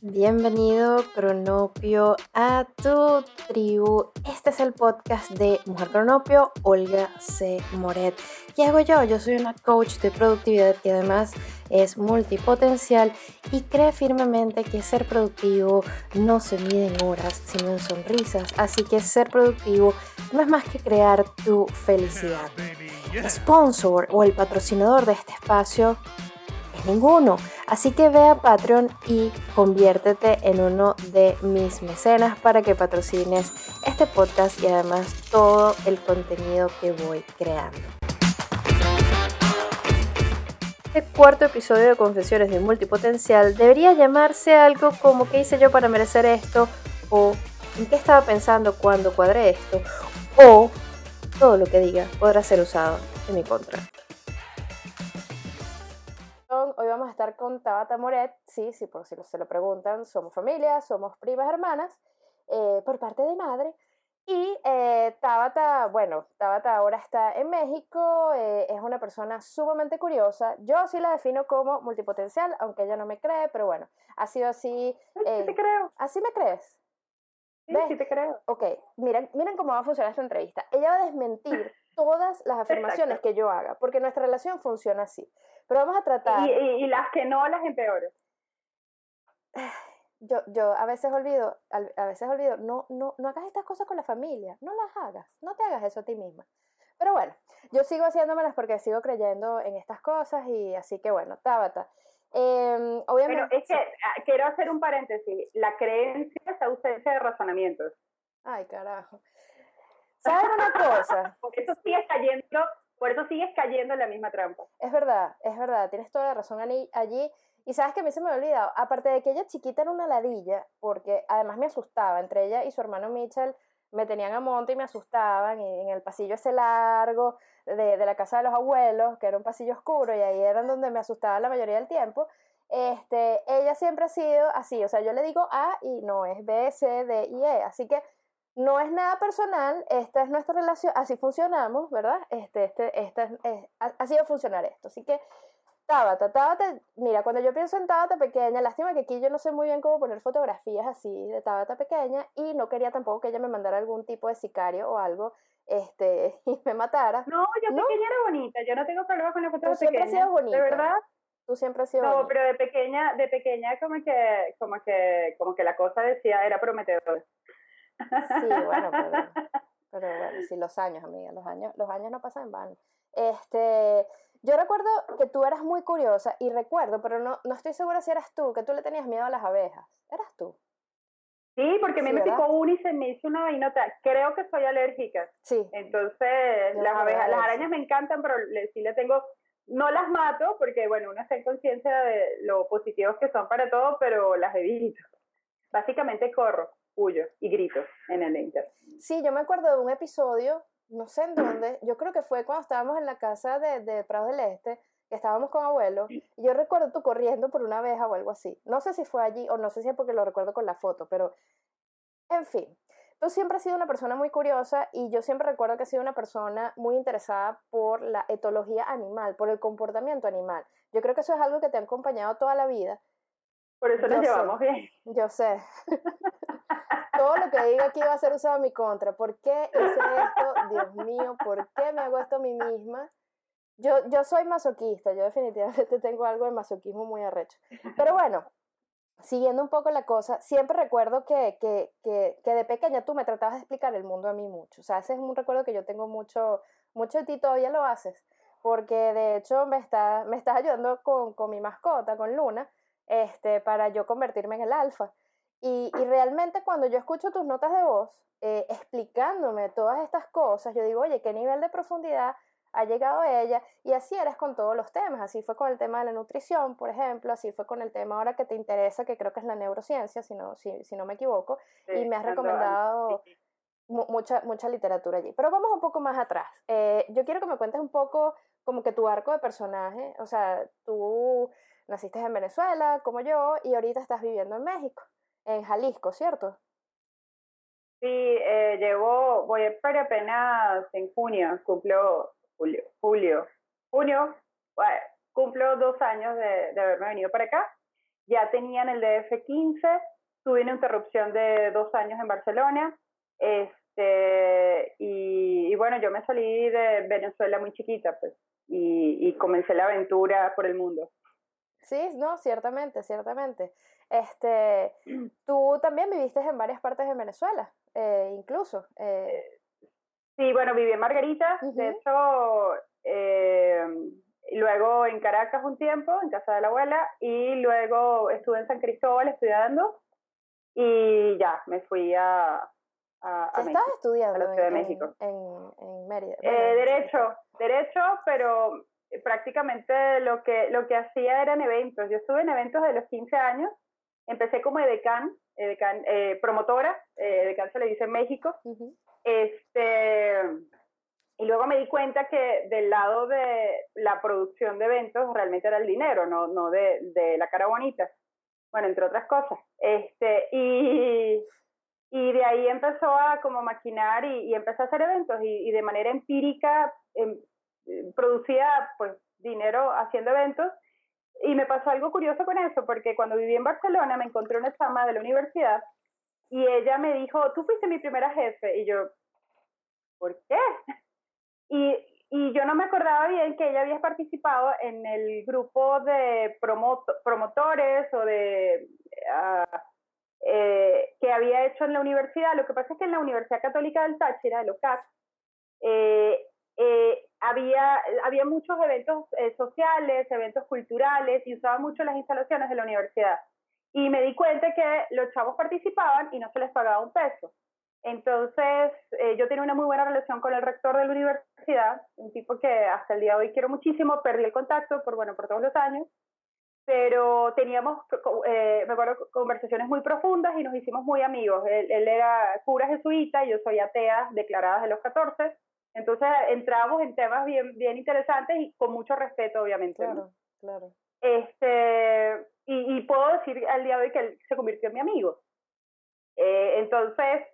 Bienvenido, Cronopio, a tu tribu. Este es el podcast de Mujer Cronopio, Olga C. Moret. ¿Qué hago yo? Yo soy una coach de productividad que además es multipotencial y cree firmemente que ser productivo no se mide en horas, sino en sonrisas. Así que ser productivo no es más que crear tu felicidad. El sponsor o el patrocinador de este espacio es ninguno. Así que ve a Patreon y conviértete en uno de mis mecenas para que patrocines este podcast y además todo el contenido que voy creando. Este cuarto episodio de Confesiones de Multipotencial debería llamarse algo como ¿qué hice yo para merecer esto? o ¿en qué estaba pensando cuando cuadré esto? o todo lo que diga podrá ser usado en mi contra. Hoy vamos a estar con Tabata Moret, sí, sí, por si se lo preguntan, somos familia, somos primas hermanas, eh, por parte de madre. Y eh, Tabata, bueno, Tabata ahora está en México, eh, es una persona sumamente curiosa. Yo sí la defino como multipotencial, aunque ella no me cree, pero bueno, ha sido así. sí te creo. ¿Así me crees? Sí, sí te creo. Ok, miren, miren cómo va a funcionar esta entrevista. Ella va a desmentir todas las afirmaciones que yo haga, porque nuestra relación funciona así. Pero vamos a tratar... Y, las que no, las empeoro. Yo, yo a veces olvido, a veces olvido, no, no, no hagas estas cosas con la familia, no las hagas, no te hagas eso a ti misma. Pero bueno, yo sigo haciéndomelas porque sigo creyendo en estas cosas y así que bueno, Tabata. Eh, obviamente, Pero es que ah, quiero hacer un paréntesis, la creencia es ausencia de razonamientos. Ay, carajo. ¿Sabes una cosa? Por eso sigues cayendo, por eso sigues cayendo en la misma trampa. Es verdad, es verdad, tienes toda la razón allí. Y sabes que a mí se me ha olvidado, aparte de que ella chiquita era una ladilla, porque además me asustaba, entre ella y su hermano Mitchell me tenían a monte y me asustaban, y en el pasillo ese largo de, de la casa de los abuelos, que era un pasillo oscuro, y ahí era donde me asustaba la mayoría del tiempo, este, ella siempre ha sido así, o sea, yo le digo A y no es B, C, D y E, así que no es nada personal, esta es nuestra relación, así funcionamos, ¿verdad? Este, este, esta es, así va a funcionar esto. Así que, Tabata, Tabata, mira, cuando yo pienso en Tabata pequeña, lástima que aquí yo no sé muy bien cómo poner fotografías así de Tabata pequeña y no quería tampoco que ella me mandara algún tipo de sicario o algo este, y me matara. No, yo pequeña era bonita, yo no tengo problema con la foto de pequeña. siempre has bonita. ¿De verdad? Tú siempre has sido No, pero de pequeña, de pequeña como que, como que, como que la cosa decía, era prometedora. Sí, bueno, pero, pero bueno, sí, los años, amiga, los años, los años no pasan en vano. Este, yo recuerdo que tú eras muy curiosa y recuerdo, pero no, no estoy segura si eras tú, que tú le tenías miedo a las abejas. ¿Eras tú? Sí, porque me picó una y se me hizo una vainota. Creo que soy alérgica. Sí. Entonces, las abejas, las arañas me encantan, pero sí le tengo, no las mato porque, bueno, uno está en conciencia de lo positivos que son para todo, pero las evito. Básicamente corro huyo y grito en el Inter. Sí, yo me acuerdo de un episodio, no sé en dónde, yo creo que fue cuando estábamos en la casa de, de Prado del Este, que estábamos con abuelo, y yo recuerdo tú corriendo por una abeja o algo así. No sé si fue allí o no sé si es porque lo recuerdo con la foto, pero en fin. Tú siempre has sido una persona muy curiosa y yo siempre recuerdo que has sido una persona muy interesada por la etología animal, por el comportamiento animal. Yo creo que eso es algo que te ha acompañado toda la vida. Por eso nos llevamos bien. Yo sé. todo lo que diga aquí va a ser usado a mi contra. ¿Por qué hice esto? Dios mío, ¿por qué me hago esto a mí misma? Yo, yo soy masoquista, yo definitivamente tengo algo de masoquismo muy arrecho. Pero bueno, siguiendo un poco la cosa, siempre recuerdo que, que, que, que, de pequeña tú me tratabas de explicar el mundo a mí mucho. O sea, ese es un recuerdo que yo tengo mucho, mucho de ti, todavía lo haces. Porque de hecho me, está, me estás ayudando con, con mi mascota, con Luna, este, para yo convertirme en el alfa. Y, y, realmente cuando yo escucho tus notas de voz eh, explicándome todas estas cosas, yo digo, oye, ¿qué nivel de profundidad ha llegado ella? Y así eres con todos los temas. Así fue con el tema de la nutrición, por ejemplo, así fue con el tema ahora que te interesa, que creo que es la neurociencia, si no, si, si no me equivoco, y me has recomendado mucha, mucha literatura allí. Pero vamos un poco más atrás. Eh, yo quiero que me cuentes un poco como que tu arco de personaje, o sea, tú naciste en Venezuela, como yo, y ahorita estás viviendo en México en Jalisco, ¿cierto? Sí, eh, llevo, voy para apenas en junio, cumplo, julio, julio, junio, bueno, cumplo dos años de, haberme venido para acá. Ya tenía en el DF15, tuve una interrupción de dos años en Barcelona. Este, y, bueno, yo me salí de Venezuela muy chiquita, pues, y, y comencé la aventura por el mundo. Sí, no, ciertamente, ciertamente. Este, tú también viviste en varias partes de Venezuela, eh, incluso. Eh. Sí, bueno, viví en Margarita, de hecho, eh, luego en Caracas un tiempo, en casa de la abuela, y luego estuve en San Cristóbal estudiando, y ya, me fui a, a, a México, estudiando a la Ciudad de México. En, en, Mérida. derecho, derecho, pero prácticamente lo que, lo que hacía eran eventos. Yo estuve en eventos de los 15 años, empecé como edecán, edecán eh, promotora, eh, edecán se le dice en México, este, y luego me di cuenta que del lado de la producción de eventos realmente era el dinero, no, no de, de la cara bonita, bueno, entre otras cosas. Este, y, y de ahí empezó a como maquinar y, y empecé a hacer eventos y, y de manera empírica em, producía pues dinero haciendo eventos y me pasó algo curioso con eso, porque cuando viví en Barcelona me encontré una chama de la universidad y ella me dijo, tú fuiste mi primera jefe. Y yo, ¿por qué? Y, y yo no me acordaba bien que ella había participado en el grupo de promotores o de... Uh, eh, que había hecho en la universidad. Lo que pasa es que en la Universidad Católica del Táchira, de LOCAT, eh, eh, había, había muchos eventos eh, sociales, eventos culturales y usaban mucho las instalaciones de la universidad. Y me di cuenta que los chavos participaban y no se les pagaba un peso. Entonces, eh, yo tenía una muy buena relación con el rector de la universidad, un tipo que hasta el día de hoy quiero muchísimo, perdí el contacto por, bueno, por todos los años, pero teníamos, eh, me acuerdo, conversaciones muy profundas y nos hicimos muy amigos. Él, él era cura jesuita y yo soy atea declarada de los 14 entonces entramos en temas bien, bien interesantes y con mucho respeto, obviamente. Claro, claro. Este, y, y, puedo decir al día de hoy que él se convirtió en mi amigo. Eh, entonces,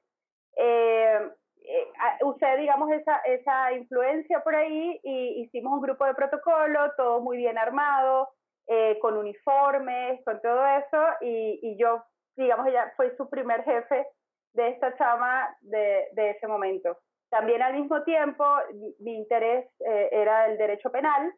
eh, eh, usé, digamos, esa, esa influencia por ahí y hicimos un grupo de protocolo, todo muy bien armado, eh, con uniformes, con todo eso, y, y yo, digamos, ella fue su primer jefe de esta chama de, de ese momento. También al mismo tiempo mi, interés eh, era el derecho penal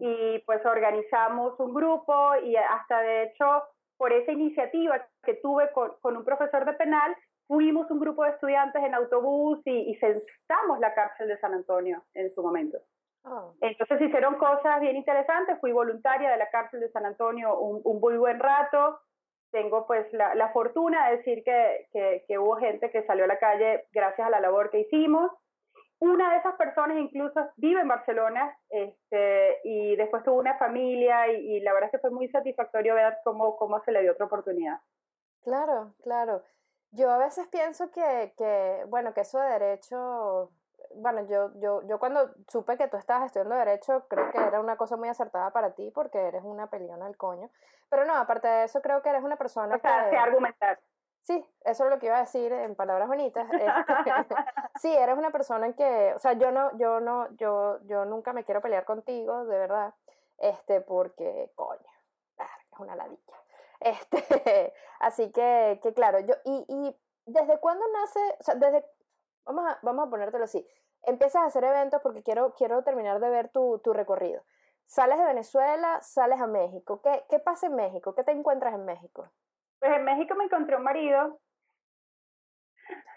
y pues organizamos un grupo y hasta de hecho por esa iniciativa que tuve con, con un profesor de penal, fuimos un grupo de estudiantes en autobús y, y censamos la cárcel de San Antonio en su momento. Oh. Entonces hicieron cosas bien interesantes, fui voluntaria de la cárcel de San Antonio un, un muy buen rato, tengo pues la, fortuna de decir que, que, hubo gente que salió a la calle gracias a la labor que hicimos. Una de esas personas incluso vive en Barcelona este, y después tuvo una familia y, y, la verdad es que fue muy satisfactorio ver cómo, cómo se le dio otra oportunidad. Claro, claro. Yo a veces pienso que, que bueno, que eso de derecho bueno, yo, yo, yo cuando supe que tú estabas estudiando Derecho, creo que era una cosa muy acertada para ti porque eres una peleona al coño. Pero no, aparte de eso, creo que eres una persona o sea, que... argumentar. Sí, eso es lo que iba a decir en palabras bonitas. Este, sí, eres una persona que, o sea, yo no, yo no, yo, yo nunca me quiero pelear contigo, de verdad, este, porque, coño, es una ladilla. Este, así que, que claro, yo, y, y desde cuándo nace, o sea, desde, vamos a, vamos a ponértelo así, empiezas a hacer eventos porque quiero, quiero terminar de ver tu, tu recorrido. Sales de Venezuela, sales a México. ¿Qué, ¿Qué pasa en México? ¿Qué te encuentras en México? Pues en México me encontré un marido.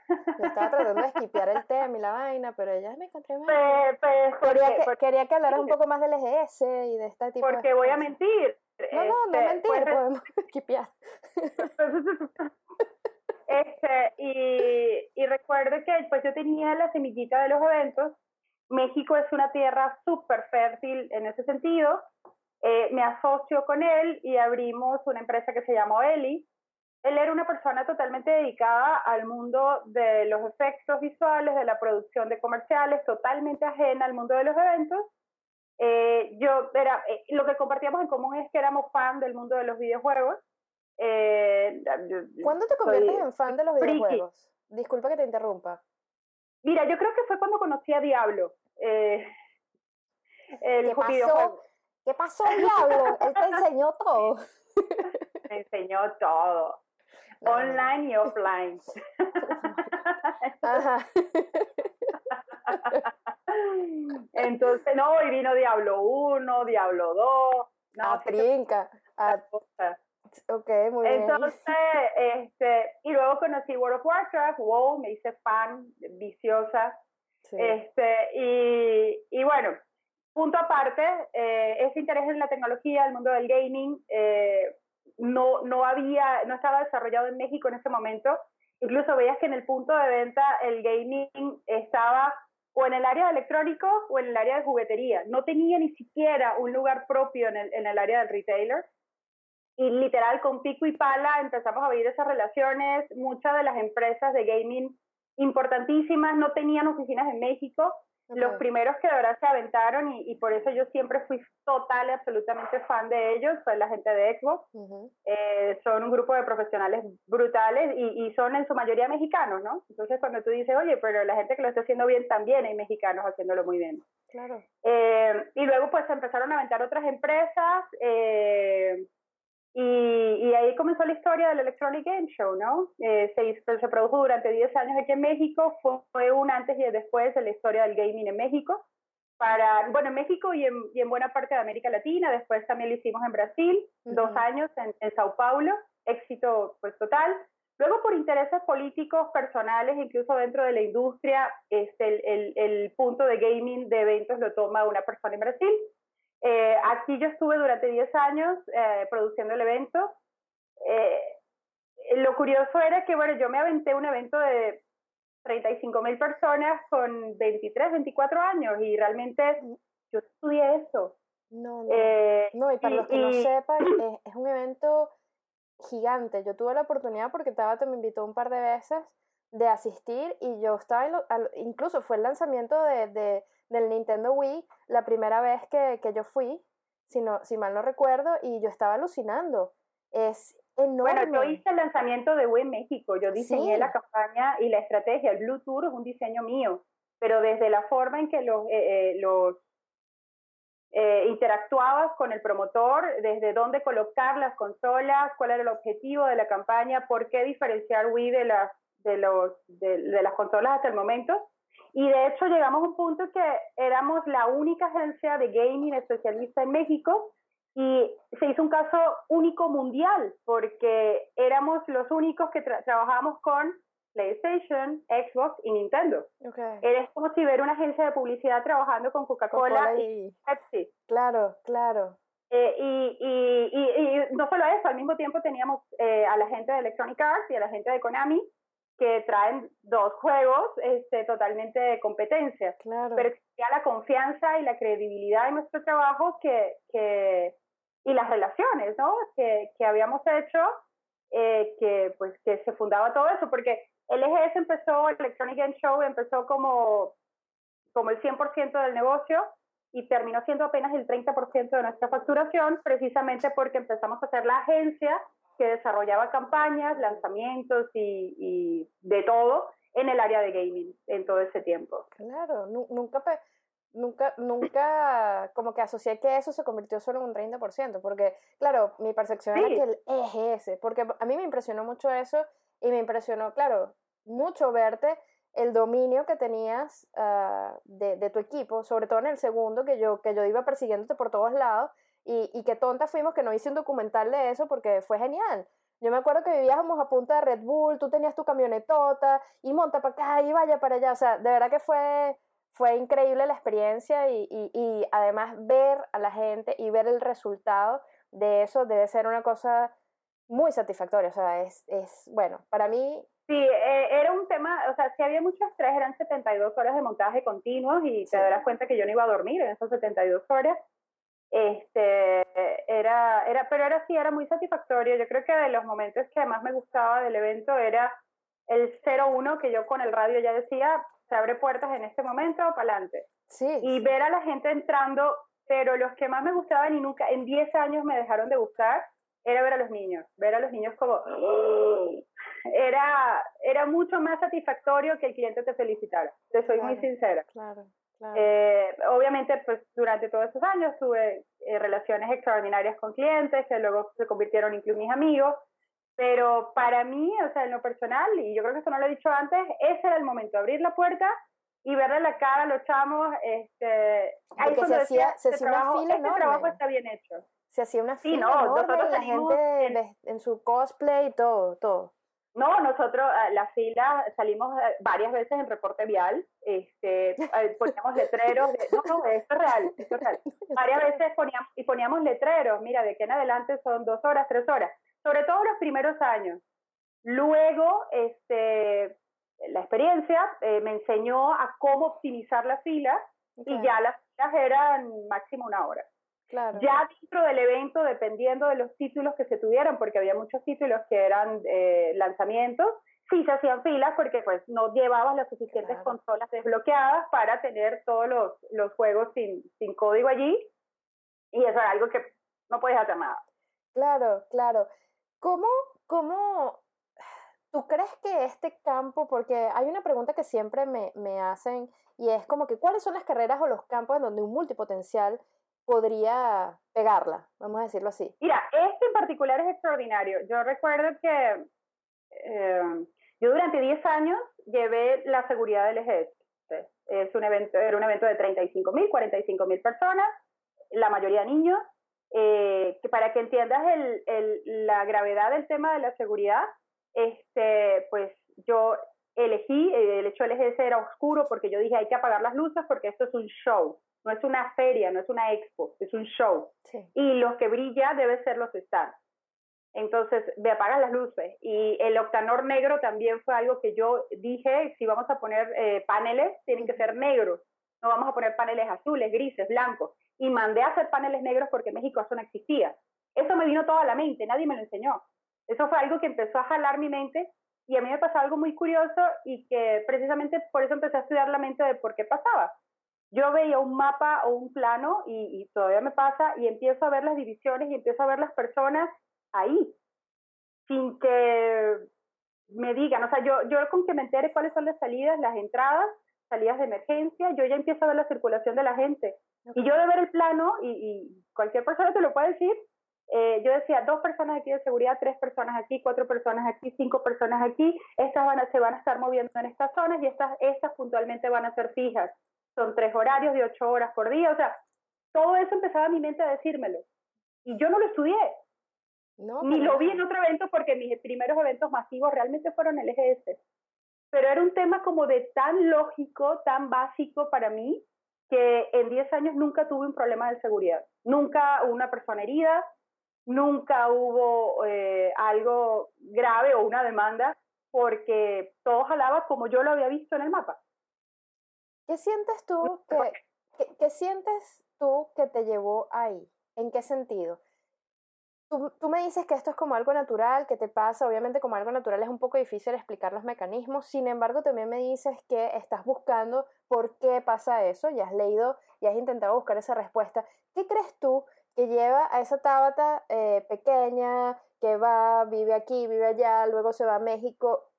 Yo estaba tratando de esquipear el tema y la vaina, pero ella me encontré un pues, pues, quería, que, quería que hablaras un poco más del EGS y de este tipo Porque voy a mentir. No, no, no este, mentir, pues, podemos esquipear. Este, y, y recuerdo que pues yo tenía la semillita de los eventos. México es una tierra súper fértil en ese sentido. Eh, me asocio con él y abrimos una empresa que se llamó Eli. Él era una persona totalmente dedicada al mundo de los efectos visuales, de la producción de comerciales, totalmente ajena al mundo de los eventos. Eh, yo era, eh, lo que compartíamos en común es que éramos fan del mundo de los videojuegos eh, ¿Cuándo te conviertes en fan de los videojuegos? Disculpa que te interrumpa. Mira, yo creo que fue cuando conocí a Diablo. Eh, el ¿Qué pasó? ¿Qué pasó, Diablo? Él te enseñó todo. Me enseñó todo. Online y offline. Ajá. Entonces, no, y vino Diablo 1, Diablo 2. No, a trinca. A... Ok, muy bien. Entonces, este, y luego conocí World of Warcraft, WoW, me hice fan, viciosa. Este, y, y bueno, punto aparte, eh, ese interés en la tecnología, el mundo del gaming, eh, no, no había, no estaba desarrollado en México en ese momento. Incluso veías que en el punto de venta el gaming estaba o en el área de electrónico o en el área de juguetería. No tenía ni siquiera un lugar propio en el, en el área del retailer. Y literal, con pico y pala empezamos a vivir esas relaciones. Muchas de las empresas de gaming importantísimas no tenían oficinas en México los primeros que de verdad se aventaron y, y, por eso yo siempre fui total y absolutamente fan de ellos fue la gente de Xbox. eh, son un grupo de profesionales brutales y, y, son en su mayoría mexicanos, ¿no? Entonces cuando tú dices, oye, pero la gente que lo está haciendo bien también hay mexicanos haciéndolo muy bien. Claro. Eh, y luego pues empezaron a aventar otras empresas. Eh, y, y, ahí comenzó la historia del Electronic Game Show, ¿no? Eh, se, se, produjo durante 10 años aquí en México, fue, un antes y después de la historia del gaming en México. Para, bueno, en México y en, y en buena parte de América Latina, después también lo hicimos en Brasil, dos años en, en, Sao Paulo, éxito pues total. Luego por intereses políticos, personales, incluso dentro de la industria, este, el, el, el punto de gaming de eventos lo toma una persona en Brasil, eh, aquí yo estuve durante 10 años eh, produciendo el evento. Eh, lo curioso era que, bueno, yo me aventé un evento de 35 mil personas con 23, 24 años y realmente yo estudié eso. No, no. no y para los que no sepan, es, un evento gigante. Yo tuve la oportunidad porque Tabata me invitó un par de veces de asistir y yo estaba, incluso fue el lanzamiento de del Nintendo Wii la primera vez que, que yo fui, si, no, si mal no recuerdo, y yo estaba alucinando. Es enorme. Bueno, yo hice el lanzamiento de Wii en México, yo diseñé la campaña y la estrategia, el Blue Tour es un diseño mío, pero desde la forma en que los, eh, eh, los eh, interactuabas con el promotor, desde dónde colocar las consolas, cuál era el objetivo de la campaña, por qué diferenciar Wii de las, de los, de, de las consolas hasta el momento, y de hecho llegamos a un punto que éramos la única agencia de gaming especialista en México y se hizo un caso único mundial porque éramos los únicos que trabajábamos con PlayStation, Xbox y Nintendo. Okay. Era como si ver una agencia de publicidad trabajando con Coca-Cola y... Pepsi. Claro, claro. Eh, y, y, y, no solo eso, al mismo tiempo teníamos eh, a la gente de Electronic Arts y a la gente de Konami que traen dos juegos este, totalmente de competencia. Claro. Pero existía la confianza y la credibilidad en nuestro trabajo que, que, y las relaciones ¿no? que, que habíamos hecho, eh, que, pues, que se fundaba todo eso, porque el EGS empezó, el Electronic Game Show empezó como, como el 100% del negocio y terminó siendo apenas el 30% de nuestra facturación, precisamente porque empezamos a hacer la agencia que desarrollaba campañas, lanzamientos y, y, de todo en el área de gaming en todo ese tiempo. Claro, nunca, nunca, nunca como que asocié que eso se convirtió solo en un 30%, porque claro, mi percepción era que el EGS, porque a mí me impresionó mucho eso y me impresionó, claro, mucho verte el dominio que tenías uh, de, de, tu equipo, sobre todo en el segundo, que yo, que yo iba persiguiéndote por todos lados y, y qué tonta fuimos que no hice un documental de eso porque fue genial. Yo me acuerdo que vivíamos a punta de Red Bull, tú tenías tu camionetota y monta para acá y vaya para allá. O sea, de verdad que fue, fue increíble la experiencia y, y, y además ver a la gente y ver el resultado de eso debe ser una cosa muy satisfactoria. O sea, es, es bueno, para mí... Sí, eh, era un tema, o sea, si había mucho estrés, eran 72 horas de montaje continuos y te darás cuenta que yo no iba a dormir en esas 72 horas este era era pero era sí era muy satisfactorio yo creo que de los momentos que más me gustaba del evento era el 01 que yo con el radio ya decía se abre puertas en este momento para adelante sí y ver a la gente entrando pero los que más me gustaban y nunca en 10 años me dejaron de gustar era ver a los niños, ver a los niños como era era mucho más satisfactorio que el cliente te felicitara. Te soy muy sincera. Claro. Eh, obviamente, pues durante todos esos años tuve eh, relaciones extraordinarias con clientes que luego se convirtieron incluso mis amigos, pero para mí, o sea, en lo personal, y yo creo que eso no lo he dicho antes, ese era el momento, abrir la puerta y verle la cara a los chamos, este, ahí se hacía, se hacía una fila este trabajo está bien hecho. Se hacía una fila sí, no, enorme la gente en, en su cosplay y todo, todo. No, nosotros, eh, la fila, salimos eh, varias veces en reporte vial, este, eh, poníamos letreros, no, no, esto es real, esto es real. Varias veces poníamos, y poníamos letreros, mira, de que en adelante son dos horas, tres horas, sobre todo los primeros años. Luego, este, la experiencia me enseñó a cómo optimizar la fila y ya las filas eran máximo una hora. Ya dentro del evento, dependiendo de los títulos que se tuvieran, porque había muchos títulos que eran eh, lanzamientos, sí se hacían filas porque pues no llevabas las suficientes consolas desbloqueadas para tener todos los, los juegos sin, sin código allí. Y eso era algo que no puedes hacer nada. Claro, claro. ¿Cómo, cómo tú crees que este campo, porque hay una pregunta que siempre me, me hacen y es como que cuáles son las carreras o los campos en donde un multipotencial podría pegarla, vamos a decirlo así. Mira, este en particular es extraordinario. Yo recuerdo que eh, yo durante 10 años llevé la seguridad del ejército. Es un evento, era un evento de 35 mil, 45 mil personas, la mayoría niños. Eh, que para que entiendas el, el, la gravedad del tema de la seguridad, este, pues yo elegí, el hecho del EGS era oscuro porque yo dije hay que apagar las luces porque esto es un show no es una feria, no es una expo, es un show. Y lo que brilla debe ser los stands. Entonces, me apagan las luces. Y el octanor negro también fue algo que yo dije, si vamos a poner eh, paneles, tienen que ser negros. No vamos a poner paneles azules, grises, blancos. Y mandé a hacer paneles negros porque en México eso no existía. Eso me vino toda la mente, nadie me lo enseñó. Eso fue algo que empezó a jalar mi mente y a mí me pasó algo muy curioso y que precisamente por eso empecé a estudiar la mente de por qué pasaba yo veía un mapa o un plano y, todavía me pasa y empiezo a ver las divisiones y empiezo a ver las personas ahí, sin que me digan, o sea, yo, yo con que me entere cuáles son las salidas, las entradas, salidas de emergencia, yo ya empiezo a ver la circulación de la gente. Y yo de ver el plano, y, cualquier persona te lo puede decir, eh, yo decía, dos personas aquí de seguridad, tres personas aquí, cuatro personas aquí, cinco personas aquí, estas van a, se van a estar moviendo en estas zonas y estas, estas puntualmente van a ser fijas son tres horarios de ocho horas por día, o sea, todo eso empezaba mi mente a decírmelo. Y yo no lo estudié, ni lo vi en otro evento porque mis primeros eventos masivos realmente fueron el EGS. Pero era un tema como de tan lógico, tan básico para mí, que en 10 años nunca tuve un problema de seguridad. Nunca una persona herida, nunca hubo eh, algo grave o una demanda, porque todo jalaba como yo lo había visto en el mapa. ¿Qué sientes tú que, qué, sientes tú que te llevó ahí? ¿En qué sentido? Tú, tú, me dices que esto es como algo natural, que te pasa, obviamente como algo natural es un poco difícil explicar los mecanismos, sin embargo también me dices que estás buscando por qué pasa eso, ya has leído y has intentado buscar esa respuesta. ¿Qué crees tú que lleva a esa Tabata eh, pequeña, que va, vive aquí, vive allá, luego se va a México?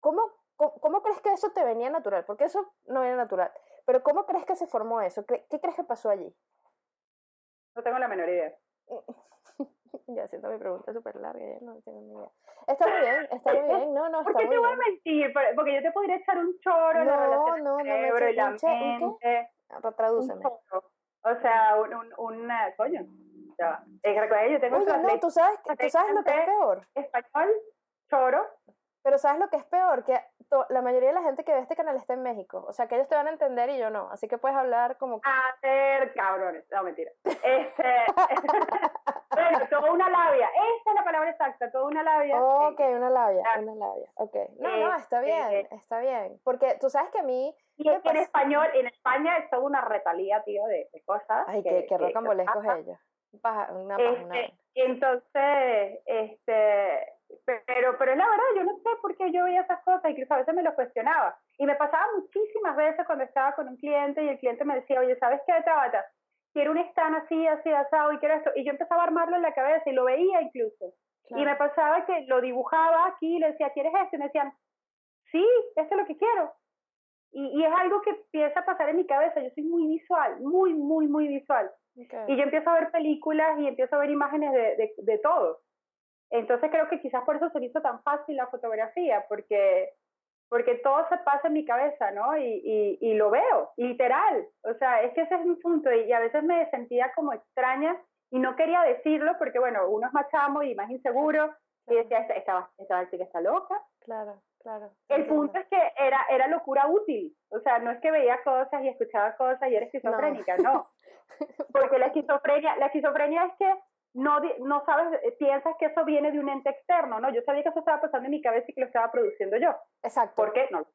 ¿Cómo, ¿Cómo, crees que eso te venía natural? Porque eso no viene natural. Pero ¿cómo crees que se formó eso? ¿Qué, crees que pasó allí? No tengo la menor idea. ya siento mi pregunta súper larga, ya no tengo ni idea. Está muy bien, está muy bien. No, no, está ¿Por qué te voy a mentir? Porque yo te podría echar un choro en la relación no, no, cerebro y la mente. Ah, tradúceme. O sea, un, un, un coño. Ya. Eh, yo tengo Oye, no, ¿tú sabes, ¿tú sabes lo que es peor? Español, choro, pero ¿sabes lo que es peor? Que la mayoría de la gente que ve este canal está en México. O sea, que ellos te van a entender y yo no. Así que puedes hablar como... A ser cabrones. No, mentira. Este... bueno, toda una labia. Esa es la palabra exacta, toda una labia. ok, una labia, una labia. Ok. No, no, está este, bien, está bien. Porque tú sabes que a mí... Y es que en español, en España es toda una retalía, tío, de, cosas. Ay, que, que, rocambolescos ellos. una, este, entonces, este pero, pero es la verdad, yo no sé por qué yo veía esas cosas, incluso a veces me lo cuestionaba. Y me pasaba muchísimas veces cuando estaba con un cliente y el cliente me decía, oye, ¿sabes qué, Tabata? quiero un stand así, así, asado, y quiero esto. Y yo empezaba a armarlo en la cabeza y lo veía incluso. Y me pasaba que lo dibujaba aquí y le decía, ¿quieres esto? Y me decían, sí, esto es lo que quiero. Y, y, es algo que empieza a pasar en mi cabeza. Yo soy muy visual, muy, muy, muy visual. Y yo empiezo a ver películas y empiezo a ver imágenes de, de, de todo. Entonces creo que quizás por eso se me hizo tan fácil la fotografía, porque, porque todo se pasa en mi cabeza, ¿no? Y, y, y lo veo, literal. O sea, es que ese es mi punto. Y, a veces me sentía como extraña y no quería decirlo porque, bueno, uno es más chamo y más inseguro. Y decía, esta, esta, esta chica está loca. Claro, claro. El punto es que era, era locura útil. O sea, no es que veía cosas y escuchaba cosas y era esquizofrénica, no. Porque la esquizofrenia, la esquizofrenia es que no, no sabes, eh, piensas que eso viene de un ente externo, ¿no? Yo sabía que eso estaba pasando en mi cabeza y que lo estaba produciendo yo. Exacto. ¿Por qué? No.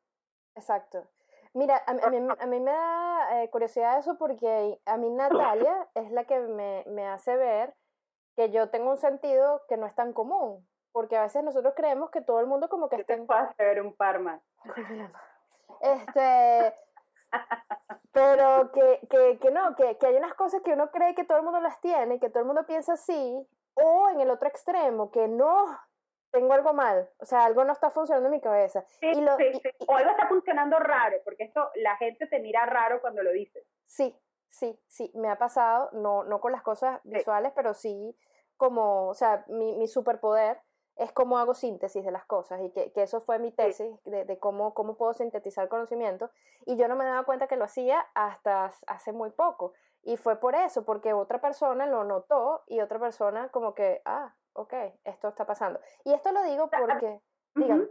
Exacto. Mira, a, mí, a mí, me da eh, curiosidad eso porque a mí Natalia es la que me, me hace ver que yo tengo un sentido que no es tan común. Porque a veces nosotros creemos que todo el mundo como que está... En... ver un par más. Este, pero que, que, que no, que, que, hay unas cosas que uno cree que todo el mundo las tiene, que todo el mundo piensa así, o en el otro extremo, que no, tengo algo mal, o sea, algo no está funcionando en mi cabeza. Sí, y lo, sí, sí. O algo está funcionando raro, porque esto la gente te mira raro cuando lo dices. Sí, sí, sí, me ha pasado, no, no con las cosas visuales, pero sí como, o sea, mi, mi superpoder es cómo hago síntesis de las cosas y que, que eso fue mi tesis de, de, cómo, cómo puedo sintetizar conocimiento y yo no me daba cuenta que lo hacía hasta hace muy poco. Y fue por eso, porque otra persona lo notó y otra persona como que, ah, ok, esto está pasando. Y esto lo digo porque, dígame,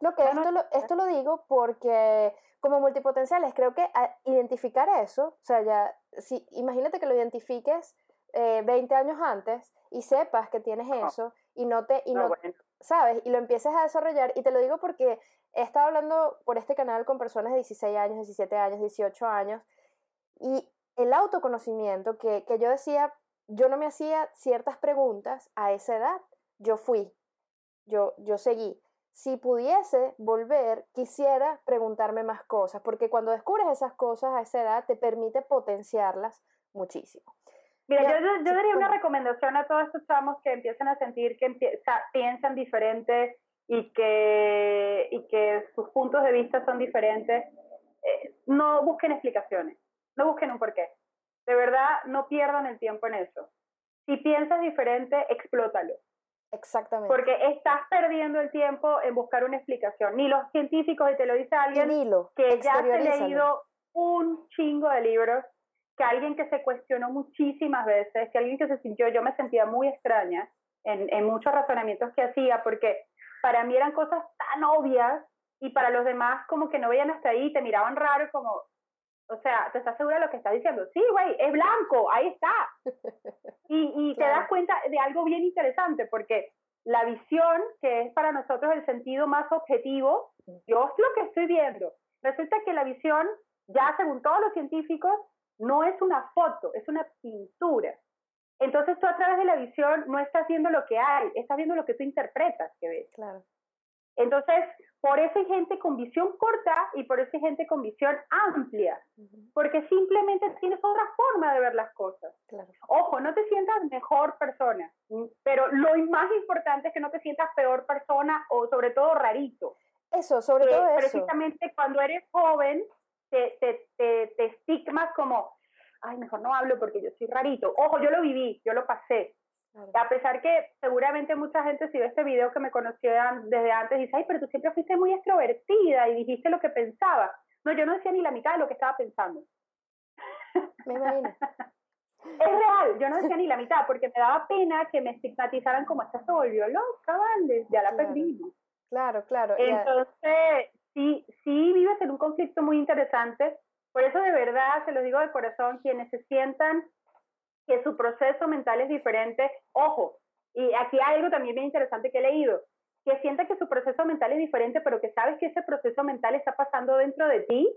no, que esto lo, esto lo digo porque como multipotenciales creo que identificar eso, o sea, ya, si, imagínate que lo identifiques eh, 20 años antes y sepas que tienes eso y no te, y no, ¿sabes? Y lo empieces a desarrollar. Y te lo digo porque he estado hablando por este canal con personas de 16 años, 17 años, 18 años, y el autoconocimiento que, que yo decía, yo no me hacía ciertas preguntas a esa edad, yo fui, yo, yo seguí. Si pudiese volver, quisiera preguntarme más cosas, porque cuando descubres esas cosas a esa edad, te permite potenciarlas muchísimo. Mira, yo, yo, daría una recomendación a todos estos chamos que empiezan a sentir que piensan diferente y que, y que sus puntos de vista son diferentes. Eh, no busquen explicaciones, no busquen un porqué. De verdad, no pierdan el tiempo en eso. Si piensas diferente, explótalo. Exactamente. Porque estás perdiendo el tiempo en buscar una explicación. Ni los científicos, y te lo dice alguien que ya ha leído un chingo de libros que alguien que se cuestionó muchísimas veces, que alguien que se sintió, yo me sentía muy extraña en, en muchos razonamientos que hacía, porque para mí eran cosas tan obvias y para los demás como que no veían hasta ahí, te miraban raro como, o sea, ¿te estás segura de lo que estás diciendo? Sí, güey, es blanco, ahí está. Y, y te das cuenta de algo bien interesante, porque la visión, que es para nosotros el sentido más objetivo, yo es lo que estoy viendo. Resulta que la visión, ya según todos los científicos, no es una foto, es una pintura. Entonces tú a través de la visión no estás viendo lo que hay, estás viendo lo que tú interpretas que ves. Claro. Entonces, por eso hay gente con visión corta y por eso hay gente con visión amplia, porque simplemente tienes otra forma de ver las cosas. Claro. Ojo, no te sientas mejor persona, pero lo más importante es que no te sientas peor persona o sobre todo rarito. Eso, sobre todo eso. Precisamente cuando eres joven, te, te, te, te estigmas como, ay, mejor no hablo porque yo soy rarito. Ojo, yo lo viví, yo lo pasé. A pesar que seguramente mucha gente si ve este video que me conoció desde antes dice, ay, pero tú siempre fuiste muy extrovertida y dijiste lo que pensaba. No, yo no decía ni la mitad de lo que estaba pensando. Me imagino. es real, yo no decía ni la mitad porque me daba pena que me estigmatizaran como esta se volvió loca, ¿vale? Ya la perdimos. Claro, claro. Entonces, sí, sí vives en un conflicto muy interesante. Por eso de verdad, se lo digo de corazón, quienes se sientan que su proceso mental es diferente, ojo, y aquí hay algo también bien interesante que he leído, que sienta que su proceso mental es diferente, pero que sabes que ese proceso mental está pasando dentro de ti,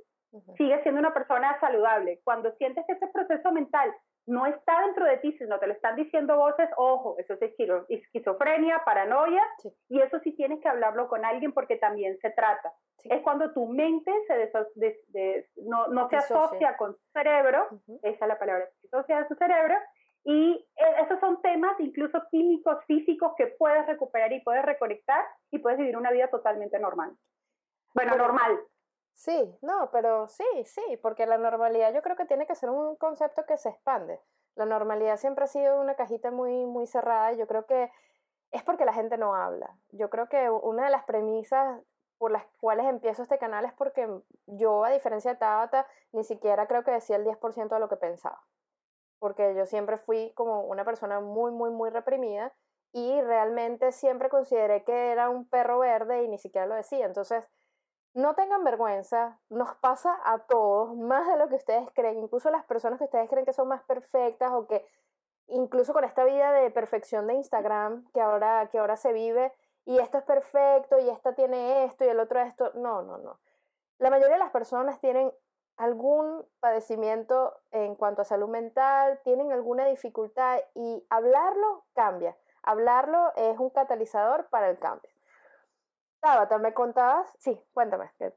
sigue siendo una persona saludable. Cuando sientes que ese proceso mental no está dentro de ti, sino te lo están diciendo voces, ojo, eso es esquizofrenia, paranoia, y eso sí tienes que hablarlo con alguien porque también se trata. Es cuando tu mente se no, no se asocia con tu cerebro, esa es la palabra, exitosidad de su cerebro. Y e, esos son temas incluso químicos, físicos, que puedes recuperar y puedes reconectar y puedes vivir una vida totalmente normal. Bueno, normal. Sí, no, pero sí, sí, porque la normalidad yo creo que tiene que ser un concepto que se expande. La normalidad siempre ha sido una cajita muy, muy cerrada y yo creo que es porque la gente no habla. Yo creo que una de las premisas por las cuales empiezo este canal es porque yo, a diferencia de Tabata, ni siquiera creo que decía el 10% de lo que pensaba. Porque yo siempre fui como una persona muy, muy, muy reprimida y realmente siempre consideré que era un perro verde y ni siquiera lo decía. Entonces, no tengan vergüenza, nos pasa a todos, más de lo que ustedes creen, incluso las personas que ustedes creen que son más perfectas o que incluso con esta vida de perfección de Instagram que ahora, que ahora se vive, y esto es perfecto, y esta tiene esto, y el otro esto. No, no, no. La mayoría de las personas tienen algún padecimiento en cuanto a salud mental, tienen alguna dificultad y hablarlo cambia. Hablarlo es un catalizador para el cambio. Tabata, ¿me contabas? Sí, cuéntame. no,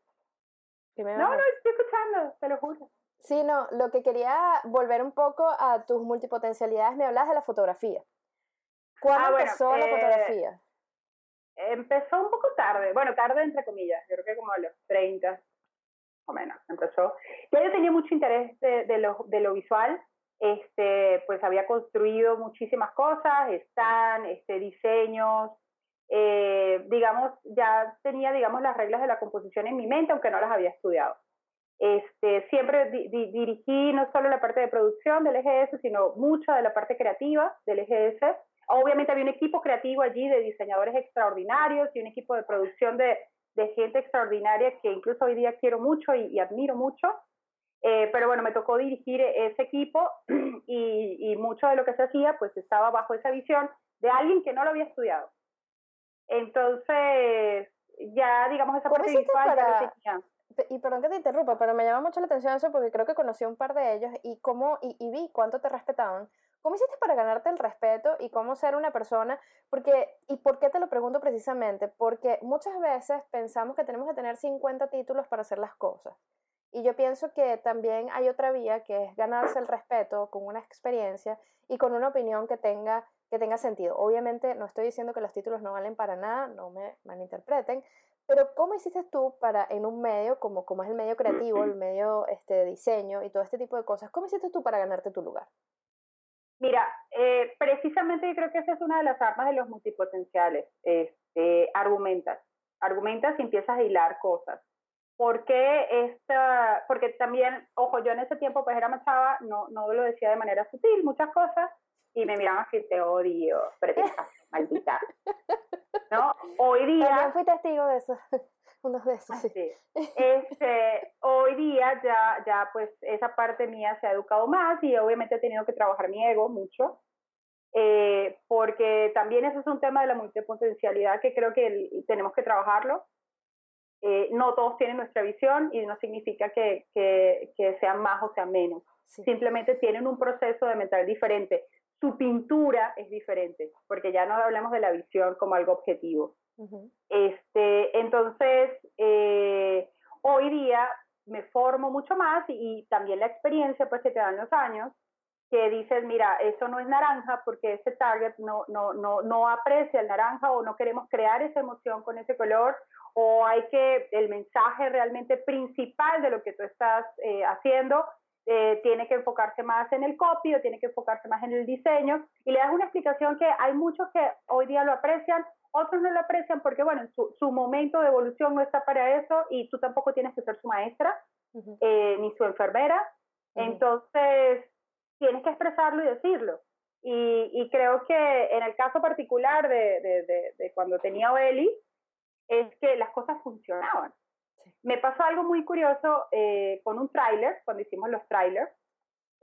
no, estoy escuchando, te lo juro. Sí, no, lo que quería volver un poco a tus multipotencialidades, me hablas de la fotografía. ¿Cuándo ah, empezó la eh, fotografía? Empezó un poco tarde, bueno, tarde entre comillas, yo creo que como a los 30 o menos empezó. Ya yo tenía mucho interés de, lo, de lo visual, este, pues había construido muchísimas cosas, están, este, diseños, eh, digamos, ya tenía, digamos, las reglas de la composición en mi mente, aunque no las había estudiado. Este, siempre dirigí no solo la parte de producción del EGS, sino mucha de la parte creativa del EGS. Obviamente había un equipo creativo allí de diseñadores extraordinarios y un equipo de producción de, de gente extraordinaria que incluso hoy día quiero mucho y, admiro mucho. Eh, pero bueno, me tocó dirigir ese equipo y, y, mucho de lo que se hacía pues estaba bajo esa visión de alguien que no lo había estudiado. Entonces, ya digamos esa parte visual para... Y perdón que te interrumpa, pero me llama mucho la atención eso porque creo que conocí un par de ellos y cómo y, y vi cuánto te respetaban. ¿Cómo hiciste para ganarte el respeto y cómo ser una persona? Porque, ¿Y por qué te lo pregunto precisamente? Porque muchas veces pensamos que tenemos que tener 50 títulos para hacer las cosas. Y yo pienso que también hay otra vía que es ganarse el respeto con una experiencia y con una opinión que tenga, que tenga sentido. Obviamente no estoy diciendo que los títulos no valen para nada, no me malinterpreten, pero ¿cómo hiciste tú para en un medio como, como es el medio creativo, el medio este, de diseño y todo este tipo de cosas, ¿cómo hiciste tú para ganarte tu lugar? Mira, eh, precisamente yo creo que esa es una de las armas de los multipotenciales. Este, argumentas, argumentas y empiezas a hilar cosas. ¿Por qué esta? Porque también, ojo, yo en ese tiempo pues era más chava, no, no lo decía de manera sutil, muchas cosas, y me miraban así, te odio, maldita. ¿No? Hoy día... También fui testigo de eso unos de esos, sí. Este, hoy día ya, ya pues esa parte mía se ha educado más y obviamente he tenido que trabajar mi ego mucho, eh, porque también eso es un tema de la multipotencialidad que creo que tenemos que trabajarlo. Eh, no todos tienen nuestra visión y no significa que, que, que sean más o sean menos. Simplemente tienen un proceso de mental diferente. Su pintura es diferente, porque ya no hablamos de la visión como algo objetivo. Este, entonces, eh, hoy día me formo mucho más y, también la experiencia pues que te dan los años, que dices, mira, eso no es naranja porque ese target no, no, no, no aprecia el naranja o no queremos crear esa emoción con ese color o hay que, el mensaje realmente principal de lo que tú estás eh, haciendo eh, tiene que enfocarse más en el copy o tiene que enfocarse más en el diseño y le das una explicación que hay muchos que hoy día lo aprecian otros no lo aprecian porque, bueno, su, su, momento de evolución no está para eso y tú tampoco tienes que ser su maestra eh, ni su enfermera. Entonces, tienes que expresarlo y decirlo. Y, y, creo que en el caso particular de, de, de, cuando tenía Eli, es que las cosas funcionaban. Me pasó algo muy curioso eh, con un tráiler, cuando hicimos los trailers.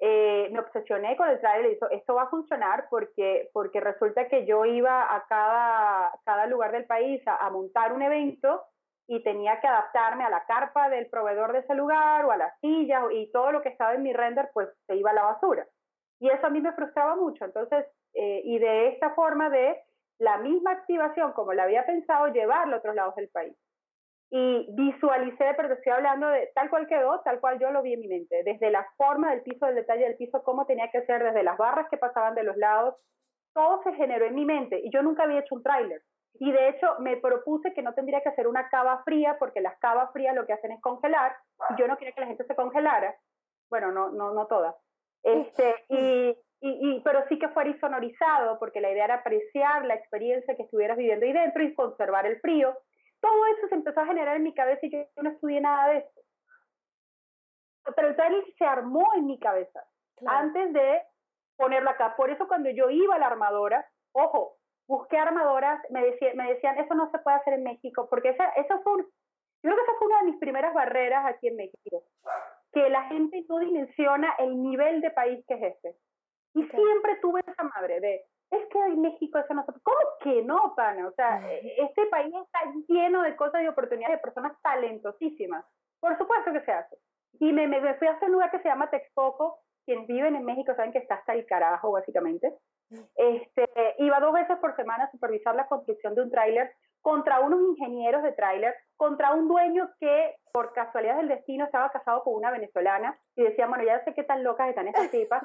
Eh, me obsesioné con el trailer y dije, esto va a funcionar porque, porque resulta que yo iba a cada, cada lugar del país a, montar un evento y tenía que adaptarme a la carpa del proveedor de ese lugar o a las sillas y todo lo que estaba en mi render pues se iba a la basura. Y eso a mí me frustraba mucho. Entonces, eh, y de esta forma de la misma activación como la había pensado, llevarlo a otros lados del país. Y visualicé, pero te estoy hablando de tal cual quedó, tal cual yo lo vi en mi mente, desde la forma del piso, del detalle del piso, cómo tenía que ser, desde las barras que pasaban de los lados, todo se generó en mi mente y yo nunca había hecho un tráiler. Y de hecho me propuse que no tendría que hacer una cava fría porque las cavas frías lo que hacen es congelar y yo no quería que la gente se congelara. Bueno, no, no, no todas. Este, y, y, pero sí que fuera sonorizado porque la idea era apreciar la experiencia que estuvieras viviendo ahí dentro y conservar el frío todo empezó a generar en mi cabeza y yo no estudié nada de eso. Pero el trailer se armó en mi cabeza antes de ponerlo acá. Por eso cuando yo iba a la armadora, ojo, busqué armadoras, me, decía, me decían, eso no se puede hacer en México, porque esa, eso fue, yo creo que esa fue una de mis primeras barreras aquí en México, que la gente no dimensiona el nivel de país que es este. Y siempre tuve esa madre de, es que en México eso no se ¿Cómo que no, pana? O sea, e, este país está lleno de cosas y oportunidades de personas talentosísimas. Por supuesto que se hace. Y me, me, fui a un lugar que se llama Texcoco. Quienes viven en México saben que está hasta el carajo, básicamente. Este, iba dos veces por semana a supervisar la construcción de un tráiler contra unos ingenieros de tráiler, contra un dueño que por casualidad del destino estaba casado con una venezolana y decía, bueno, ya sé qué tan locas están estas tipas,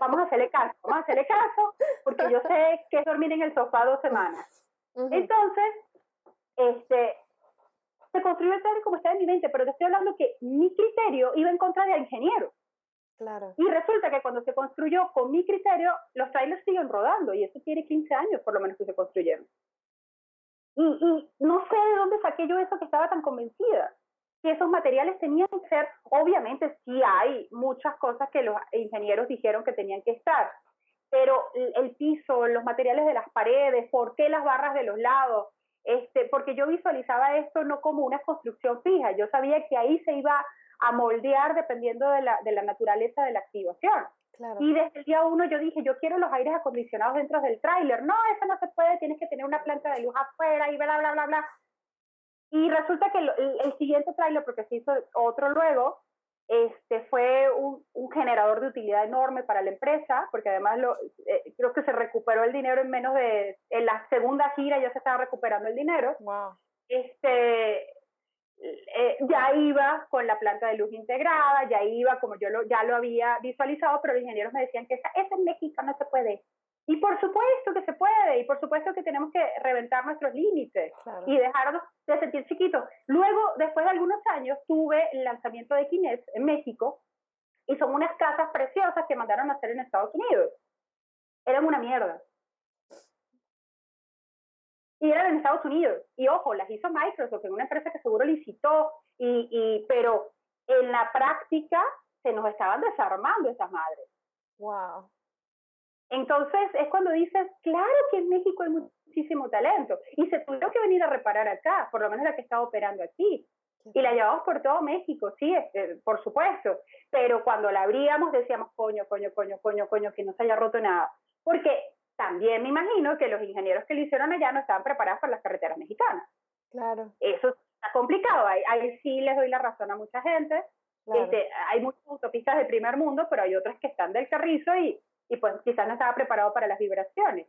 vamos a hacerle caso, vamos a hacerle caso, porque yo sé que es dormir en el sofá dos semanas. Entonces, este, se construyó el trailer como está en mi mente, pero te estoy hablando que mi criterio iba en contra de ingenieros. Claro. Y resulta que cuando se construyó con mi criterio, los trailers siguen rodando y eso tiene 15 años por lo menos que se construyeron. Y, y no sé de dónde saqué yo eso que estaba tan convencida. Que esos materiales tenían que ser, obviamente sí hay muchas cosas que los ingenieros dijeron que tenían que estar, pero el, piso, los materiales de las paredes, por qué las barras de los lados, este, porque yo visualizaba esto no como una construcción fija, yo sabía que ahí se iba a moldear dependiendo de la, de la naturaleza de la activación. Y desde el día uno yo dije, yo quiero los aires acondicionados dentro del tráiler. No, eso no se puede, tienes que tener una planta de luz afuera y bla, bla, bla, bla. Y resulta que el, siguiente tráiler, porque se hizo otro luego, este fue un, un, generador de utilidad enorme para la empresa, porque además lo, eh, creo que se recuperó el dinero en menos de, en la segunda gira ya se estaba recuperando el dinero. Wow. Este, eh, ya iba con la planta de luz integrada, ya iba como yo lo, ya lo había visualizado, pero los ingenieros me decían que esa, esa en México no se puede. Y por supuesto que se puede, y por supuesto que tenemos que reventar nuestros límites y dejarnos de sentir chiquitos. Luego, después de algunos años, tuve el lanzamiento de Kines en México, y son unas casas preciosas que mandaron a hacer en Estados Unidos. Eran una mierda y eran en Estados Unidos. Y ojo, las hizo Microsoft, en una empresa que seguro licitó, y, y, pero en la práctica se nos estaban desarmando esas madres. Wow. Entonces es cuando dices, claro que en México hay muchísimo talento y se tuvo que venir a reparar acá, por lo menos la que está operando aquí. Y la llevamos por todo México, sí, este, por supuesto. Pero cuando la abríamos decíamos, coño, coño, coño, coño, coño, que no se haya roto nada. Porque también me imagino que los ingenieros que lo hicieron allá no estaban preparados para las carreteras mexicanas. Claro. Eso está complicado. Ahí, ahí sí les doy la razón a mucha gente. Este, hay muchas autopistas de primer mundo, pero hay otras que están del carrizo y, y pues quizás no estaba preparado para las vibraciones.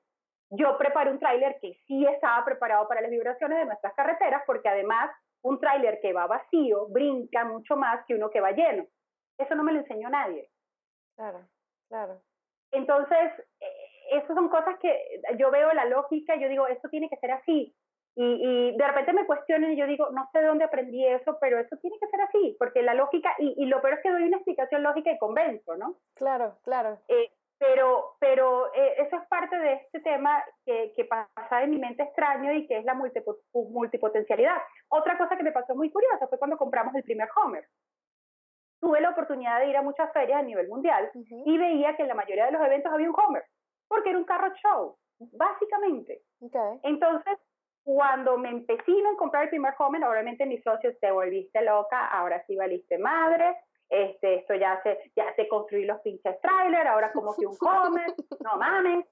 Yo preparé un tráiler que sí estaba preparado para las vibraciones de nuestras carreteras, porque además un tráiler que va vacío brinca mucho más que uno que va lleno. Eso no me lo enseñó nadie. Claro, claro. Entonces, esas son cosas que yo veo la lógica yo digo, esto tiene que ser así. Y, y, de repente me cuestionan y yo digo, no sé de dónde aprendí eso, pero eso tiene que ser así, porque la lógica, y, y lo peor es que doy una explicación lógica y convenzo, ¿no? Claro, claro. Eh, pero pero eh, eso es parte de este tema que, que pasa en mi mente extraño y que es la multipotencialidad. Otra cosa que me pasó muy curiosa fue cuando compramos el primer Homer. Tuve la oportunidad de ir a muchas ferias a nivel mundial y veía que en la mayoría de los eventos había un Homer porque era un carro show, básicamente. Entonces, cuando me empecino en comprar el primer Homer, obviamente mis socios, te volviste loca, ahora sí valiste madre, este, esto ya se, ya te construí los pinches trailers, ahora como que un Homer, no mames.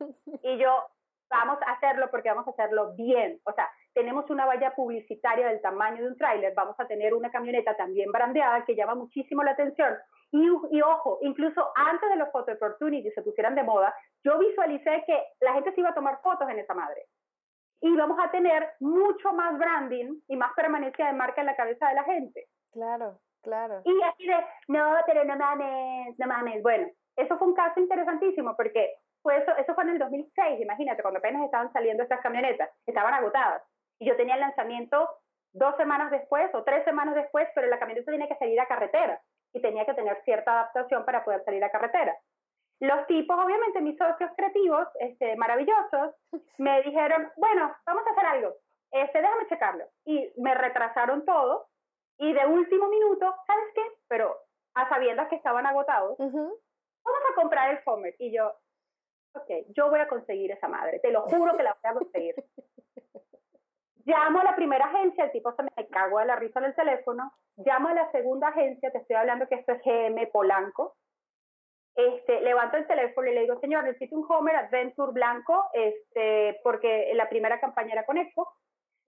Y yo, vamos a hacerlo porque vamos a hacerlo bien. O sea, tenemos una valla publicitaria del tamaño de un tráiler, vamos a tener una camioneta también brandeada que llama muchísimo la atención. Y, y, ojo, incluso antes de los photo opportunities se pusieran de moda, yo visualicé que la gente se iba a tomar fotos en esa madre. y vamos a tener mucho más branding y más permanencia de marca en la cabeza de la gente. Claro, claro. Y así de, no, pero no mames, no mames. Bueno, eso fue un caso interesantísimo porque fue eso, eso fue en el 2006, imagínate, cuando apenas estaban saliendo estas camionetas, estaban agotadas. Y yo tenía el lanzamiento dos semanas después o tres semanas después, pero la camioneta tenía que salir a carretera y tenía que tener cierta adaptación para poder salir a carretera. Los tipos, obviamente, mis socios creativos, este, maravillosos, me dijeron, bueno, vamos a hacer algo, este, déjame checarlo. Y me retrasaron todo y de último minuto, ¿sabes qué? Pero a sabiendas que estaban agotados, vamos a comprar el Homer. Y yo, ok, yo voy a conseguir esa madre, te lo juro que la voy a conseguir. Llamo a la primera agencia, el tipo se me cagó de la risa en el teléfono. Llamo a la segunda agencia, te estoy hablando que esto es GM Polanco. Este, levanto el teléfono y le digo, señor, necesito un Homer Adventure blanco, este, porque la primera campaña era con Expo.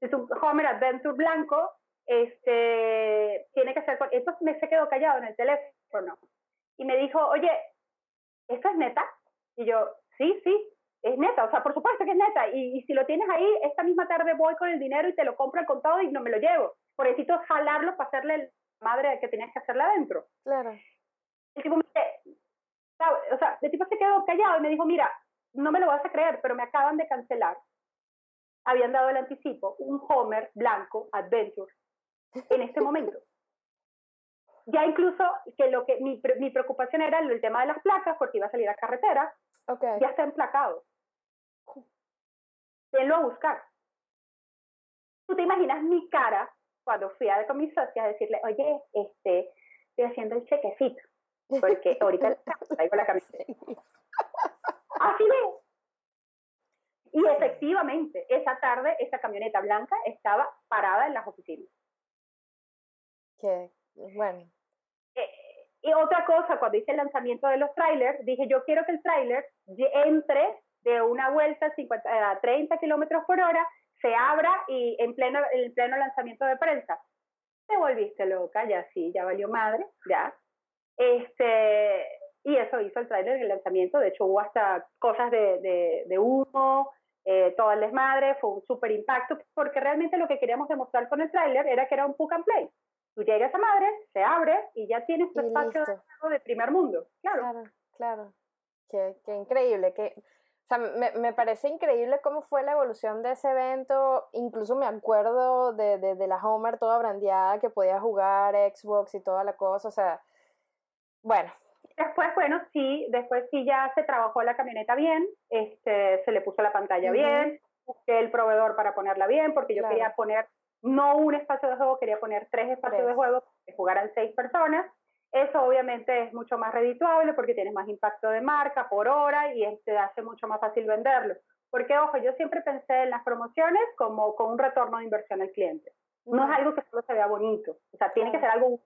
Es un Homer Adventure blanco, este, tiene que ser con... Esto me se quedó callado en el teléfono. Y me dijo, oye, ¿esto es neta? Y yo, sí, sí es neta, o sea, por supuesto que es neta. Y, si lo tienes ahí, esta misma tarde voy con el dinero y te lo compro con todo y no me lo llevo. Por necesito jalarlo para hacerle la madre que tenías que hacerle adentro. Claro. El tipo me dice, o sea, el tipo se quedó callado y me dijo, mira, no me lo vas a creer, pero me acaban de cancelar. Habían dado el anticipo, un Homer blanco Adventure en este momento. Ya incluso que lo que mi, mi preocupación era el tema de las placas, porque iba a salir a carretera, okay. ya está emplacado venlo a buscar. ¿Tú te imaginas mi cara cuando fui a ver con mis socias a decirle, oye, este, estoy haciendo el chequecito, porque ahorita traigo la camiseta. Así de. Y efectivamente, esa tarde, esa camioneta blanca estaba parada en las oficinas. Que, bueno. Eh, y otra cosa, cuando hice el lanzamiento de los trailers, dije, yo quiero que el trailer entre de una vuelta a 30 kilómetros por hora, se abra y en pleno, en pleno lanzamiento de prensa. Te volviste loca, ya sí, ya valió madre, ya. Este, y eso hizo el trailer en el lanzamiento, de hecho hubo hasta cosas de, de, humo, eh, todo el desmadre, fue un súper impacto, porque realmente lo que queríamos demostrar con el trailer era que era un puck and play. Tú llegas a madre, se abre y ya tienes tu espacio de primer mundo. Claro, claro. claro. Qué, qué increíble, que o sea, me, me, parece increíble cómo fue la evolución de ese evento. Incluso me acuerdo de, de, de, la Homer toda brandeada que podía jugar Xbox y toda la cosa. O sea, bueno. Después, bueno, sí, después sí ya se trabajó la camioneta bien, este, se le puso la pantalla bien, busqué el proveedor para ponerla bien, porque yo quería poner no un espacio de juego, quería poner tres espacios de juego que jugaran seis personas eso obviamente es mucho más redituable porque tienes más impacto de marca por hora y te hace mucho más fácil venderlo. Porque, ojo, yo siempre pensé en las promociones como con un retorno de inversión al cliente. No es algo que solo se vea bonito, o sea, tiene que ser algo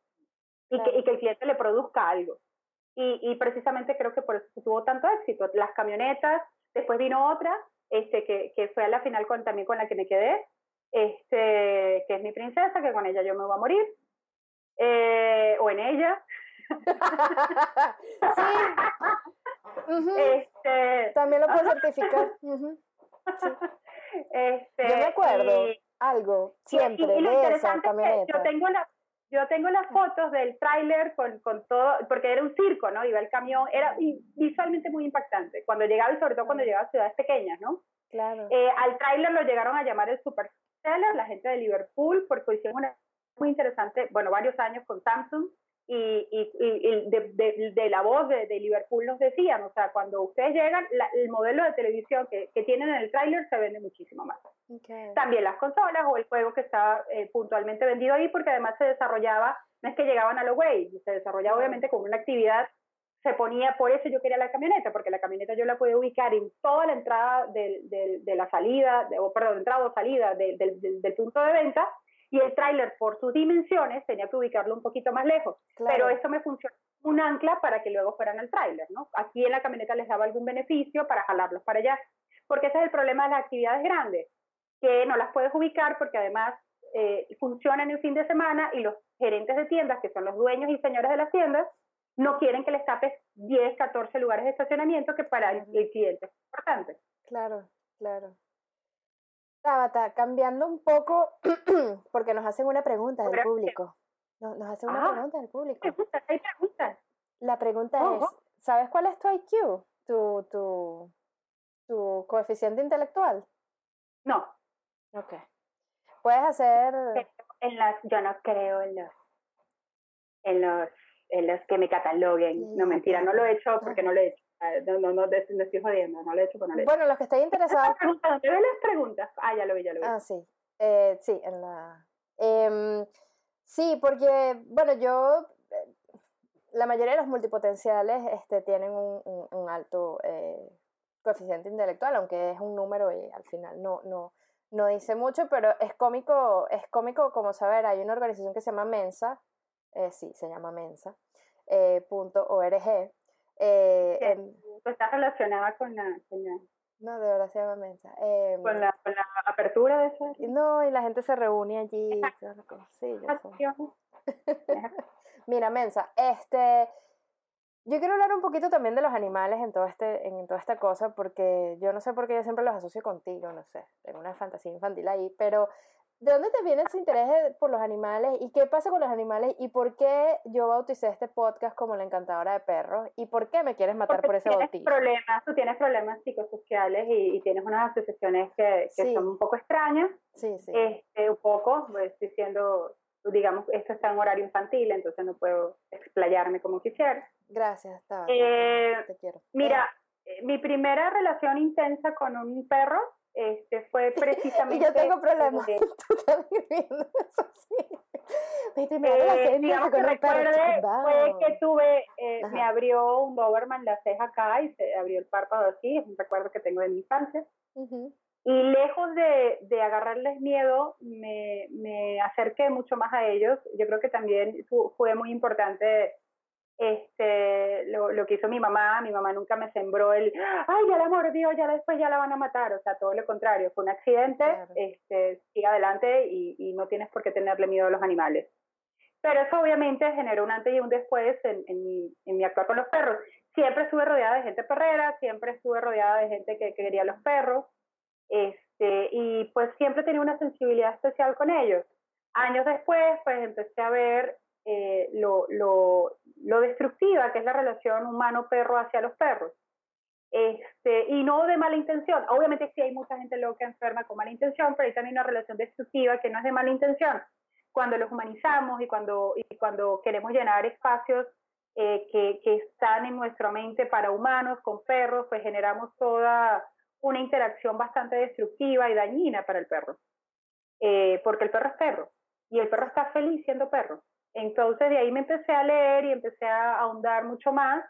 y, que, y que el cliente le produzca algo. Y, y, precisamente creo que por eso tuvo tanto éxito. Las camionetas, después vino otra, este, que, que fue a la final con, también con la que me quedé, este, que es mi princesa, que con ella yo me voy a morir eh, o en ella. sí. este, También lo puedo certificar. este, yo me acuerdo algo siempre de esa camioneta. yo tengo la yo tengo las fotos del tráiler con, con todo, porque era un circo, ¿no? Iba el camión, era visualmente muy impactante. Cuando llegaba, y sobre todo cuando llegaba a ciudades pequeñas, ¿no? Claro. Eh, al tráiler lo llegaron a llamar el superseller, la gente de Liverpool, porque hicieron una muy interesante, bueno, varios años con Samsung y, y, y de, de, la voz de, Liverpool nos decían, o sea, cuando ustedes llegan, el modelo de televisión que, que, tienen en el tráiler se vende muchísimo más. También las consolas o el juego que estaba eh, puntualmente vendido ahí, porque además se desarrollaba, no es que llegaban a lo way, se desarrollaba obviamente como una actividad, se ponía, por eso yo quería la camioneta, porque la camioneta yo la podía ubicar en toda la entrada de, de la salida, o perdón, entrada o salida del, del punto de venta, y el tráiler por sus dimensiones tenía que ubicarlo un poquito más lejos, pero eso me funcionó un ancla para que luego fueran al tráiler, ¿no? Aquí en la camioneta les daba algún beneficio para jalarlos para allá, porque ese es el problema de las actividades grandes, que no las puedes ubicar porque además eh, funcionan el fin de semana y los gerentes de tiendas, que son los dueños y señores de las tiendas, no quieren que les tapes 10, 14 lugares de estacionamiento que para el, el cliente es importante. Claro, claro. Tabata, cambiando un poco, porque nos hacen una pregunta del público. Nos, nos hacen una pregunta del público. Hay preguntas. La pregunta es, ¿sabes cuál es tu IQ? Tu, tu, tu coeficiente intelectual. No. Ok. Puedes hacer... En las, yo no creo en los, en los, en los que me cataloguen. No, mentira, no lo he hecho porque no lo he hecho. Ah, no, no, no, no estoy jodiendo, no lo he hecho no Bueno, los que estén interesados. ¿Dónde ven las preguntas? Ah, ya lo vi, ya lo vi. Ah, sí. Eh, sí, en la. Eh, sí, porque, bueno, yo. Eh, la mayoría de los multipotenciales este, tienen un, un, un alto eh, coeficiente intelectual, aunque es un número y al final no, no, no dice mucho, pero es cómico, es cómico como saber, hay una organización que se llama Mensa, eh, sí, se llama Mensa, eh, punto .org, eh, está relacionada con la, No, de verdad se llama Mensa. Em, ¿Con, la, ¿Con la apertura de eso? No, y la gente se reúne allí. Sí, Mira, Mensa, este... Yo quiero hablar un poquito también de los animales en, todo este, en toda esta cosa, porque yo no sé por qué yo siempre los asocio contigo, no sé, tengo una fantasía infantil ahí, pero ¿De dónde te viene ese interés por los animales y qué pasa con los animales y por qué yo bauticé este podcast como la encantadora de perros y por qué me quieres matar por ese tienes Problemas, tú tienes problemas psicosociales y, tienes unas asociaciones que, que son un poco extrañas. Sí, sí. Este, un poco, pues, diciendo, digamos, esto está en horario infantil, entonces no puedo explayarme como quisiera. Gracias, eh, te quiero. Mira, eh, mi primera relación intensa con un perro este fue precisamente... y yo tengo problemas, tú también viendo eso sí. Mi primera eh, digamos que recuerde fue que tuve, eh, me abrió un Doberman la ceja acá y se abrió el párpado así, es un recuerdo que tengo de mi infancia. Y lejos de, de agarrarles miedo, me, me acerqué mucho más a ellos. Yo creo que también fue muy importante este, lo, lo, que hizo mi mamá, mi mamá nunca me sembró el, ay, ya la mordió, ya después ya la van a matar, o sea, todo lo contrario, fue un accidente, este, sigue adelante y, y, no tienes por qué tenerle miedo a los animales. Pero eso obviamente generó un antes y un después en, en, mi, en mi actuar con los perros. Siempre estuve rodeada de gente perrera, siempre estuve rodeada de gente que, que quería los perros, este, y pues siempre tenía una sensibilidad especial con ellos. Años después, pues empecé a ver eh, lo, lo, lo, destructiva que es la relación humano-perro hacia los perros. Este, y no de mala intención. Obviamente sí hay mucha gente loca enferma con mala intención, pero hay también una relación destructiva que no es de mala intención. Cuando los humanizamos y cuando, y cuando queremos llenar espacios eh, que, están en nuestra mente para humanos con perros, pues generamos toda una interacción bastante destructiva y dañina para el perro. Eh, porque el perro es perro y el perro está feliz siendo perro. Entonces de ahí me empecé a leer y empecé a ahondar mucho más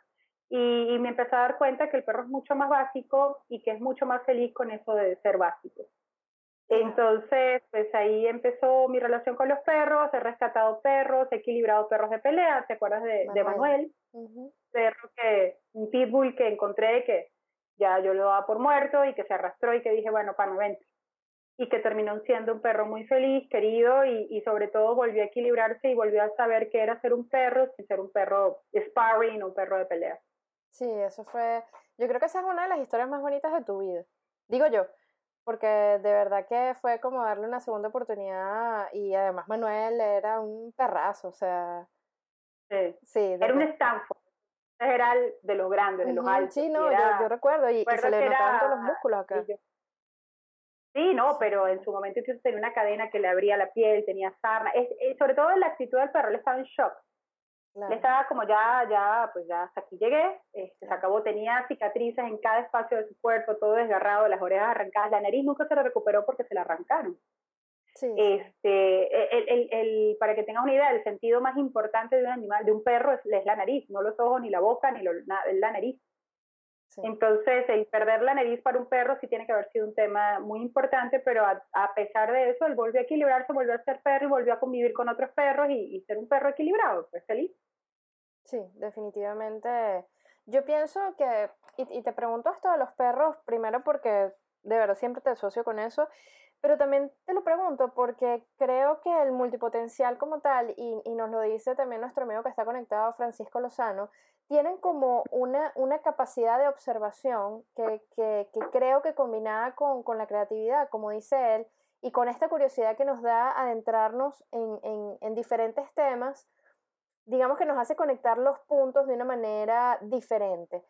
y, me empecé a dar cuenta que el perro es mucho más básico y que es mucho más feliz con eso de ser básico. Entonces, pues ahí empezó mi relación con los perros, he rescatado perros, he equilibrado perros de pelea, ¿te acuerdas de Manuel? Perro que, un pitbull que encontré que ya yo lo daba por muerto y que se arrastró y que dije, bueno, para vente y que terminó siendo un perro muy feliz, querido y, y, sobre todo volvió a equilibrarse y volvió a saber qué era ser un perro sin ser un perro sparring, un perro de pelea. Sí, eso fue, yo creo que esa es una de las historias más bonitas de tu vida, digo yo, porque de verdad que fue como darle una segunda oportunidad y además Manuel era un perrazo, o sea... Sí, sí era un Stanford. Era de los grandes, de los altos. Sí, no, yo, yo, recuerdo, y, se le notaban todos los músculos acá. Sí, no, pero en su momento incluso tenía una cadena que le abría la piel, tenía sarna, es, sobre todo en la actitud del perro, le estaba en shock. Le estaba como ya, ya, pues ya hasta aquí llegué, este, se acabó, tenía cicatrices en cada espacio de su cuerpo, todo desgarrado, las orejas arrancadas, la nariz nunca se la recuperó porque se la arrancaron. Sí. Este, el, el, el, para que tengas una idea, el sentido más importante de un animal, de un perro, es, es la nariz, no los ojos, ni la boca, ni lo, la nariz. Entonces, el perder la nariz para un perro sí tiene que haber sido un tema muy importante, pero a, pesar de eso, él volvió a equilibrarse, volvió a ser perro y volvió a convivir con otros perros y, ser un perro equilibrado, pues feliz. Sí, definitivamente. Yo pienso que, y, te pregunto esto de los perros, primero porque de verdad siempre te asocio con eso, Pero también te lo pregunto porque creo que el multipotencial como tal, y, y nos lo dice también nuestro amigo que está conectado, Francisco Lozano, tienen como una, una capacidad de observación que, que, creo que combinada con, con, la creatividad, como dice él, y con esta curiosidad que nos da adentrarnos en, en, en, diferentes temas, digamos que nos hace conectar los puntos de una manera diferente.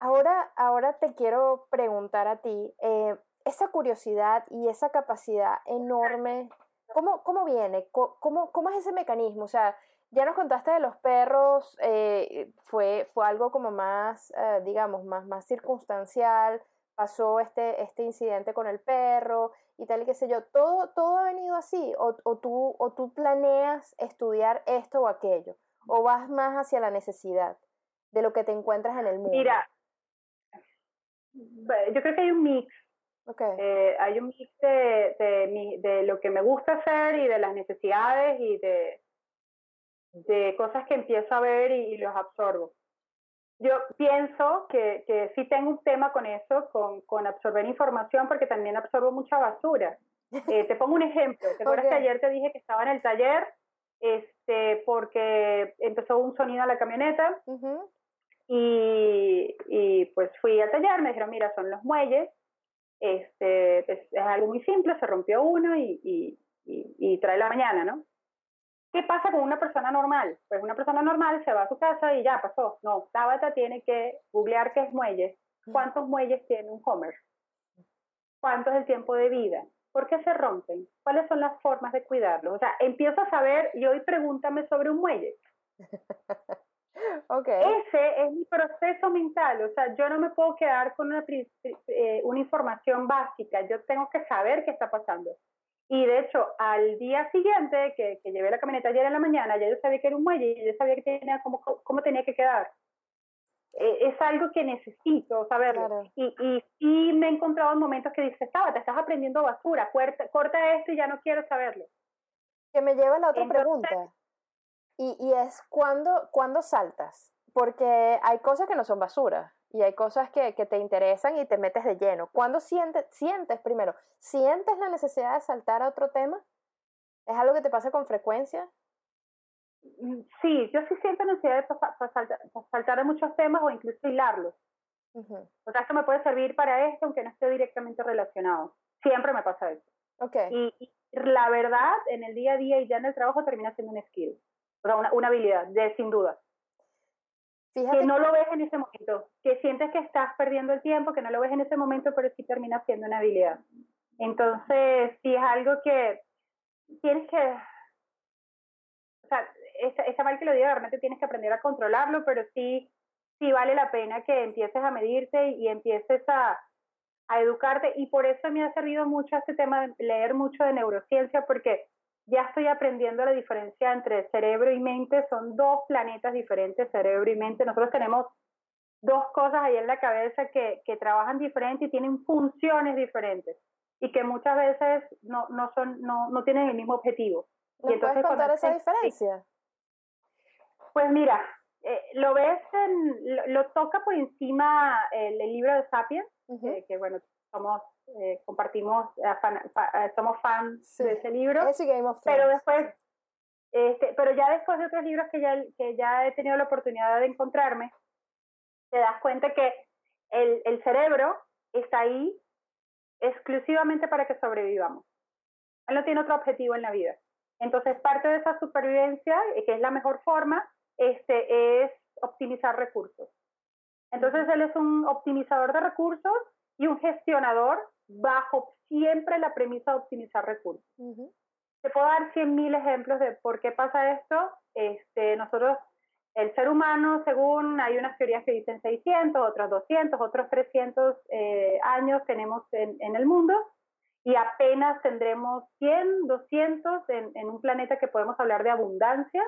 Ahora, ahora te quiero preguntar a ti, eh, esa curiosidad y esa capacidad enorme, ¿cómo, cómo viene? ¿Cómo, ¿Cómo es ese mecanismo? O sea, ya nos contaste de los perros, eh, fue, fue algo como más, eh, digamos, más, más circunstancial, pasó este, este incidente con el perro y tal y qué sé yo, todo, todo ha venido así, o, o, tú, o tú planeas estudiar esto o aquello, o vas más hacia la necesidad de lo que te encuentras en el mundo. Mira, yo creo que hay un mix. Okay. Eh, hay un mix de, de, de lo que me gusta hacer y de las necesidades y de, de cosas que empiezo a ver y, los absorbo. Yo pienso que, que sí tengo un tema con eso, con, con absorber información, porque también absorbo mucha basura. Eh, te pongo un ejemplo. ¿Te acuerdas que ayer te dije que estaba en el taller este, porque empezó un sonido a la camioneta? y, y pues fui al taller, me dijeron, mira, son los muelles. Este, es, es algo muy simple, se rompió uno y, y, y, y trae la mañana, ¿no? ¿Qué pasa con una persona normal? Pues una persona normal se va a su casa y ya pasó. No, Tabata tiene que googlear qué es muelle. ¿Cuántos muelles tiene un Homer? ¿Cuánto es el tiempo de vida? ¿Por qué se rompen? ¿Cuáles son las formas de cuidarlos? O sea, empiezo a saber y hoy pregúntame sobre un muelle. okay. Ese es mi proceso mental. O sea, yo no me puedo quedar con una, eh, una información básica. Yo tengo que saber qué está pasando. Y de hecho, al día siguiente que, que, llevé la camioneta ayer en la mañana, ya yo sabía que era un muelle y yo sabía que tenía cómo, cómo tenía que quedar. Eh, es algo que necesito saberlo. Claro. Y, y, y, me he encontrado en momentos que dices, estaba, te estás aprendiendo basura, corta, corta esto y ya no quiero saberlo. Que me lleva a la otra Entonces, pregunta. Y, y es, ¿cuándo, ¿cuándo saltas? Porque hay cosas que no son basura y hay cosas que, que, te interesan y te metes de lleno. ¿Cuándo sientes, sientes primero, sientes la necesidad de saltar a otro tema? ¿Es algo que te pasa con frecuencia? Mm, sí, yo sí siento necesidad de pasar, saltar, saltar a muchos temas o incluso hilarlos. Uh -huh. O sea, esto me puede servir para esto aunque no esté directamente relacionado. Siempre me pasa eso. Okay. Y, y, la verdad, en el día a día y ya en el trabajo termina siendo un skill, o sea, una, una habilidad, de, sin duda. Fíjate que no lo ves en ese momento, que sientes que estás perdiendo el tiempo, que no lo ves en ese momento, pero sí termina siendo una habilidad. Entonces, sí es algo que tienes que, o sea, está, está mal que lo diga, realmente tienes que aprender a controlarlo, pero sí, sí vale la pena que empieces a medirte y empieces a, a educarte. Y por eso me ha servido mucho este tema de leer mucho de neurociencia, porque ya estoy aprendiendo la diferencia entre cerebro y mente, son dos planetas diferentes, cerebro y mente. Nosotros tenemos dos cosas ahí en la cabeza que, que trabajan diferente y tienen funciones diferentes y que muchas veces no, no, son, no, no tienen el mismo objetivo. ¿Me y entonces, puedes contar esa diferencia? Pues mira, eh, lo ves, en, lo, lo, toca por encima el, el libro de Sapiens, uh -huh. eh, que bueno, somos eh, compartimos, eh, fan, fa, eh, somos fans sí. de ese libro. Ese Game of pero después, este, pero ya después de otros libros que ya, que ya he tenido la oportunidad de encontrarme, te das cuenta que el, el cerebro está ahí exclusivamente para que sobrevivamos. Él no tiene otro objetivo en la vida. Entonces, parte de esa supervivencia, que es la mejor forma, este, es optimizar recursos. Entonces, él es un optimizador de recursos y un gestionador bajo siempre la premisa de optimizar recursos. Uh -huh. Te puedo dar 100.000 ejemplos de por qué pasa esto. Este, nosotros, el ser humano, según hay unas teorías que dicen 600, otros 200, otros 300 eh, años tenemos en, en, el mundo y apenas tendremos 100, 200 en, en un planeta que podemos hablar de abundancia,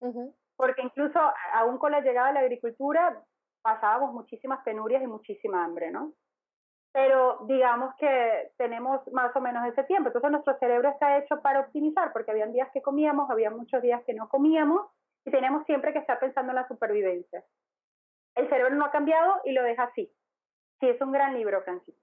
uh -huh. porque incluso aún con la llegada de la agricultura pasábamos muchísimas penurias y muchísima hambre, ¿no? Pero digamos que tenemos más o menos ese tiempo. Entonces nuestro cerebro está hecho para optimizar, porque habían días que comíamos, había muchos días que no comíamos, y tenemos siempre que estar pensando en la supervivencia. El cerebro no ha cambiado y lo deja así. Sí, es un gran libro, Francis.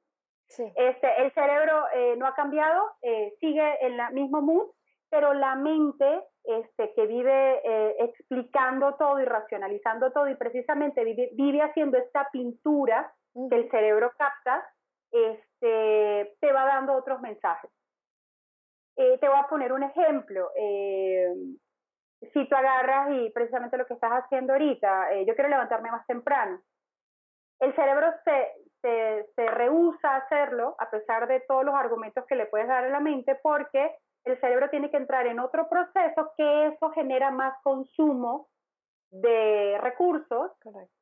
Este, el cerebro eh, no ha cambiado, eh, sigue en el mismo mood, pero la mente este, que vive eh, explicando todo y racionalizando todo y precisamente vive, vive haciendo esta pintura que el cerebro capta, este, te va dando otros mensajes. te voy a poner un ejemplo. si tú agarras y precisamente lo que estás haciendo ahorita, yo quiero levantarme más temprano. El cerebro se, se, se rehúsa a hacerlo a pesar de todos los argumentos que le puedes dar a la mente porque el cerebro tiene que entrar en otro proceso que eso genera más consumo de recursos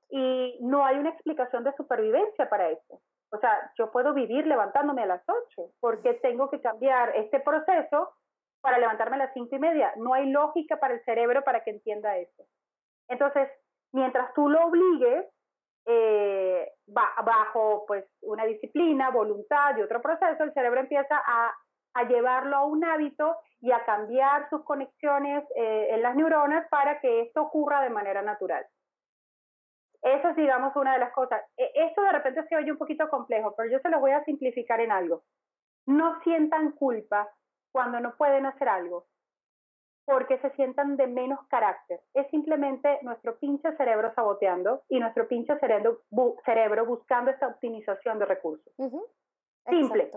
y no hay una explicación de supervivencia para eso. O sea, yo puedo vivir levantándome a las 8 porque tengo que cambiar este proceso para levantarme a las cinco y media. No hay lógica para el cerebro para que entienda eso. Entonces, mientras tú lo obligues, eh, bajo pues una disciplina, voluntad y otro proceso, el cerebro empieza a, a llevarlo a un hábito y a cambiar sus conexiones eh, en las neuronas para que esto ocurra de manera natural. Eso es, digamos, una de las cosas. E, esto de repente se oye un poquito complejo, pero yo se lo voy a simplificar en algo. No sientan culpa cuando no pueden hacer algo porque se sientan de menos carácter. Es simplemente nuestro pinche cerebro saboteando y nuestro pinche cerebro, cerebro buscando esa optimización de recursos. Simple.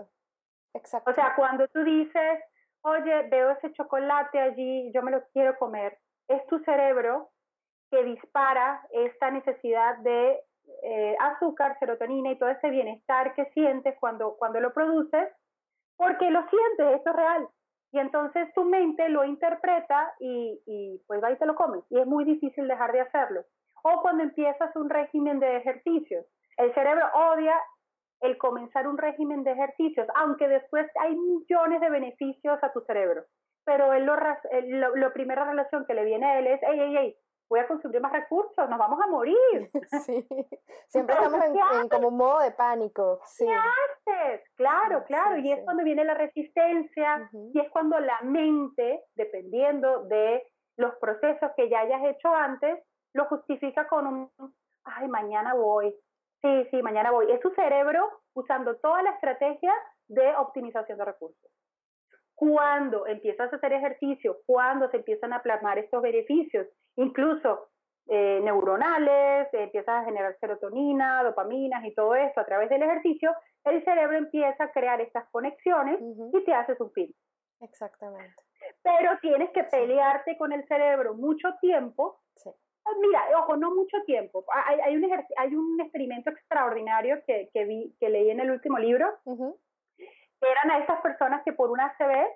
Exacto. O sea, cuando tú dices, oye, veo ese chocolate allí, yo me lo quiero comer, es tu cerebro que dispara esta necesidad de eh, azúcar, serotonina y todo ese bienestar que sientes cuando, cuando lo produces, porque lo sientes, eso es real. Y entonces tu mente lo interpreta y, pues va y te lo comes. Y es muy difícil dejar de hacerlo. O cuando empiezas un régimen de ejercicios. El cerebro odia el comenzar un régimen de ejercicios, aunque después hay millones de beneficios a tu cerebro. Pero él lo, lo, lo primera relación que le viene a él es, hey, hey, hey, voy a consumir más recursos, nos vamos a morir. Sí, siempre estamos en, como un modo de pánico. Sí. ¿Qué haces? Claro, claro, y es cuando viene la resistencia y es cuando la mente, dependiendo de los procesos que ya hayas hecho antes, lo justifica con un, ay, mañana voy. Sí, sí, mañana voy. Es tu cerebro usando toda la estrategia de optimización de recursos. Cuando empiezas a hacer ejercicio, cuando se empiezan a plasmar estos beneficios incluso eh, neuronales, empiezas a generar serotonina, dopaminas y todo eso a través del ejercicio, el cerebro empieza a crear estas conexiones y te haces un film. Exactamente. Pero tienes que pelearte con el cerebro mucho tiempo. Sí. Ah, mira, ojo, no mucho tiempo. Hay, hay, un, hay un experimento extraordinario que, que, vi, que leí en el último libro. Eran a esas personas que por una ACV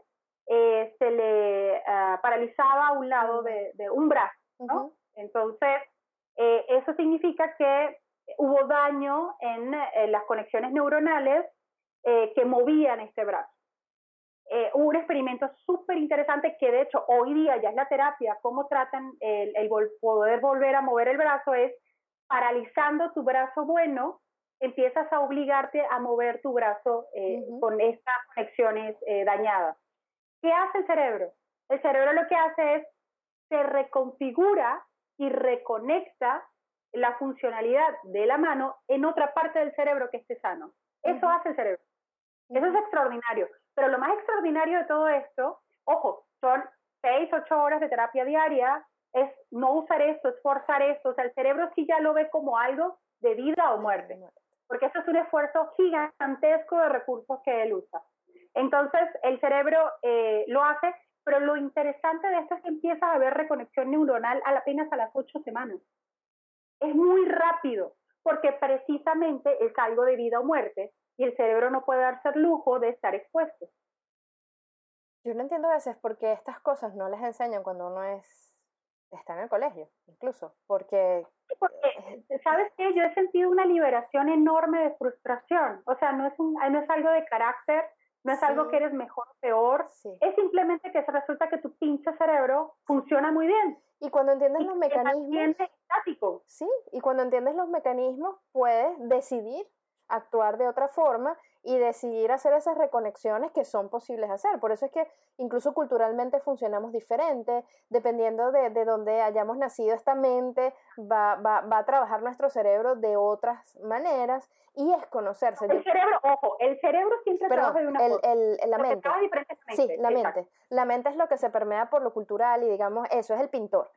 eh, se le ah, paralizaba un lado de, de un brazo entonces, eh, eso significa que hubo daño en, las conexiones neuronales eh, que movían este brazo. Eh, un experimento súper interesante que de hecho hoy día ya es la terapia, cómo tratan el, el, poder volver a mover el brazo es paralizando tu brazo bueno, empiezas a obligarte a mover tu brazo con estas conexiones dañadas. ¿Qué hace el cerebro? El cerebro lo que hace es se reconfigura y reconecta la funcionalidad de la mano en otra parte del cerebro que esté sano. Eso hace el cerebro. Eso es extraordinario. Pero lo más extraordinario de todo esto, ojo, son seis, ocho horas de terapia diaria, es no usar esto, es forzar esto. O sea, el cerebro sí ya lo ve como algo de vida o muerte. Porque eso es un esfuerzo gigantesco de recursos que él usa. Entonces, el cerebro eh, lo hace pero lo interesante de esto es que empieza a haber reconexión neuronal apenas a las ocho semanas. Es muy rápido, porque precisamente es algo de vida o muerte y el cerebro no puede darse el lujo de estar expuesto. Yo no entiendo a veces por qué estas cosas no les enseñan cuando uno es está en el colegio, incluso, porque... porque ¿sabes qué? Yo he sentido una liberación enorme de frustración, o sea, no es, un, no es algo de carácter, no es algo que eres mejor o peor, es simplemente que se resulta que tu pinche cerebro funciona muy bien. Y cuando entiendes los mecanismos... estático. Sí, y cuando entiendes los mecanismos puedes decidir actuar de otra forma y decidir hacer esas reconexiones que son posibles hacer. Por eso es que incluso culturalmente funcionamos diferente, dependiendo de, de donde hayamos nacido, esta mente va, va, va, a trabajar nuestro cerebro de otras maneras y es conocerse. El cerebro, ojo, el cerebro siempre trabaja de una el, forma. El, la mente. Sí, la mente. La mente es lo que se permea por lo cultural y digamos, eso es el pintor.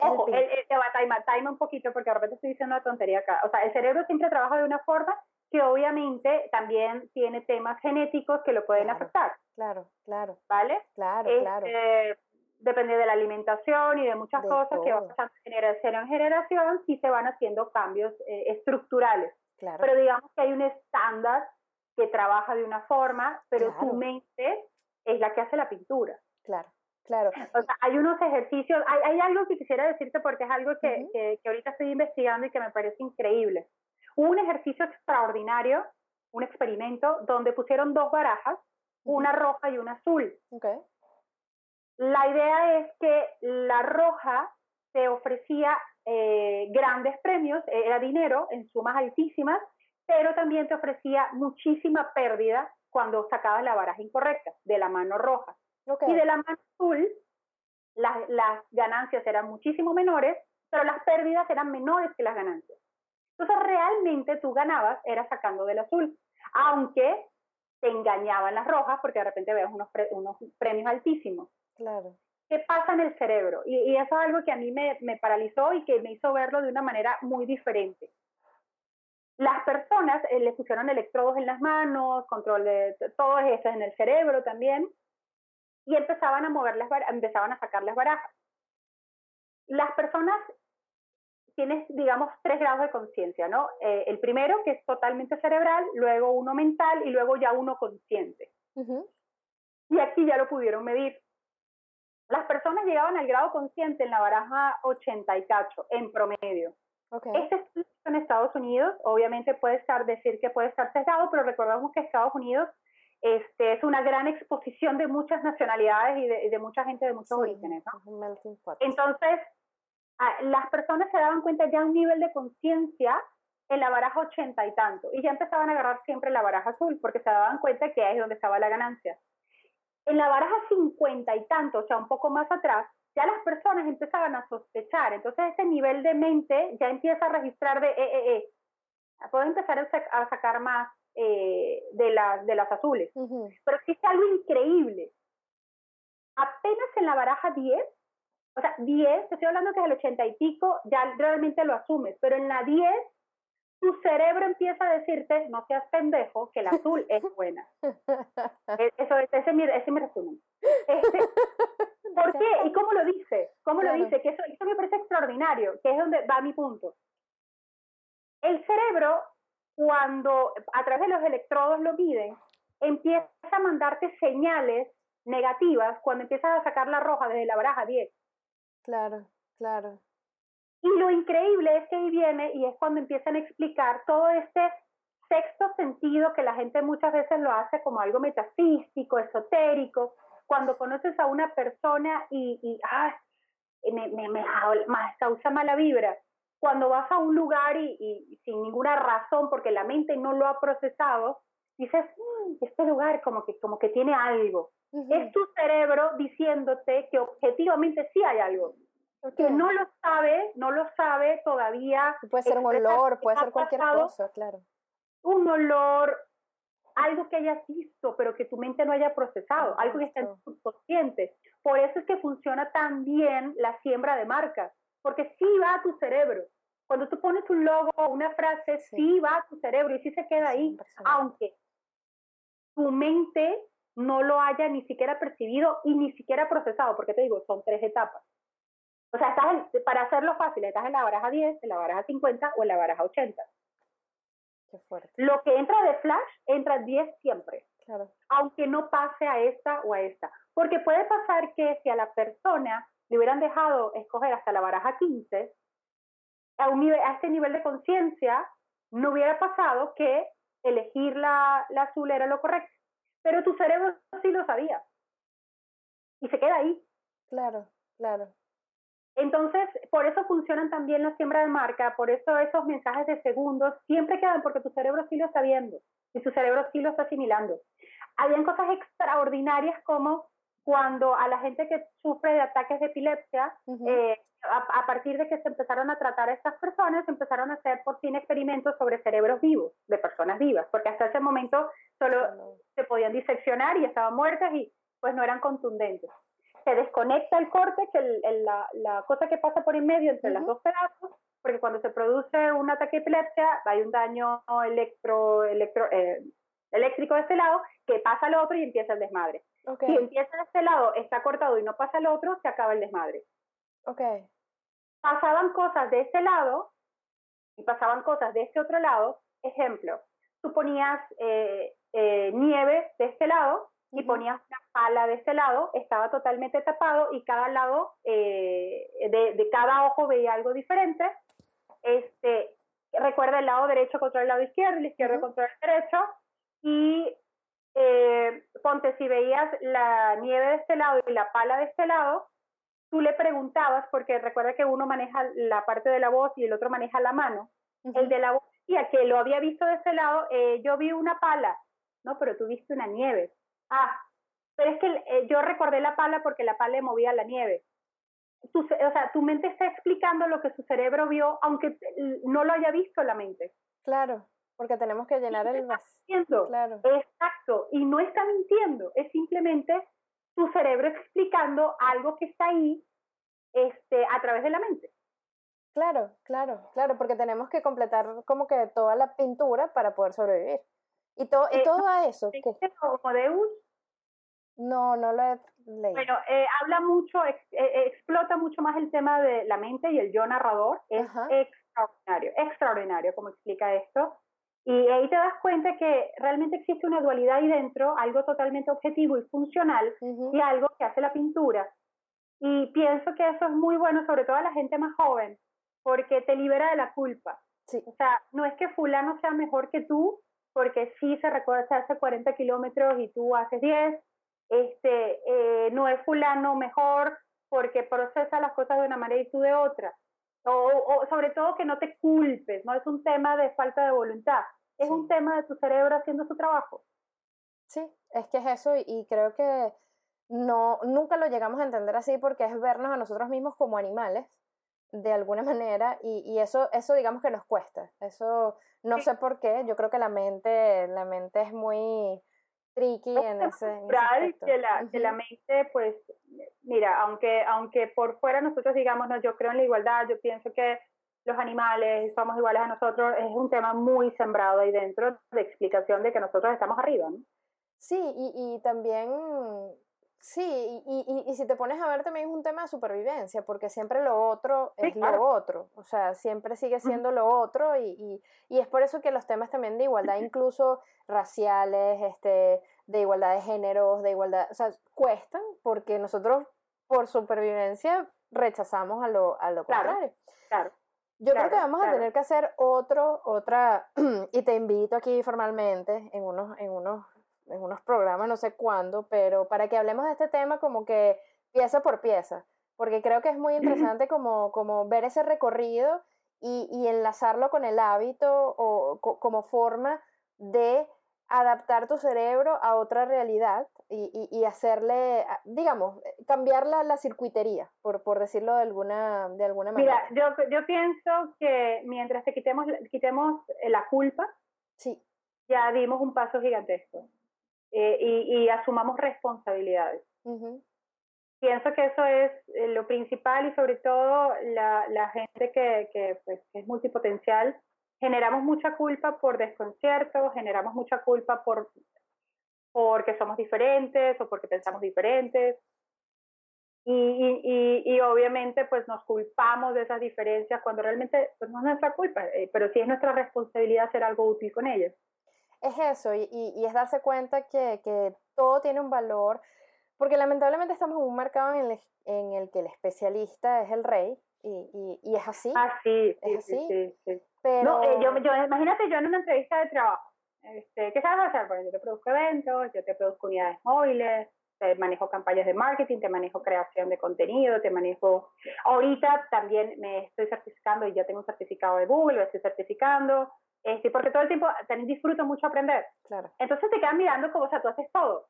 Ojo, el, el, te va a time un poquito porque de repente estoy diciendo una tontería acá. O sea, el cerebro siempre trabaja de una forma que obviamente también tiene temas genéticos que lo pueden afectar. Claro, claro. ¿Vale? Claro, claro. Este, depende de la alimentación y de muchas cosas que van pasando de generación en generación, sí se van haciendo cambios eh, estructurales. Claro. Pero digamos que hay un estándar que trabaja de una forma, pero tu mente es la que hace la pintura. Claro. Claro. O sea, hay unos ejercicios, hay, hay algo que quisiera decirte porque es algo que, que, que, ahorita estoy investigando y que me parece increíble. Un ejercicio extraordinario, un experimento, donde pusieron dos barajas, una roja y una azul. Okay. La idea es que la roja te ofrecía eh, grandes premios, era dinero en sumas altísimas, pero también te ofrecía muchísima pérdida cuando sacabas la baraja incorrecta de la mano roja. Okay. Y de la mano azul, las, las ganancias eran muchísimo menores, pero las pérdidas eran menores que las ganancias. Entonces, realmente tú ganabas, era sacando del azul, aunque te engañaban las rojas porque de repente veas unos, pre, unos premios altísimos. Claro. ¿Qué pasa en el cerebro? Y, y, eso es algo que a mí me, me paralizó y que me hizo verlo de una manera muy diferente. Las personas eh, le pusieron electrodos en las manos, control de todo eso en el cerebro también, y empezaban a mover las empezaban a sacar las barajas. Las personas tienes, digamos, tres grados de conciencia, ¿no? Eh, el primero, que es totalmente cerebral, luego uno mental y luego ya uno consciente. Uh -huh. Y aquí ya lo pudieron medir. Las personas llegaban al grado consciente en la baraja 80 y cacho, en promedio. Okay. Este estudio en Estados Unidos, obviamente puede estar, decir que puede estar sesgado, pero recordemos que Estados Unidos este, es una gran exposición de muchas nacionalidades y de, de mucha gente de muchos sí, orígenes. ¿no? Entonces, las personas se daban cuenta ya un nivel de conciencia en la baraja 80 y tanto, y ya empezaban a agarrar siempre la baraja azul, porque se daban cuenta que ahí es donde estaba la ganancia. En la baraja 50 y tanto, o sea, un poco más atrás, ya las personas empezaban a sospechar, entonces ese nivel de mente ya empieza a registrar de, eh, eh, eh, puedo empezar a sacar más eh, de, las, de las azules. Uh -huh. Pero existe algo increíble. Apenas en la baraja 10, o sea, 10, te estoy hablando que es el 80 y pico, ya realmente lo asumes, pero en la 10, tu cerebro empieza a decirte, no seas pendejo, que la azul es buena. Eso, ese, es mi, ese es mi resumen. Este, ¿Por qué? ¿Y cómo lo dice? ¿Cómo claro. lo dice? Que eso, eso me parece extraordinario, que es donde va mi punto. El cerebro, cuando a través de los electrodos lo miden, empieza a mandarte señales negativas cuando empiezas a sacar la roja desde la baraja 10. Claro, claro. Y lo increíble es que ahí viene y es cuando empiezan a explicar todo este sexto sentido que la gente muchas veces lo hace como algo metafísico, esotérico, cuando conoces a una persona y, y ah, me, me, me, causa mala vibra. Cuando vas a un lugar y, y, sin ninguna razón, porque la mente no lo ha procesado, dices, mmm, este lugar como que, como que tiene algo. Uh -huh. Es tu cerebro diciéndote que objetivamente sí hay algo. Okay. Que no lo sabe, no lo sabe todavía. Puede ser un olor, puede ser cualquier cosa, claro. Un olor, algo que hayas visto, pero que tu mente no haya procesado, oh, algo que está en tu subconsciente. Por eso es que funciona tan bien la siembra de marcas, porque sí va a tu cerebro. Cuando tú pones un logo o una frase, sí. sí. va a tu cerebro y sí se queda ahí, aunque tu mente no lo haya ni siquiera percibido y ni siquiera procesado, porque te digo, son tres etapas. O sea, estás en, para hacerlo fácil, estás en la baraja 10, en la baraja 50 o en la baraja 80. Qué fuerte. Lo que entra de flash, entra 10 siempre. Claro. Aunque no pase a esta o a esta. Porque puede pasar que si a la persona le hubieran dejado escoger hasta la baraja 15, a, un nivel, a este nivel de conciencia, no hubiera pasado que elegir la, la azul era lo correcto. Pero tu cerebro sí lo sabía. Y se queda ahí. Claro, claro. Entonces, por eso funcionan también la siembra de marca, por eso esos mensajes de segundos siempre quedan porque tu cerebro sí lo está viendo y tu cerebro sí lo está asimilando. Habían cosas extraordinarias como cuando a la gente que sufre de ataques de epilepsia, eh, a, partir de que se empezaron a tratar a estas personas, se empezaron a hacer por fin experimentos sobre cerebros vivos, de personas vivas, porque hasta ese momento solo se podían diseccionar y estaban muertas y pues no eran contundentes se desconecta el corte, que la, la, cosa que pasa por en medio entre las dos pedazos, porque cuando se produce un ataque de epilepsia hay un daño electro, electro, eh, eléctrico de este lado que pasa al otro y empieza el desmadre. Si empieza de este lado, está cortado y no pasa al otro, se acaba el desmadre. Okay. Pasaban cosas de este lado y pasaban cosas de este otro lado. Ejemplo, tú ponías eh, eh, nieve de este lado y ponías una pala de este lado, estaba totalmente tapado y cada lado eh, de, de, cada ojo veía algo diferente. Este, recuerda el lado derecho contra el lado izquierdo, el izquierdo contra el derecho. Y eh, ponte, si veías la nieve de este lado y la pala de este lado, tú le preguntabas, porque recuerda que uno maneja la parte de la voz y el otro maneja la mano. El de la voz decía que lo había visto de este lado, eh, yo vi una pala, no, pero tú viste una nieve Ah, pero es que eh, yo recordé la pala porque la pala le movía la nieve. o sea, tu mente está explicando lo que su cerebro vio, aunque no lo haya visto la mente. Claro, porque tenemos que llenar el vacío. Claro. Exacto, y no está mintiendo, es simplemente tu cerebro explicando algo que está ahí este, a través de la mente. Claro, claro, claro, porque tenemos que completar como que toda la pintura para poder sobrevivir. Y, todo y eh, todo a eso. ¿qué? Deus? No, no lo he leído. Bueno, eh, habla mucho, eh, explota mucho más el tema de la mente y el yo narrador. Es extraordinario, extraordinario como explica esto. Y ahí te das cuenta que realmente existe una dualidad ahí dentro, algo totalmente objetivo y funcional, y algo que hace la pintura. Y pienso que eso es muy bueno, sobre todo a la gente más joven, porque te libera de la culpa. Sí. O sea, no es que fulano sea mejor que tú, porque si se recuerda, se hace 40 kilómetros y tú haces 10, este, eh, no es fulano mejor porque procesa las cosas de una manera y tú de otra. O, sobre todo que no te culpes, no es un tema de falta de voluntad, es un tema de tu cerebro haciendo su trabajo. Sí, es que es eso y, creo que no, nunca lo llegamos a entender así porque es vernos a nosotros mismos como animales de alguna manera y, y eso, eso digamos que nos cuesta, eso no sé por qué, yo creo que la mente, la mente es muy tricky en ese, en que la, que la mente, pues, mira, aunque, aunque por fuera nosotros digamos, no, yo creo en la igualdad, yo pienso que los animales somos iguales a nosotros, es un tema muy sembrado ahí dentro de explicación de que nosotros estamos arriba, ¿no? Sí, y, y también Sí, y, y, y, si te pones a ver también es un tema de supervivencia, porque siempre lo otro es lo otro, o sea, siempre sigue siendo lo otro y, y, es por eso que los temas también de igualdad, incluso raciales, este, de igualdad de géneros, de igualdad, o sea, cuestan porque nosotros por supervivencia rechazamos a lo, a lo contrario. Claro. Yo creo que vamos a tener que hacer otro, otra, y te invito aquí formalmente en unos, en unos en unos programas, no sé cuándo, pero para que hablemos de este tema como que pieza por pieza, porque creo que es muy interesante como, como ver ese recorrido y, y enlazarlo con el hábito o como forma de adaptar tu cerebro a otra realidad y, y, hacerle, digamos, cambiar la, la circuitería, por, por decirlo de alguna, de alguna manera. Mira, yo, yo pienso que mientras te quitemos, quitemos la culpa, sí. ya dimos un paso gigantesco. Eh, y, y, asumamos responsabilidades. Pienso que eso es eh, lo principal y sobre todo la, la gente que, que, pues, es multipotencial, generamos mucha culpa por desconcierto, generamos mucha culpa por porque somos diferentes o porque pensamos diferentes. Y, y, y, obviamente pues nos culpamos de esas diferencias cuando realmente pues, no es nuestra culpa, eh, pero sí es nuestra responsabilidad hacer algo útil con ellas es eso, y, y, es darse cuenta que, que, todo tiene un valor, porque lamentablemente estamos en un mercado en el, en el que el especialista es el rey, y, y, es así. Ah, sí, sí, sí, sí, Pero... No, eh, yo, yo, imagínate yo en una entrevista de trabajo, este, ¿qué sabes hacer? Bueno, yo te produzco eventos, yo te produzco unidades móviles, te manejo campañas de marketing, te manejo creación de contenido, te manejo... Ahorita también me estoy certificando y ya tengo un certificado de Google, lo estoy certificando, este, porque todo el tiempo también disfruto mucho aprender. Claro. Entonces te quedan mirando como, o sea, tú haces todo.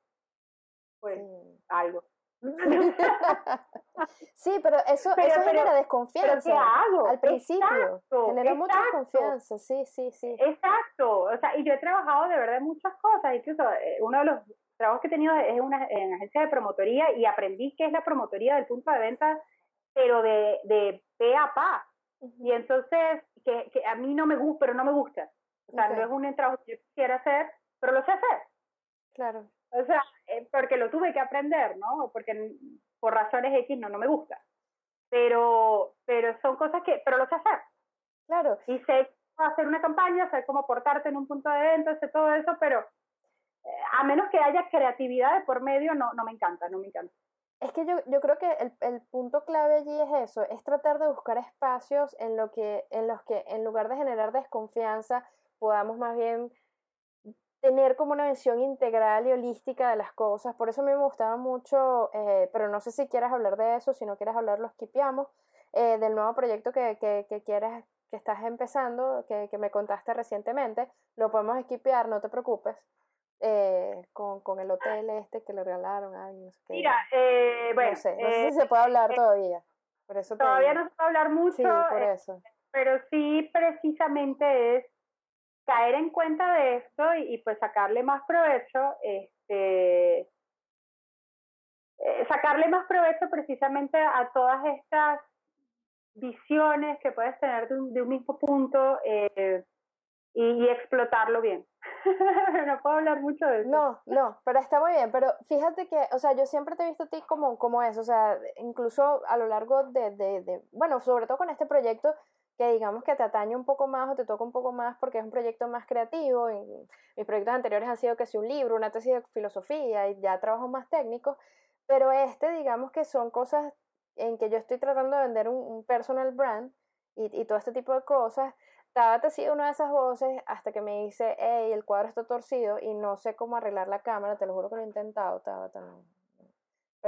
Pues algo. sí, pero eso, eso genera desconfianza. ¿Pero hago? Al principio. genera mucha desconfianza, sí, sí, sí. Exacto. O sea, y yo he trabajado de verdad en muchas cosas. Incluso eh, uno de los trabajos que he tenido es una, en agencia de promotoría y aprendí qué es la promotoría del punto de venta, pero de, de pe a pa. Y entonces, que, que, a mí no me gusta, pero no me gusta. O sea, no es un trabajo que yo quisiera hacer, pero lo sé hacer. Claro. O sea, eh, porque lo tuve que aprender, ¿no? Porque por razones X no, no me gusta. Pero, pero son cosas que, pero lo sé hacer. Claro. Y sé hacer una campaña, sé cómo portarte en un punto de venta, sé todo eso, pero eh, a menos que haya creatividad de por medio, no, no me encanta, no me encanta. Es que yo, yo creo que el, el, punto clave allí es eso, es tratar de buscar espacios en, lo que, en los que en lugar de generar desconfianza, podamos más bien tener como una visión integral y holística de las cosas. Por eso a mí me gustaba mucho, eh, pero no sé si quieres hablar de eso, si no quieres hablar, lo skipeamos, eh, del nuevo proyecto que, que, que, quieres, que estás empezando, que, que me contaste recientemente. Lo podemos skipear, no te preocupes. Eh, con, con el hotel este que le regalaron. Ay, no sé. Mira, eh, bueno. No sé, no sé si se puede hablar todavía. Por eso todavía no se puede hablar mucho. Sí, por eso. pero sí, precisamente es caer en cuenta de esto y, pues sacarle más provecho, este, eh, sacarle más provecho precisamente a todas estas visiones que puedes tener de un, de un mismo punto eh, y, explotarlo bien. no puedo hablar mucho de eso. No, no, pero está muy bien. Pero fíjate que, o sea, yo siempre te he visto a ti como, como eso, o sea, incluso a lo largo de, de, de, bueno, sobre todo con este proyecto, que digamos que te atañe un poco más o te toca un poco más porque es un proyecto más creativo. mis proyectos anteriores han sido que sea un libro, una tesis de filosofía y ya trabajos más técnicos, pero este digamos que son cosas en que yo estoy tratando de vender un, personal brand y, todo este tipo de cosas. Tabata ha sido una de esas voces hasta que me dice, hey, el cuadro está torcido y no sé cómo arreglar la cámara, te lo juro que lo he intentado, Tabata,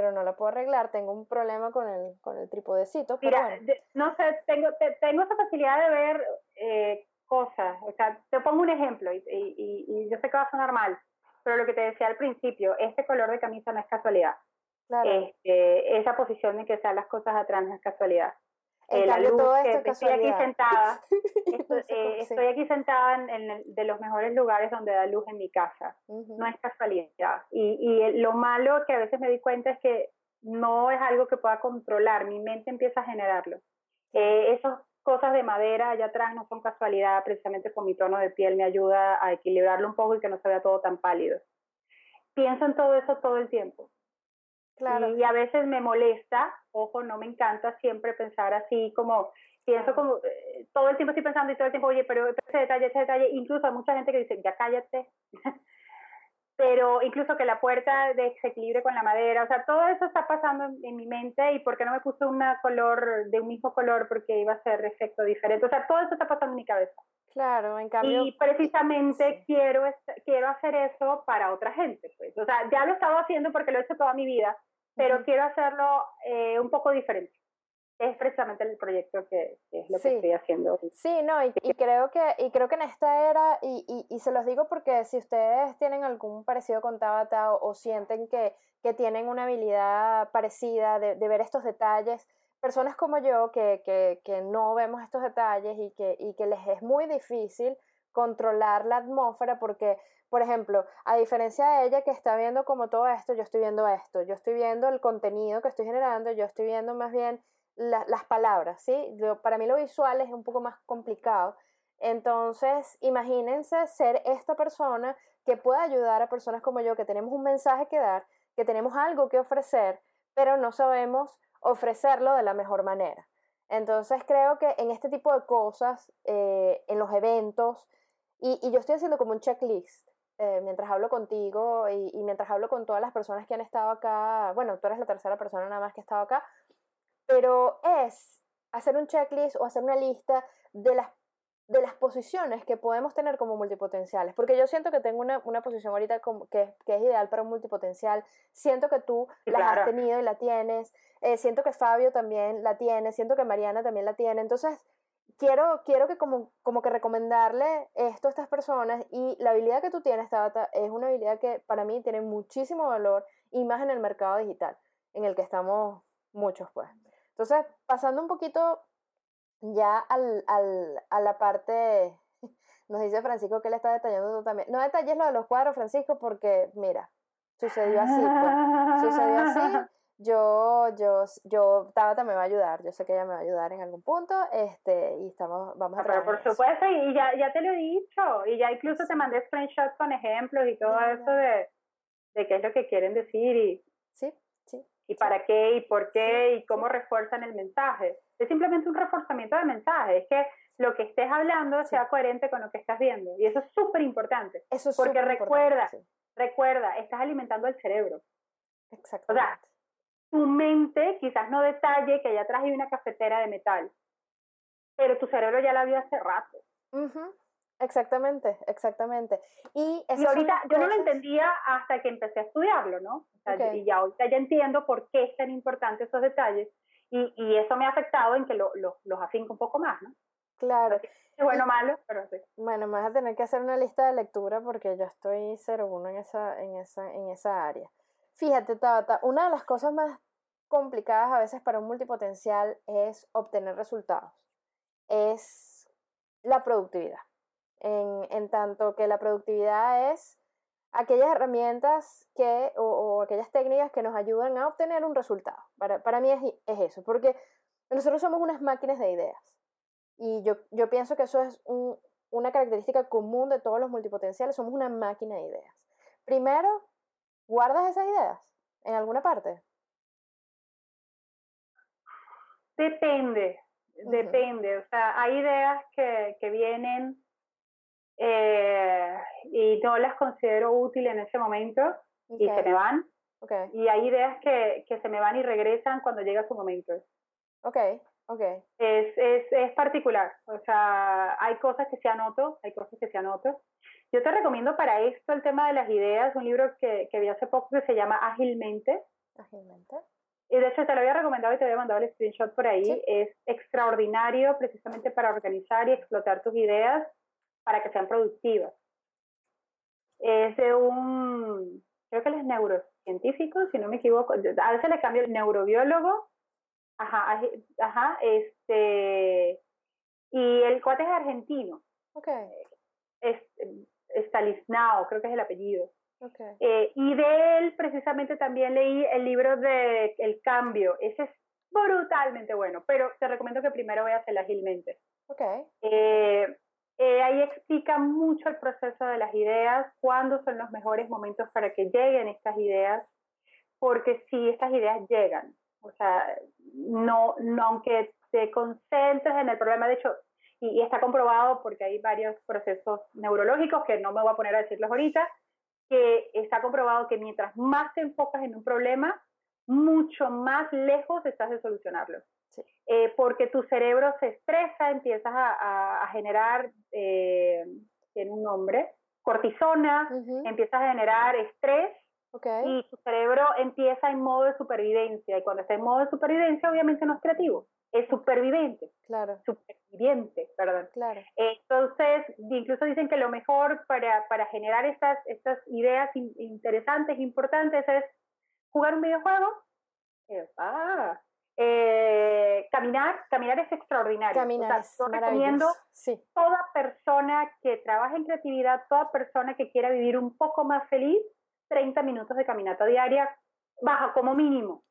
pero no la puedo arreglar, tengo un problema con el, con el tripodecito. Mira, no sé, tengo, tengo esa facilidad de ver eh, cosas, o sea, te pongo un ejemplo y, y, y, yo sé que va a sonar mal, pero lo que te decía al principio, este color de camisa no es casualidad. Claro. Este, esa posición de que sean las cosas atrás no es casualidad. Eh, la luz todo esto estoy aquí sentada, eh, estoy, aquí sentada en, en de los mejores lugares donde da luz en mi casa. No es casualidad. Y, y lo malo que a veces me di cuenta es que no es algo que pueda controlar, mi mente empieza a generarlo. Eh, esas cosas de madera allá atrás no son casualidad, precisamente con mi tono de piel me ayuda a equilibrarlo un poco y que no se vea todo tan pálido. Pienso en todo eso todo el tiempo. Y, a veces me molesta, ojo, no me encanta siempre pensar así como, pienso como, eh, todo el tiempo estoy pensando y todo el tiempo, oye, pero ese detalle, ese detalle, incluso hay mucha gente que dice, ya cállate, pero incluso que la puerta desequilibre con la madera, o sea, todo eso está pasando en, mi mente y por qué no me puse un color de un mismo color porque iba a ser efecto diferente, o sea, todo eso está pasando en mi cabeza. Claro, en cambio. Y precisamente quiero, quiero hacer eso para otra gente, pues. O sea, ya lo he estado haciendo porque lo he hecho toda mi vida, pero quiero hacerlo eh, un poco diferente. Es precisamente el proyecto que, es lo que estoy haciendo. Sí, no, y, creo que, y creo que en esta era, y, y, y, se los digo porque si ustedes tienen algún parecido con Tabata o, sienten que, que, tienen una habilidad parecida de, de, ver estos detalles, personas como yo que, que, que no vemos estos detalles y que, y que les es muy difícil controlar la atmósfera porque por ejemplo, a diferencia de ella que está viendo como todo esto, yo estoy viendo esto, yo estoy viendo el contenido que estoy generando, yo estoy viendo más bien las palabras, ¿sí? para mí lo visual es un poco más complicado. Entonces, imagínense ser esta persona que pueda ayudar a personas como yo, que tenemos un mensaje que dar, que tenemos algo que ofrecer, pero no sabemos ofrecerlo de la mejor manera. Entonces, creo que en este tipo de cosas, eh, en los eventos, y, y, yo estoy haciendo como un checklist, eh, mientras hablo contigo y, mientras hablo con todas las personas que han estado acá, bueno, tú eres la tercera persona nada más que ha estado acá, pero es hacer un checklist o hacer una lista de las de las posiciones que podemos tener como multipotenciales, porque yo siento que tengo una, una posición ahorita como que, que, es ideal para un multipotencial, siento que tú la has tenido y la tienes, eh, siento que Fabio también la tiene, siento que Mariana también la tiene, entonces quiero, quiero que como, como que recomendarle esto a estas personas y la habilidad que tú tienes, Tabata, es una habilidad que para mí tiene muchísimo valor y más en el mercado digital, en el que estamos muchos pues. Entonces, pasando un poquito ya al, al, a la parte, nos dice Francisco que le está detallando tú también. No detalles lo de los cuadros, Francisco, porque mira, sucedió así, pues. sucedió así. Yo, yo, yo, Tabata me va a ayudar, yo sé que ella me va a ayudar en algún punto, este, y estamos, vamos a Pero por supuesto, y ya, ya te lo he dicho, y ya incluso te mandé screenshots con ejemplos y todo eso de, de qué es lo que quieren decir y, sí, sí, y para qué y por qué y cómo refuerzan el mensaje es simplemente un reforzamiento de mensaje, es que lo que estés hablando sea coherente con lo que estás viendo. Y eso es súper importante. Eso es Porque recuerda, recuerda, estás alimentando el cerebro. Exacto. O sea, tu mente quizás no detalle que allá atrás hay una cafetera de metal, pero tu cerebro ya la vio hace rato. Exactamente, exactamente. Y, y ahorita yo no lo entendía hasta que empecé a estudiarlo, ¿no? Y ya ahorita ya entiendo por qué es tan importante esos detalles y, y eso me ha afectado en que lo, lo, los afinco un poco más, ¿no? Claro. Es bueno o malo, pero sí. Bueno, me vas a tener que hacer una lista de lectura porque yo estoy 0-1 en esa, en, esa, en esa área. Fíjate, Tabata, una de las cosas más complicadas a veces para un multipotencial es obtener resultados. Es la productividad. En, en tanto que la productividad es aquellas herramientas que, o, aquellas técnicas que nos ayudan a obtener un resultado. Para, para mí es, es, eso, porque nosotros somos unas máquinas de ideas. Y yo, yo pienso que eso es un, una característica común de todos los multipotenciales, somos una máquina de ideas. Primero, ¿guardas esas ideas en alguna parte? Depende, depende. O sea, hay ideas que, que vienen eh, y no las considero útiles en ese momento y se me van. Y hay ideas que, que se me van y regresan cuando llega su momento. Ok, ok. Es, es, es particular, o sea, hay cosas que se anoto, hay cosas que se anoto. Yo te recomiendo para esto el tema de las ideas, un libro que, que vi hace poco que se llama Ágilmente. Ágilmente. Y de hecho te lo había recomendado y te había mandado el screenshot por ahí. Es extraordinario precisamente para organizar y explotar tus ideas para que sean productivas. Es de un, creo que él es neurocientífico, si no me equivoco, a veces le cambio el neurobiólogo, ajá, ajá, este, y el cuate es argentino. Okay. Es, Stalisnao, creo que es el apellido. Okay. Eh, y de él precisamente también leí el libro de El Cambio. Ese es brutalmente bueno, pero te recomiendo que primero veas el Agilmente. Okay. Eh, eh, ahí explica mucho el proceso de las ideas, cuándo son los mejores momentos para que lleguen estas ideas, porque si estas ideas llegan, o sea, no, no aunque te concentres en el problema, de hecho, y, y, está comprobado porque hay varios procesos neurológicos que no me voy a poner a decirlos ahorita, que está comprobado que mientras más te enfocas en un problema, mucho más lejos estás de solucionarlo. Eh, porque tu cerebro se estresa, empiezas a, a, generar, eh, tiene un nombre, cortisona, empiezas a generar estrés y tu cerebro empieza en modo de supervivencia. Y cuando está en modo de supervivencia, obviamente no es creativo, es superviviente. Claro. Superviviente, perdón. Claro. Entonces, incluso dicen que lo mejor para, para generar estas, estas ideas interesantes, importantes, es jugar un videojuego. Ah, eh, caminar, caminar es extraordinario. Caminar o recomiendo toda persona que trabaje en creatividad, toda persona que quiera vivir un poco más feliz, 30 minutos de caminata diaria, baja como mínimo.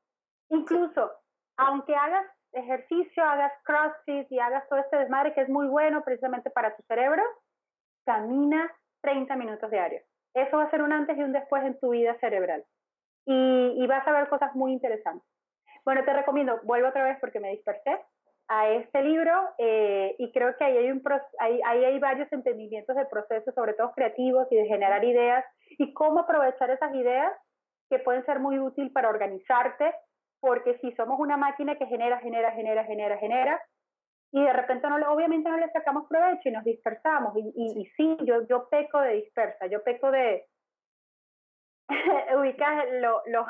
Incluso, aunque hagas ejercicio, hagas crossfit y hagas todo este desmadre que es muy bueno precisamente para tu cerebro, camina 30 minutos diarios. Eso va a ser un antes y un después en tu vida cerebral. Y, vas a ver cosas muy interesantes. Bueno, te recomiendo, vuelvo otra vez porque me dispersé, a este libro eh, y creo que ahí hay varios entendimientos de procesos, sobre todo creativos y de generar ideas y cómo aprovechar esas ideas que pueden ser muy útil para organizarte, porque si somos una máquina que genera, genera, genera, genera, genera, y de repente no obviamente no le sacamos provecho y nos dispersamos. Y, y, sí, yo, yo peco de dispersa, yo peco de... ubicas lo, los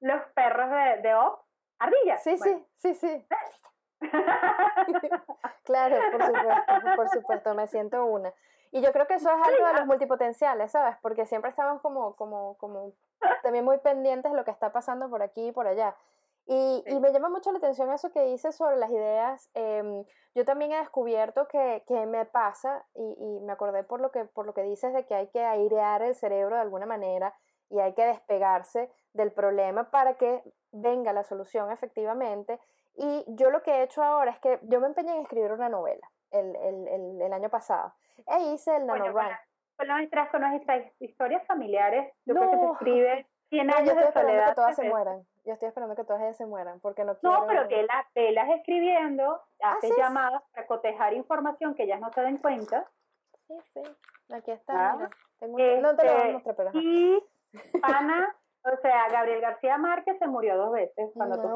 los perros de, de Oz, ardillas. Sí, sí, sí, sí. claro, por supuesto, por supuesto, me siento una. Y yo creo que eso es algo de los multipotenciales, ¿sabes? Porque siempre estamos como, como, como también muy pendientes de lo que está pasando por aquí y por allá. Y, y, me llama mucho la atención eso que dices sobre las ideas. Em, yo también he descubierto que, que me pasa, y, y, me acordé por lo, que, por lo que dices de que hay que airear el cerebro de alguna manera y hay que despegarse del problema para que venga la solución efectivamente. Y yo lo que he hecho ahora es que yo me empeñé en escribir una novela el, el, el, año pasado e hice el NaNoWriMo. Bueno, con, nuestras, con nuestras historias familiares, yo creo que se escribe 100 años de soledad. Que todas se mueran. Yo estoy esperando que todas ellas se mueran porque no quiero... No, pero que las velas escribiendo, hace llamadas para cotejar información que ellas no se den cuenta. Sí, sí. Aquí está. Ah, tengo no te lo voy a mostrar, pero... Y Ana, o sea, Gabriel García Márquez se murió dos veces cuando no, tú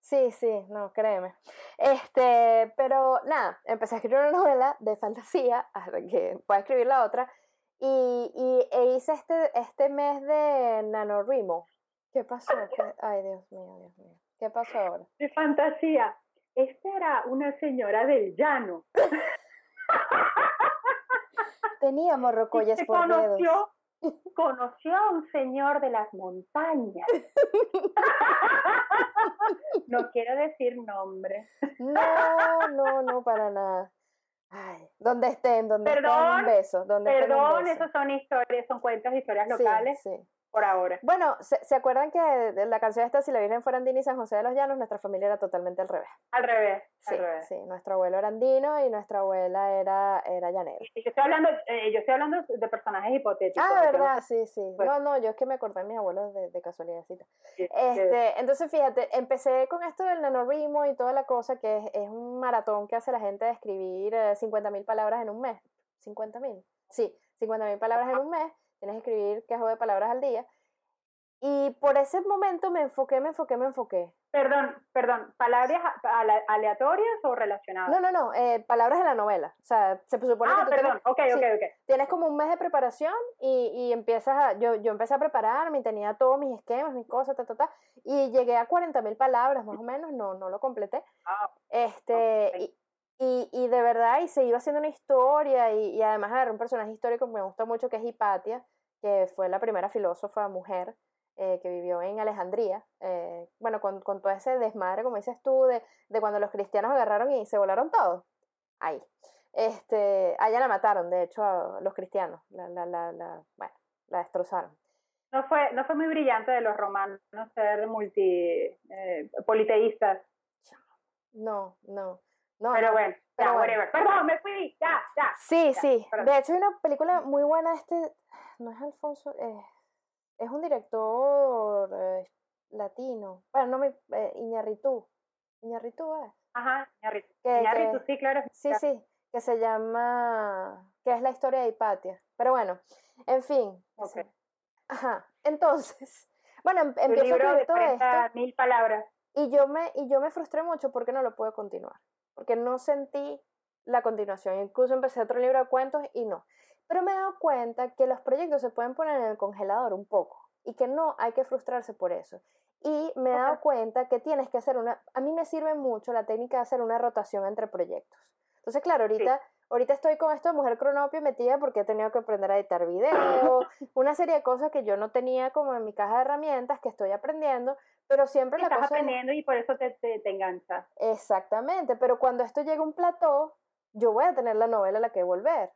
Sí, sí, no, créeme. Este, pero nada, empecé a escribir una novela de fantasía hasta que pueda escribir la otra. Y, y e hice este, este mes de NaNoWriMo. ¿Qué pasó? Ay, Dios mío, Dios mío. ¿Qué pasó ahora? De fantasía. Esta era una señora del llano. Tenía morrocoyes por dedos conoció a un señor de las montañas. no quiero decir nombre. No, no, no, para nada. Ay, donde estén, donde perdón, estén, un beso. Donde perdón, esos son historias, son cuentos, historias locales. Sí, sí por ahora. Bueno, ¿se, ¿se acuerdan que de la canción esta, si la Virgen fuera andina y San José de los Llanos, nuestra familia era totalmente al revés? Al revés, sí, al revés. Sí, nuestro abuelo era andino y nuestra abuela era, era llanera. yo estoy hablando, eh, yo estoy hablando de personajes hipotéticos. Ah, verdad, sí, sí. Pues no, no, yo es que me acordé de mis abuelos de, de casualidadcita. este, entonces, fíjate, empecé con esto del nanorimo y toda la cosa, que es, es un maratón que hace la gente de escribir 50.000 mil palabras en un mes. ¿50.000? mil? Sí, 50.000 mil palabras en un mes. Tienes que escribir quejo de palabras al día. Y por ese momento me enfoqué, me enfoqué, me enfoqué. Perdón, perdón, ¿palabras aleatorias o relacionadas? No, no, no, eh, palabras de la novela. O sea, se supone ah, que perdón, tienes, ok, ok, ok. Tienes como un mes de preparación y, y empiezas a, yo, yo empecé a prepararme y tenía todos mis esquemas, mis cosas, ta, ta, ta, y llegué a 40 mil palabras más o menos, no, no lo completé. Ah, este, y, y, y, de verdad, y se iba haciendo una historia y, y además agarré un personaje histórico que me gusta mucho, que es Hipatia, que fue la primera filósofa mujer eh, que vivió en Alejandría, eh, bueno, con, con, todo ese desmadre, como dices tú, de, de, cuando los cristianos agarraron y se volaron todos, ahí. Este, allá la mataron, de hecho, a los cristianos, la, la, la, la, bueno, la destrozaron. No fue, no fue muy brillante de los romanos ser multi, eh, politeístas. No, no. No, pero no, bueno, pero whatever. Perdón, me fui, ya, ya. Sí, ya, sí. De hecho, hay una película muy buena, este, no es Alfonso, eh, es un director eh, latino. Bueno, no me. Eh, Iñarritu. Iñarritu es. Ajá, Iñarritu. Iñarritu, sí, claro. Sí, sí, que se llama. que es la historia de Hipatia. Pero bueno, en fin. Okay. Ajá, entonces. Bueno, em, empiezo a escribir todo esto. mil palabras. Y yo, me, y yo me frustré mucho porque no lo pude continuar. Porque no sentí la continuación. Incluso empecé otro libro de cuentos y no. Pero me he dado cuenta que los proyectos se pueden poner en el congelador un poco y que no hay que frustrarse por eso. Y me he dado cuenta que tienes que hacer una... A mí me sirve mucho la técnica de hacer una rotación entre proyectos. Entonces, claro, ahorita, ahorita estoy con esto de Mujer Cronopio metida porque he tenido que aprender a editar video, una serie de cosas que yo no tenía como en mi caja de herramientas que estoy aprendiendo, pero siempre la Estás aprendiendo y por eso te, te, te enganchas. Exactamente, pero cuando esto llega a un plató, yo voy a tener la novela a la que volver.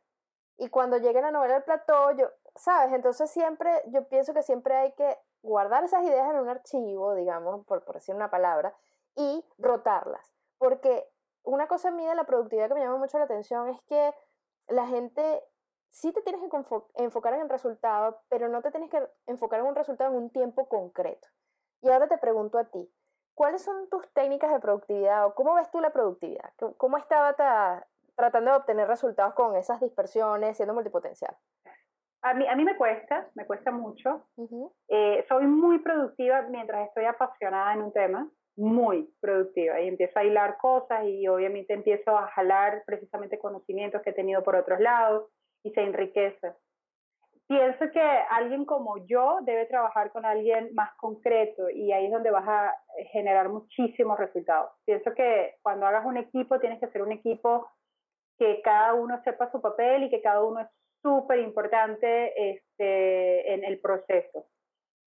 Y cuando llegue la novela al plató, yo, ¿sabes? Entonces siempre, yo pienso que siempre hay que guardar esas ideas en un archivo, digamos, por, por decir una palabra, y rotarlas. Porque una cosa a mí de la productividad que me llama mucho la atención es que la gente sí te tienes que enfocar en el resultado, pero no te tienes que enfocar en un resultado en un tiempo concreto. Y ahora te pregunto a ti, ¿cuáles son tus técnicas de productividad o cómo ves tú la productividad? ¿Cómo estaba tratando de obtener resultados con esas dispersiones, siendo multipotencial? A mí, a mí me cuesta, me cuesta mucho. eh, soy muy productiva mientras estoy apasionada en un tema. Muy productiva y empiezo a hilar cosas y obviamente empiezo a jalar precisamente conocimientos que he tenido por otros lados y se enriquece. Pienso que alguien como yo debe trabajar con alguien más concreto y ahí es donde vas a generar muchísimos resultados. Pienso que cuando hagas un equipo tienes que ser un equipo que cada uno sepa su papel y que cada uno es súper importante este, en el proceso.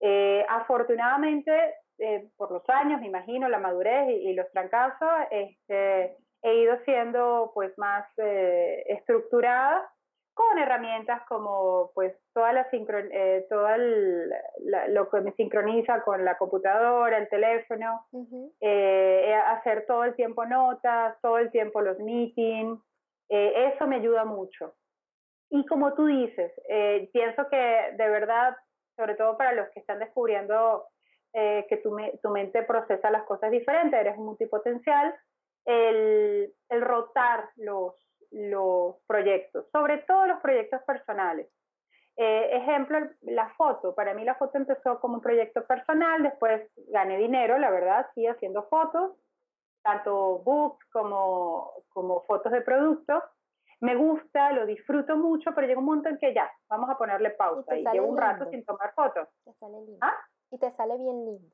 Eh, afortunadamente, eh, por los años, me imagino, la madurez y, los trancazos, este, he ido siendo pues más eh, estructurada con herramientas como pues toda la eh, todo lo que me sincroniza con la computadora, el teléfono, hacer todo el tiempo notas, todo el tiempo los meetings, eso me ayuda mucho. Y como tú dices, pienso que de verdad, sobre todo para los que están descubriendo eh, que tu, tu, mente procesa las cosas diferentes, eres un multipotencial, el, el rotar los, los proyectos, sobre todo los proyectos personales. Eh, ejemplo, la foto. Para mí la foto empezó como un proyecto personal, después gané dinero, la verdad, sí, haciendo fotos, tanto books como, como fotos de productos. Me gusta, lo disfruto mucho, pero llega un momento en que ya, vamos a ponerle pausa y, llevo un rato sin tomar fotos. ¿Ah? Y te sale bien lindo.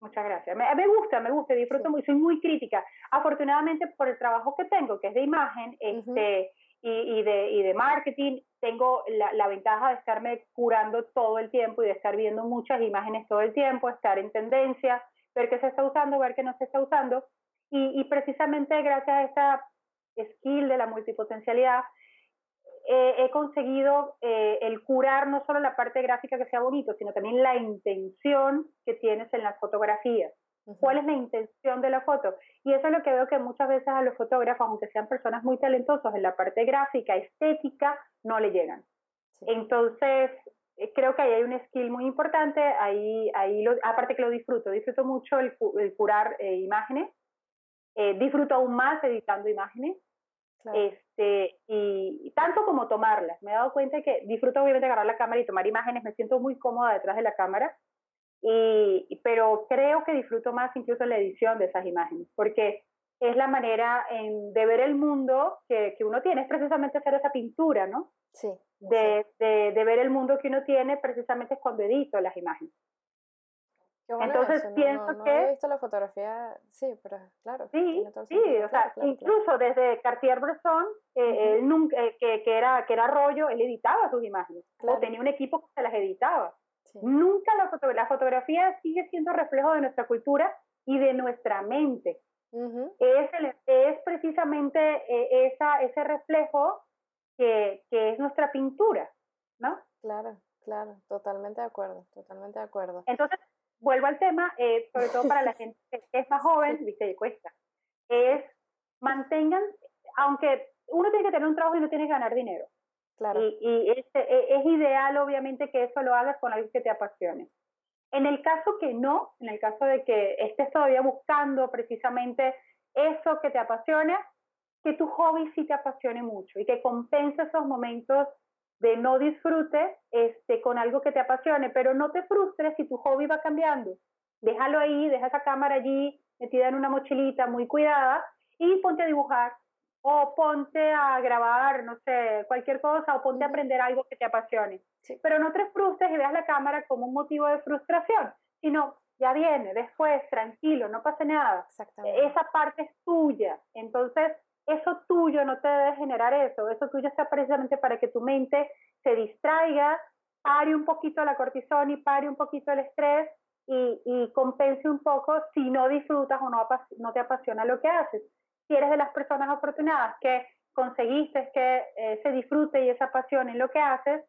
Muchas gracias. Me, me gusta, me gusta, disfruto muy, soy muy crítica. Afortunadamente por el trabajo que tengo, que es de imagen este, y, y, de, y de marketing, tengo la, la, ventaja de estarme curando todo el tiempo y de estar viendo muchas imágenes todo el tiempo, estar en tendencia, ver qué se está usando, ver qué no se está usando. Y, y precisamente gracias a esta skill de la multipotencialidad, he conseguido eh, el curar no solo la parte gráfica que sea bonito, sino también la intención que tienes en las fotografías. ¿Cuál es la intención de la foto? Y eso es lo que veo que muchas veces a los fotógrafos, aunque sean personas muy talentosos en la parte gráfica, estética, no le llegan. Entonces, eh, creo que ahí hay un skill muy importante, ahí, ahí lo, aparte que lo disfruto, disfruto mucho el, curar eh, imágenes, disfruto aún más editando imágenes, este, y, tanto como tomarlas. Me he dado cuenta que disfruto obviamente agarrar la cámara y tomar imágenes, me siento muy cómoda detrás de la cámara, y, pero creo que disfruto más incluso la edición de esas imágenes, porque es la manera en, de ver el mundo que, que, uno tiene, es precisamente hacer esa pintura, ¿no? Sí. De, de, de ver el mundo que uno tiene precisamente es cuando edito las imágenes. Entonces pienso no, que... he visto la fotografía, sí, pero claro. Sí, sí, o sea, incluso desde Cartier-Bresson, eh, nunca, eh, que, que, era, que era rollo, él editaba sus imágenes, o tenía un equipo que se las editaba. Nunca la, la fotografía sigue siendo reflejo de nuestra cultura y de nuestra mente. es, es precisamente eh, esa, ese reflejo que, que es nuestra pintura, ¿no? Claro, claro, totalmente de acuerdo, totalmente de acuerdo. Entonces, vuelvo al tema, eh, sobre todo para la gente que es más joven, viste, cuesta, es mantengan, aunque uno tiene que tener un trabajo y no tiene que ganar dinero. Claro. Y, y es, e, es, ideal, obviamente, que eso lo hagas con algo que te apasione. En el caso que no, en el caso de que estés todavía buscando precisamente eso que te apasiona, que tu hobby sí te apasione mucho y que compense esos momentos de no disfrutes este, con algo que te apasione, pero no te frustres si tu hobby va cambiando. Déjalo ahí, deja esa cámara allí metida en una mochilita muy cuidada y ponte a dibujar o ponte a grabar, no sé, cualquier cosa o ponte a aprender algo que te apasione. Pero no te frustres y veas la cámara como un motivo de frustración, sino ya viene, después, tranquilo, no pasa nada. Esa parte es tuya. Entonces, eso tuyo no te debe generar eso, eso tuyo está precisamente para que tu mente se distraiga, pare un poquito la cortisona y pare un poquito el estrés y, y compense un poco si no disfrutas o no, no te apasiona lo que haces. Si eres de las personas afortunadas que conseguiste que eh, se disfrute y esa pasión en lo que haces,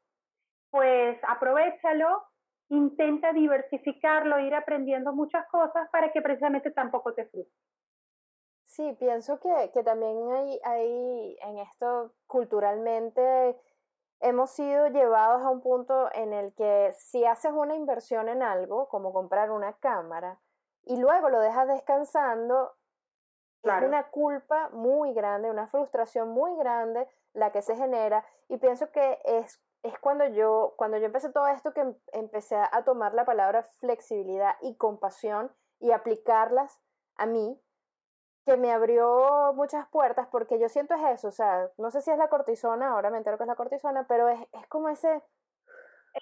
pues aprovechalo, intenta diversificarlo, ir aprendiendo muchas cosas para que precisamente tampoco te frustres. Sí, pienso que, que también hay, hay en esto culturalmente hemos sido llevados a un punto en el que si haces una inversión en algo, como comprar una cámara, y luego lo dejas descansando, es una culpa muy grande, una frustración muy grande la que se genera. Y pienso que es, es cuando, yo, cuando yo empecé todo esto que em, empecé a tomar la palabra flexibilidad y compasión y aplicarlas a mí, que me abrió muchas puertas, porque yo siento es eso, o sea, no sé si es la cortisona, ahora me entero que es la cortisona, pero es, es como ese...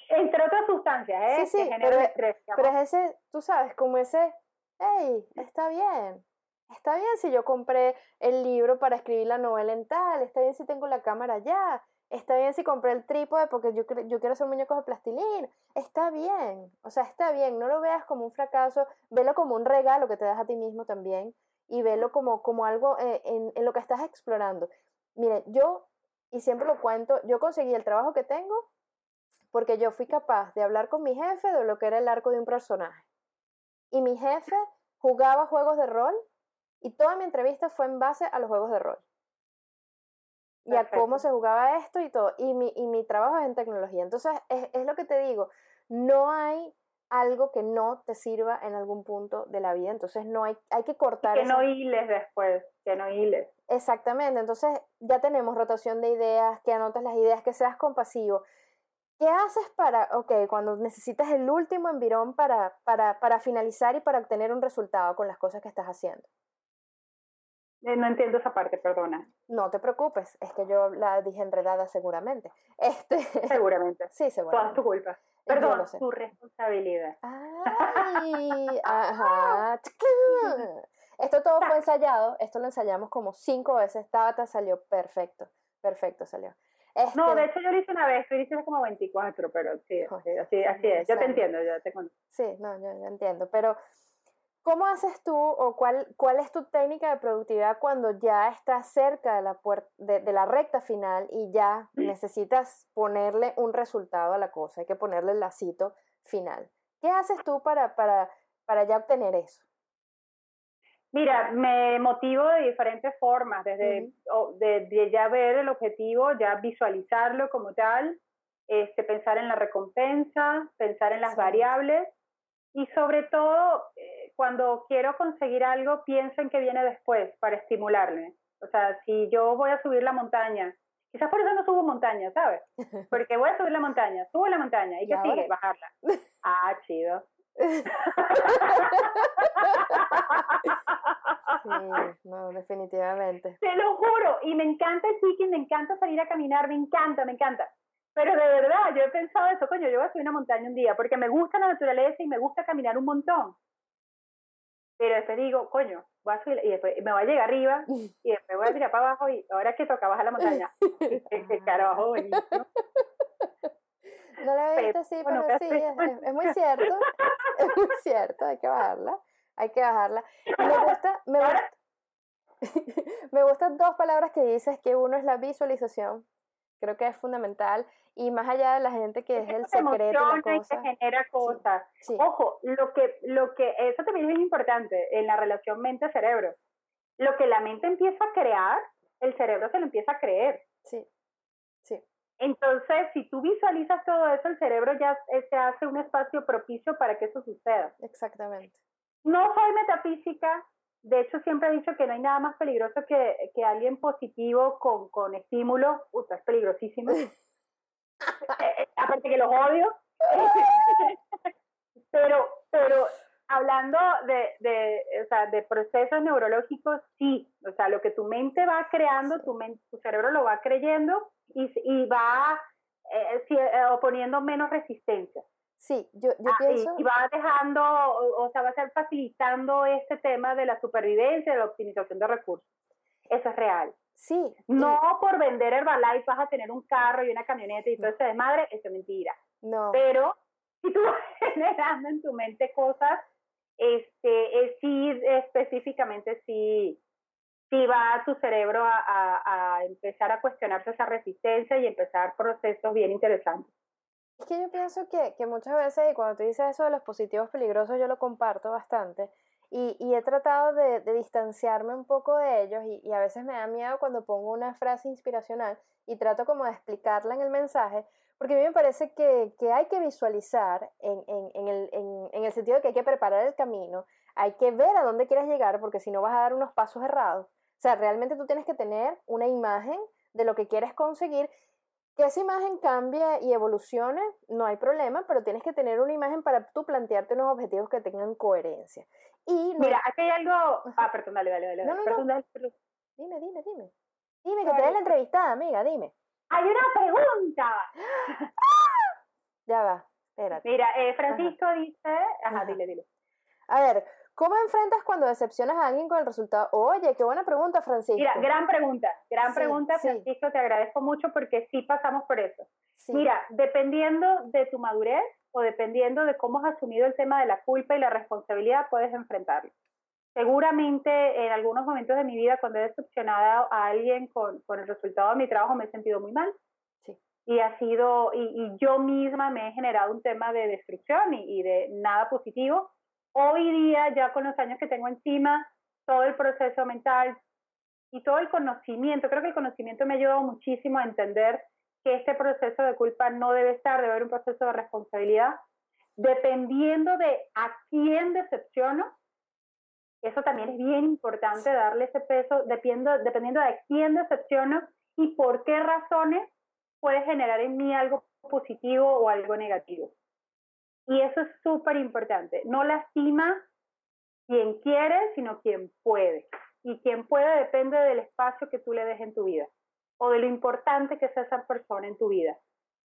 Entre otras sustancias, ¿eh? Sí, sí, pero, pero es ese, tú sabes, como ese, hey, está bien, está bien si yo compré el libro para escribir la novela en tal, está bien si tengo la cámara ya, está bien si compré el trípode porque yo, yo quiero hacer muñecos de plastilina, está bien, o sea, está bien, no lo veas como un fracaso, velo como un regalo que te das a ti mismo también y velo como, como algo eh, en, en lo que estás explorando. Mire, yo, y siempre lo cuento, yo conseguí el trabajo que tengo porque yo fui capaz de hablar con mi jefe de lo que era el arco de un personaje. Y mi jefe jugaba juegos de rol y toda mi entrevista fue en base a los juegos de rol. Y a cómo se jugaba esto y todo. Y mi, y mi trabajo es en tecnología. Entonces, es, es lo que te digo, no hay algo que no te sirva en algún punto de la vida. Entonces no hay, hay que cortar. que no hiles después, que no hiles. Exactamente, entonces ya tenemos rotación de ideas, que anotes las ideas, que seas compasivo. ¿Qué haces para, ok, cuando necesitas el último envirón para, para, para finalizar y para obtener un resultado con las cosas que estás haciendo? Eh, no entiendo esa parte, perdona. No te preocupes, es que yo la dije enredada seguramente. Este... Seguramente. sí, seguramente. Toda tu culpa. Perdón, tu responsabilidad. Ay, ajá. Esto todo fue ensayado, esto lo ensayamos como cinco veces, Tabata salió perfecto, perfecto salió. No, de este hecho yo lo hice una vez, tú hiciste como 24, pero sí, así, así es, yo te entiendo, yo te conozco. Sí, no, yo, yo entiendo, pero ¿cómo haces tú o cuál, cuál es tu técnica de productividad cuando ya estás cerca de la, de, de la recta final y ya necesitas ponerle un resultado a la cosa, hay que ponerle el lacito final? ¿Qué haces tú para, para, para ya obtener eso? Mira, me motivo de diferentes formas, desde de, ya ver el objetivo, ya visualizarlo como tal, este, pensar en la recompensa, pensar en las variables y sobre todo eh, cuando quiero conseguir algo, pienso en qué viene después para estimularme. O sea, si yo voy a subir la montaña, quizás por eso no subo montaña, ¿sabes? Porque voy a subir la montaña, subo la montaña y qué sigue, bajarla. Ah, chido. Sí, no, definitivamente. Te lo juro, y me encanta el hiking, me encanta salir a caminar, me encanta, me encanta. Pero de verdad, yo he pensado eso, coño, yo voy a subir una montaña un día, porque me gusta la naturaleza y me gusta caminar un montón. Pero después digo, coño, voy a subir, y después me voy a llegar arriba, y después voy a tirar para abajo, y ahora que toca bajar la montaña, ¡qué carajo bonito! No lo he visto así, pero sí, es, es, muy cierto, es muy cierto, hay que bajarla hay que bajarla. me gusta, me gusta, me gustan dos palabras que dices, que uno es la visualización, creo que es fundamental, y más allá de la gente que es el secreto la cosa. que genera cosas. Ojo, lo que, lo que, eso también es importante en la relación mente-cerebro. Lo que la mente empieza a crear, el cerebro se lo empieza a creer. Sí, sí. Entonces, si tú visualizas todo eso, el cerebro ya se hace un espacio propicio para que eso suceda. Exactamente. No soy metafísica, de hecho siempre he dicho que no hay nada más peligroso que, que alguien positivo con, con estímulos, puta, es peligrosísimo. Eh, eh, aparte que los odio. pero, pero hablando de, de, o sea, de procesos neurológicos, sí, o sea, lo que tu mente va creando, tu, mente, tu cerebro lo va creyendo y, y va eh, eh oponiendo menos resistencia. Sí, yo, yo ah, pienso... Y, va dejando, o, sea, va a ser facilitando este tema de la supervivencia, de la optimización de recursos. Eso es real. Sí. No por vender Herbalife vas a tener un carro y una camioneta y todo eso de madre, eso es mentira. No. Pero si tú vas generando en tu mente cosas, este, es, sí, específicamente sí, sí va tu cerebro a, a, a empezar a cuestionarse esa resistencia y empezar procesos bien interesantes. Es que yo pienso que, que muchas veces, y cuando tú dices eso de los positivos peligrosos, yo lo comparto bastante. Y, y he tratado de, de, distanciarme un poco de ellos y, y, a veces me da miedo cuando pongo una frase inspiracional y trato como de explicarla en el mensaje, porque a mí me parece que, que hay que visualizar en, en, en, el, en, el sentido de que hay que preparar el camino, hay que ver a dónde quieres llegar, porque si no vas a dar unos pasos errados. O sea, realmente tú tienes que tener una imagen de lo que quieres conseguir Que esa imagen cambie y evolucione, no hay problema, pero tienes que tener una imagen para tú plantearte unos objetivos que tengan coherencia. Y Mira, aquí hay algo... Ah, perdón, dale, dale, dale. No, no, no. Dime, dime, dime. Dime, que te dé la entrevistada, amiga, dime. Hay una pregunta. Ya va, espérate. Mira, eh, Francisco dice... Ajá, dile, dile. A ver, ¿Cómo enfrentas cuando decepcionas a alguien con el resultado? Oye, qué buena pregunta, Francisco. Mira, gran pregunta, gran pregunta, Francisco, te agradezco mucho porque sí pasamos por eso. Mira, dependiendo de tu madurez o dependiendo de cómo has asumido el tema de la culpa y la responsabilidad, puedes enfrentarlo. Seguramente en algunos momentos de mi vida, cuando he decepcionado a alguien con, con el resultado de mi trabajo, me he sentido muy mal. Sí. Y ha sido, y, y, yo misma me he generado un tema de destrucción y, y de nada positivo Hoy día, ya con los años que tengo encima, todo el proceso mental y todo el conocimiento, creo que el conocimiento me ha ayudado muchísimo a entender que este proceso de culpa no debe estar, debe haber un proceso de responsabilidad. Dependiendo de a quién decepciono, eso también es bien importante darle ese peso, dependiendo, dependiendo de quién decepciono y por qué razones puede generar en mí algo positivo o algo negativo. Y eso es súper importante. No lastima quien quiere, sino quien puede. Y quien puede depende del espacio que tú le des en tu vida o de lo importante que sea esa persona en tu vida.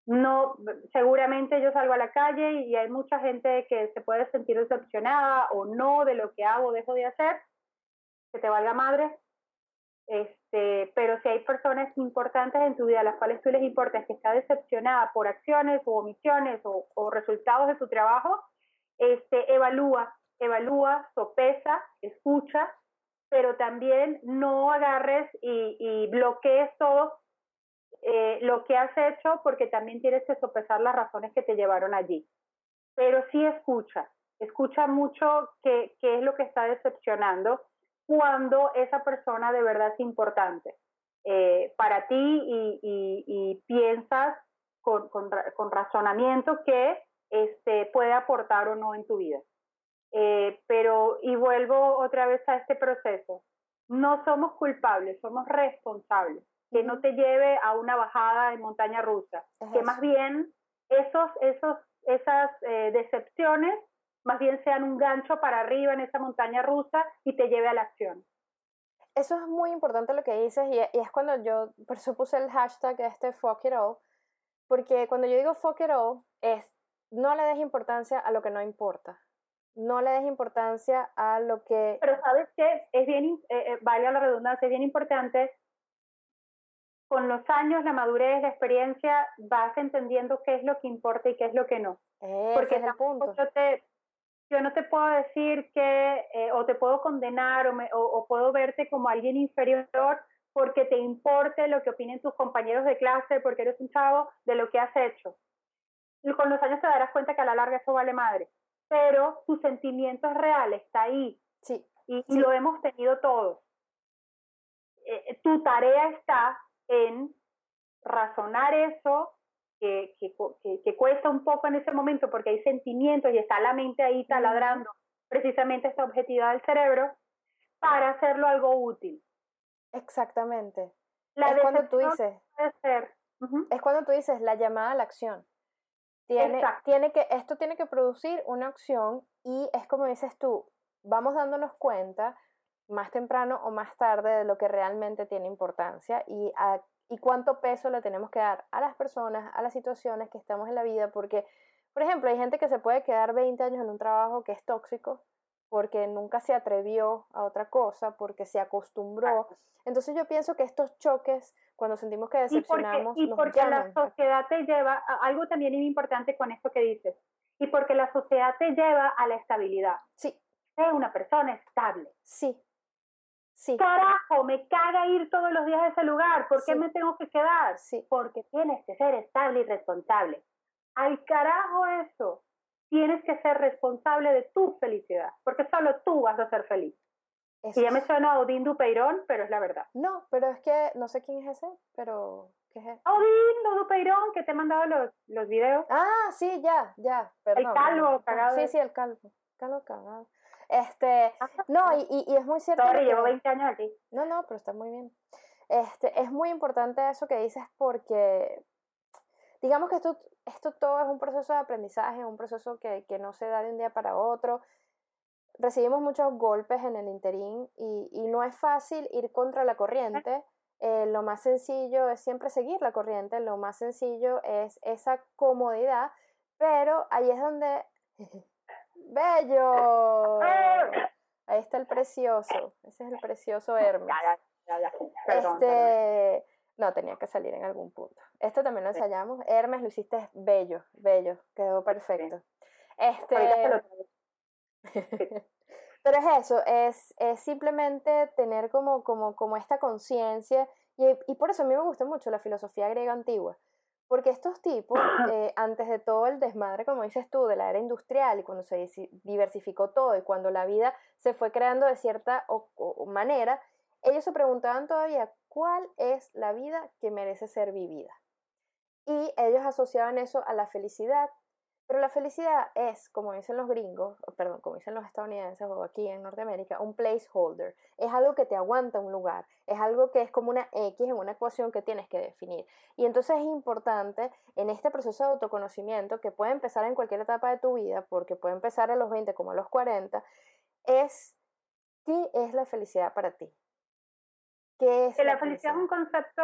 No, seguramente yo salgo a la calle y hay mucha gente que se puede sentir decepcionada o no de lo que hago o dejo de hacer, que te valga madre, este, pero si hay personas importantes en tu vida a las cuales tú les importas que está decepcionada por acciones o omisiones o, resultados de tu trabajo, este, evalúa, evalúa, sopesa, escucha, pero también no agarres y, bloquees todo eh, lo que has hecho porque también tienes que sopesar las razones que te llevaron allí. Pero sí escucha, escucha mucho qué, qué es lo que está decepcionando cuando esa persona de verdad es importante eh, para ti y, piensas con, con, razonamiento que este, puede aportar o no en tu vida. Eh, pero, y vuelvo otra vez a este proceso, no somos culpables, somos responsables, que no te lleve a una bajada en montaña rusa, que más bien esos, esos, esas eh, decepciones más bien sean un gancho para arriba en esa montaña rusa y te lleve a la acción. Eso es muy importante lo que dices y, es cuando yo, por eso puse el hashtag este fuck it all, porque cuando yo digo fuck it all es no le des importancia a lo que no importa. No le des importancia a lo que... Pero sabes que es bien, eh, eh, vale a la redundancia, es bien importante con los años, la madurez, la experiencia, vas entendiendo qué es lo que importa y qué es lo que no. Porque es el punto. Te, yo no te puedo decir que, eh, o te puedo condenar o, o, puedo verte como alguien inferior porque te importe lo que opinen tus compañeros de clase, porque eres un chavo de lo que has hecho. Y con los años te darás cuenta que a la larga eso vale madre. Pero tu sentimiento es real, está ahí. Sí. Y, lo hemos tenido todos. Eh, tu tarea está en razonar eso, que, que, cuesta un poco en ese momento porque hay sentimientos y está la mente ahí taladrando precisamente esta objetividad del cerebro para hacerlo algo útil. Exactamente. es cuando tú dices, es cuando tú dices la llamada a la acción. Tiene, tiene que, esto tiene que producir una acción y es como dices tú, vamos dándonos cuenta más temprano o más tarde de lo que realmente tiene importancia y a y cuánto peso le tenemos que dar a las personas, a las situaciones que estamos en la vida, porque, por ejemplo, hay gente que se puede quedar 20 años en un trabajo que es tóxico porque nunca se atrevió a otra cosa, porque se acostumbró. Entonces yo pienso que estos choques, cuando sentimos que decepcionamos, y porque, la sociedad te lleva, a algo también muy importante con esto que dices, y porque la sociedad te lleva a la estabilidad. Sí. Sé una persona estable. Sí, Carajo, me caga ir todos los días a ese lugar. ¿Por qué me tengo que quedar? Sí. Porque tienes que ser estable y responsable. Al carajo eso. Tienes que ser responsable de tu felicidad, porque solo tú vas a ser feliz. Y ya me suena a Odín Dupeirón, pero es la verdad. No, pero es que no sé quién es ese, pero ¿qué es? Odín Dupeirón, que te he mandado los, los videos. Ah, sí, ya, ya, perdón. El calvo cagado. Sí, sí, el calvo. Calvo cagado. Este, no, y, y, es muy cierto. Sorry, llevo 20 años aquí. No, no, pero está muy bien. Este, es muy importante eso que dices porque digamos que esto, esto todo es un proceso de aprendizaje, un proceso que, que no se da de un día para otro. Recibimos muchos golpes en el interín y, y no es fácil ir contra la corriente. Eh, lo más sencillo es siempre seguir la corriente, lo más sencillo es esa comodidad, pero ahí es donde... ¡Bello! Ahí está el precioso, ese es el precioso Hermes. este, no, tenía que salir en algún punto. Esto también lo ensayamos. Hermes lo hiciste bello, bello, quedó perfecto. Este... Pero es eso, es, es simplemente tener como, como, como esta conciencia, y, y, por eso a mí me gusta mucho la filosofía griega antigua, porque estos tipos, eh, antes de todo el desmadre, como dices tú, de la era industrial y cuando se diversificó todo y cuando la vida se fue creando de cierta manera, ellos se preguntaban todavía cuál es la vida que merece ser vivida. Y ellos asociaban eso a la felicidad. Pero la felicidad es, como dicen los gringos, perdón, como dicen los estadounidenses o aquí en Norteamérica, un placeholder. Es algo que te aguanta un lugar, es algo que es como una X en una ecuación que tienes que definir. Y entonces es importante en este proceso de autoconocimiento, que puede empezar en cualquier etapa de tu vida, porque puede empezar a los 20 como a los 40, es qué es la felicidad para ti. ¿Qué es la, felicidad, es un concepto,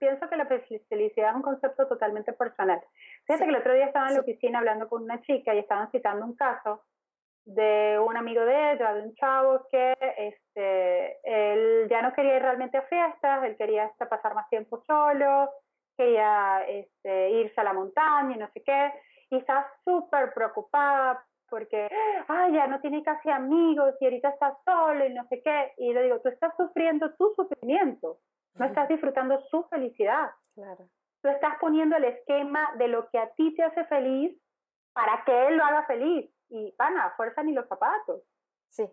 pienso que la felicidad es un concepto totalmente personal. Fíjate que el otro día estaba en la oficina hablando con una chica y estaban citando un caso de un amigo de ella, de un chavo que este, él ya no quería ir realmente a fiestas, él quería este, pasar más tiempo solo, quería este, irse a la montaña y no sé qué, y estaba súper preocupada porque, ay, ya no tiene casi amigos y ahorita está solo y no sé qué. Y le digo, tú estás sufriendo tu sufrimiento, no estás disfrutando su felicidad. Claro. Tú estás poniendo el esquema de lo que a ti te hace feliz para que él lo haga feliz. Y, pana, fuerza ni los zapatos. Sí,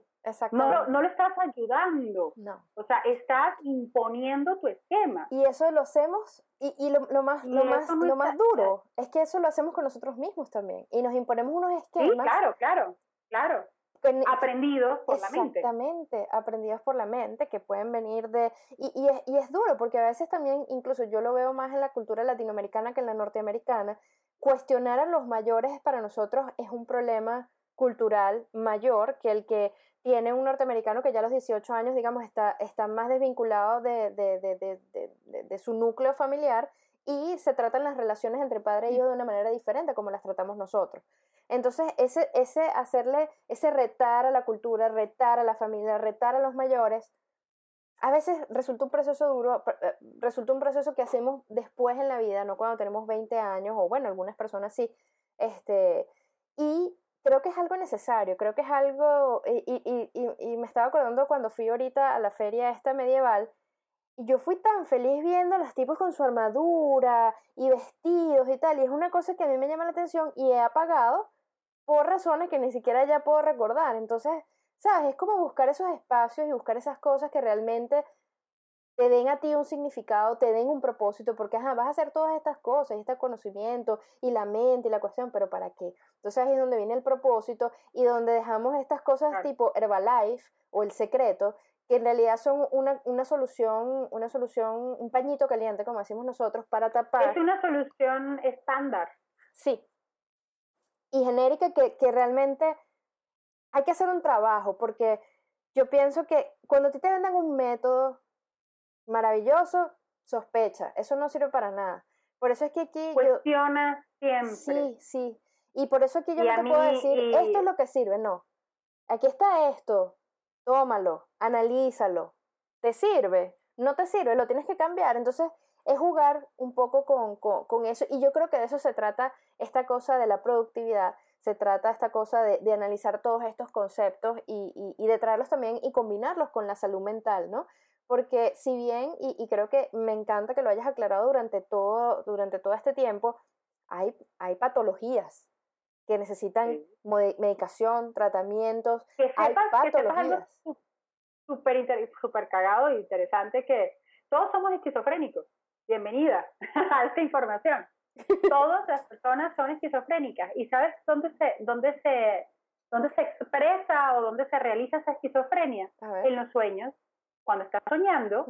no, no lo estás ayudando. No. O sea, estás imponiendo tu esquema. Y eso lo hacemos, y, y lo, lo, más, lo, más, lo más duro es que eso lo hacemos con nosotros mismos también. Y nos imponemos unos esquemas. Sí, claro, claro, claro. aprendidos por la mente. Exactamente, aprendidos por la mente, que pueden venir de... Y, y, es, y es duro, porque a veces también, incluso yo lo veo más en la cultura latinoamericana que en la norteamericana, cuestionar a los mayores para nosotros es un problema cultural mayor que el que tiene un norteamericano que ya a los 18 años, digamos, está, está más desvinculado de, de, de, de, su núcleo familiar y se tratan las relaciones entre padre e hijo de una manera diferente como las tratamos nosotros. Entonces, ese, ese hacerle, ese retar a la cultura, retar a la familia, retar a los mayores, a veces resulta un proceso duro, eh, resulta un proceso que hacemos después en la vida, no cuando tenemos 20 años, o bueno, algunas personas sí, este, y creo que es algo necesario, creo que es algo, y, y, y, me estaba acordando cuando fui ahorita a la feria esta medieval, y yo fui tan feliz viendo a los tipos con su armadura y vestidos y tal, y es una cosa que a mí me llama la atención y he apagado por razones que ni siquiera ya puedo recordar. Entonces, ¿sabes? Es como buscar esos espacios y buscar esas cosas que realmente te den a ti un significado, te den un propósito, porque vas a hacer todas estas cosas y este conocimiento y la mente y la cuestión, pero ¿para qué? Entonces ahí es donde viene el propósito y donde dejamos estas cosas tipo Herbalife o el secreto, que en realidad son una, una solución, una solución, un pañito caliente, como decimos nosotros, para tapar. Es una solución estándar. Sí. Y genérica que, que realmente hay que hacer un trabajo, porque yo pienso que cuando a ti te vendan un método, maravilloso, sospecha, eso no sirve para nada. Por eso es que aquí... Cuestiona siempre. Sí, sí. Y por eso aquí yo no te puedo decir, esto es lo que sirve, no. Aquí está esto, tómalo, analízalo. ¿Te sirve? No te sirve, lo tienes que cambiar. Entonces, es jugar un poco con, con, eso. Y yo creo que de eso se trata esta cosa de la productividad. Se trata esta cosa de, de analizar todos estos conceptos y, y, y, de traerlos también y combinarlos con la salud mental, ¿no? Porque si bien, y, creo que me encanta que lo hayas aclarado durante todo, durante todo este tiempo, hay, hay patologías que necesitan medicación, tratamientos, hay patologías. Súper super cagado e interesante que todos somos esquizofrénicos. Bienvenida a esta información. Todas las personas son esquizofrénicas. ¿Y sabes dónde se, dónde se, dónde se expresa o dónde se realiza esa esquizofrenia? En los sueños cuando estás soñando,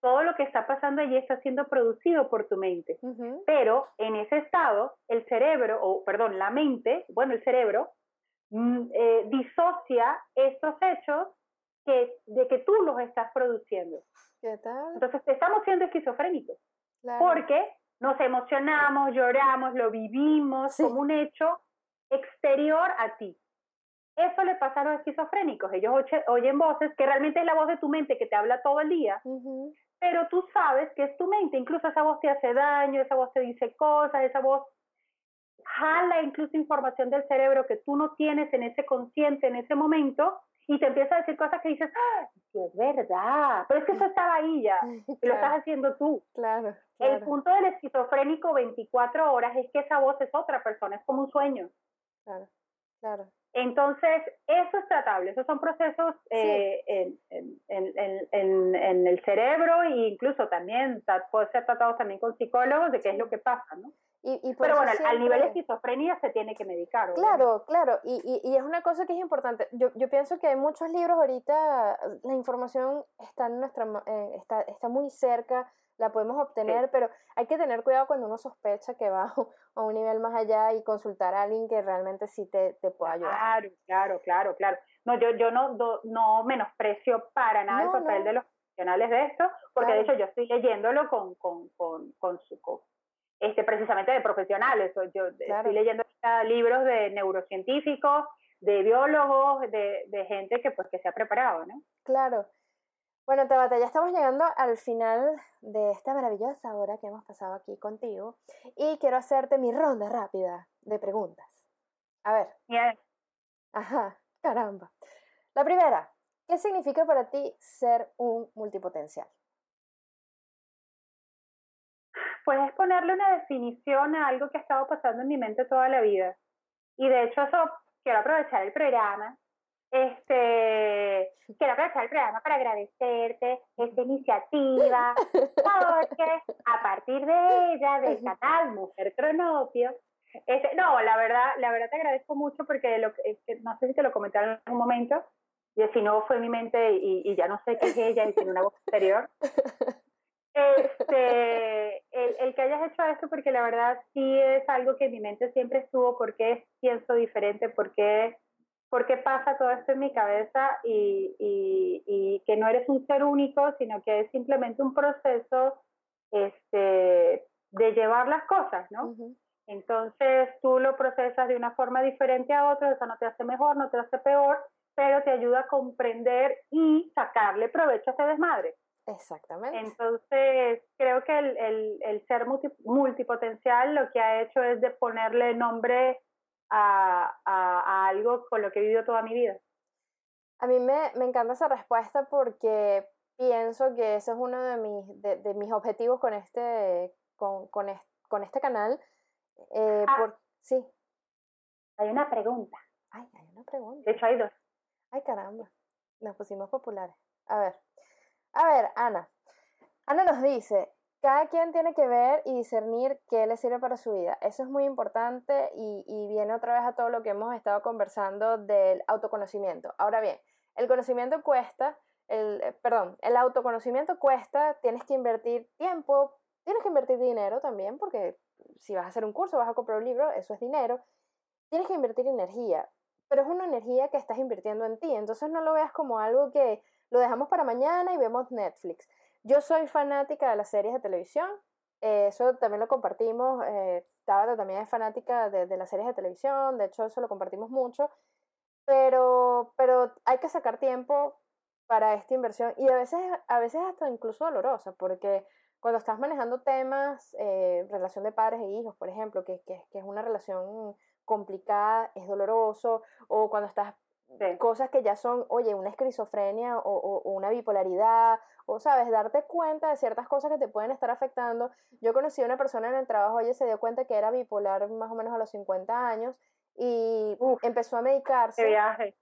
todo lo que está pasando allí está siendo producido por tu mente. Pero en ese estado, el cerebro, o perdón, la mente, bueno, el cerebro, mm, eh, disocia estos hechos que, de que tú los estás produciendo. ¿Qué tal? Entonces estamos siendo esquizofrénicos. Porque nos emocionamos, lloramos, lo vivimos como un hecho exterior a ti. Eso le pasa a los esquizofrénicos. Ellos oyen voces que realmente es la voz de tu mente que te habla todo el día, pero tú sabes que es tu mente. Incluso esa voz te hace daño, esa voz te dice cosas, esa voz jala incluso información del cerebro que tú no tienes en ese consciente, en ese momento, y te empieza a decir cosas que dices, ¡Ah, es verdad, pero es que eso estaba ahí ya, y lo estás haciendo tú. Claro, El punto del esquizofrénico 24 horas es que esa voz es otra persona, es como un sueño. Claro, claro. Entonces, eso es tratable, esos son procesos eh, en, en, en, en, el cerebro e incluso también puede ser tratado también con psicólogos de qué es lo que pasa, ¿no? Y, Pero bueno, al nivel de esquizofrenia se tiene que medicar. Claro, claro, y, y, es una cosa que es importante. Yo, yo pienso que hay muchos libros ahorita, la información está, en nuestra, eh, está, está muy cerca, la podemos obtener, pero hay que tener cuidado cuando uno sospecha que va a un nivel más allá y consultar a alguien que realmente sí te, te pueda ayudar. Claro, claro, claro, claro. No, yo, yo no, no menosprecio para nada el papel de los profesionales de esto, porque de hecho yo estoy leyéndolo con, con, con, con su este, precisamente de profesionales. Yo estoy leyendo libros de neurocientíficos, de biólogos, de, de, gente que pues que se ha preparado, ¿no? Claro. Bueno, Tabata, ya estamos llegando al final de esta maravillosa hora que hemos pasado aquí contigo y quiero hacerte mi ronda rápida de preguntas. A ver. Bien. Ajá, caramba. La primera, ¿qué significa para ti ser un multipotencial? puedes ponerle una definición a algo que ha estado pasando en mi mente toda la vida. Y de hecho eso, quiero aprovechar el programa, este, quiero aprovechar el programa para agradecerte esta iniciativa, porque a partir de ella, del canal Mujer Cronopio, este, no, la verdad, la verdad te agradezco mucho porque lo, no sé si te lo comenté en algún momento, y si no fue mi mente y, y ya no sé qué es ella y tiene una voz exterior. Este, el, el, que hayas hecho esto, porque la verdad sí es algo que en mi mente siempre estuvo, porque pienso diferente, porque porque pasa todo esto en mi cabeza y, y, y, que no eres un ser único, sino que es simplemente un proceso este, de llevar las cosas, ¿no? Entonces tú lo procesas de una forma diferente a otra, eso no te hace mejor, no te hace peor, pero te ayuda a comprender y sacarle provecho a ese desmadre. Exactamente. Entonces, creo que el, el, el ser multipotencial lo que ha hecho es de ponerle nombre a, a, algo con lo que he vivido toda mi vida. A mí me, me encanta esa respuesta porque pienso que ese es uno de mis, de, de mis objetivos con este, con, con, este, con este canal. Eh, ah. por, sí. Hay una pregunta. Ay, hay una pregunta. De hecho, hay dos. Ay, caramba. Nos pusimos populares. A ver. A ver, Ana. Ana nos dice, cada quien tiene que ver y discernir qué le sirve para su vida. Eso es muy importante y, viene otra vez a todo lo que hemos estado conversando del autoconocimiento. Ahora bien, el conocimiento cuesta, el, eh, perdón, el autoconocimiento cuesta, tienes que invertir tiempo, tienes que invertir dinero también, porque si vas a hacer un curso, vas a comprar un libro, eso es dinero. Tienes que invertir energía, pero es una energía que estás invirtiendo en ti, entonces no lo veas como algo que lo dejamos para mañana y vemos Netflix. Yo soy fanática de las series de televisión, eh, eso también lo compartimos, eh, Tabata también es fanática de, de, las series de televisión, de hecho eso lo compartimos mucho, pero, pero hay que sacar tiempo para esta inversión y a veces, a veces hasta incluso dolorosa, porque cuando estás manejando temas, eh, relación de padres e hijos, por ejemplo, que, que, que es una relación complicada, es doloroso, o cuando estás cosas que ya son, oye, una esquizofrenia o, o, una bipolaridad, o sabes, darte cuenta de ciertas cosas que te pueden estar afectando. Yo conocí a una persona en el trabajo, oye, se dio cuenta que era bipolar más o menos a los 50 años y empezó a medicarse. ¡Qué viaje!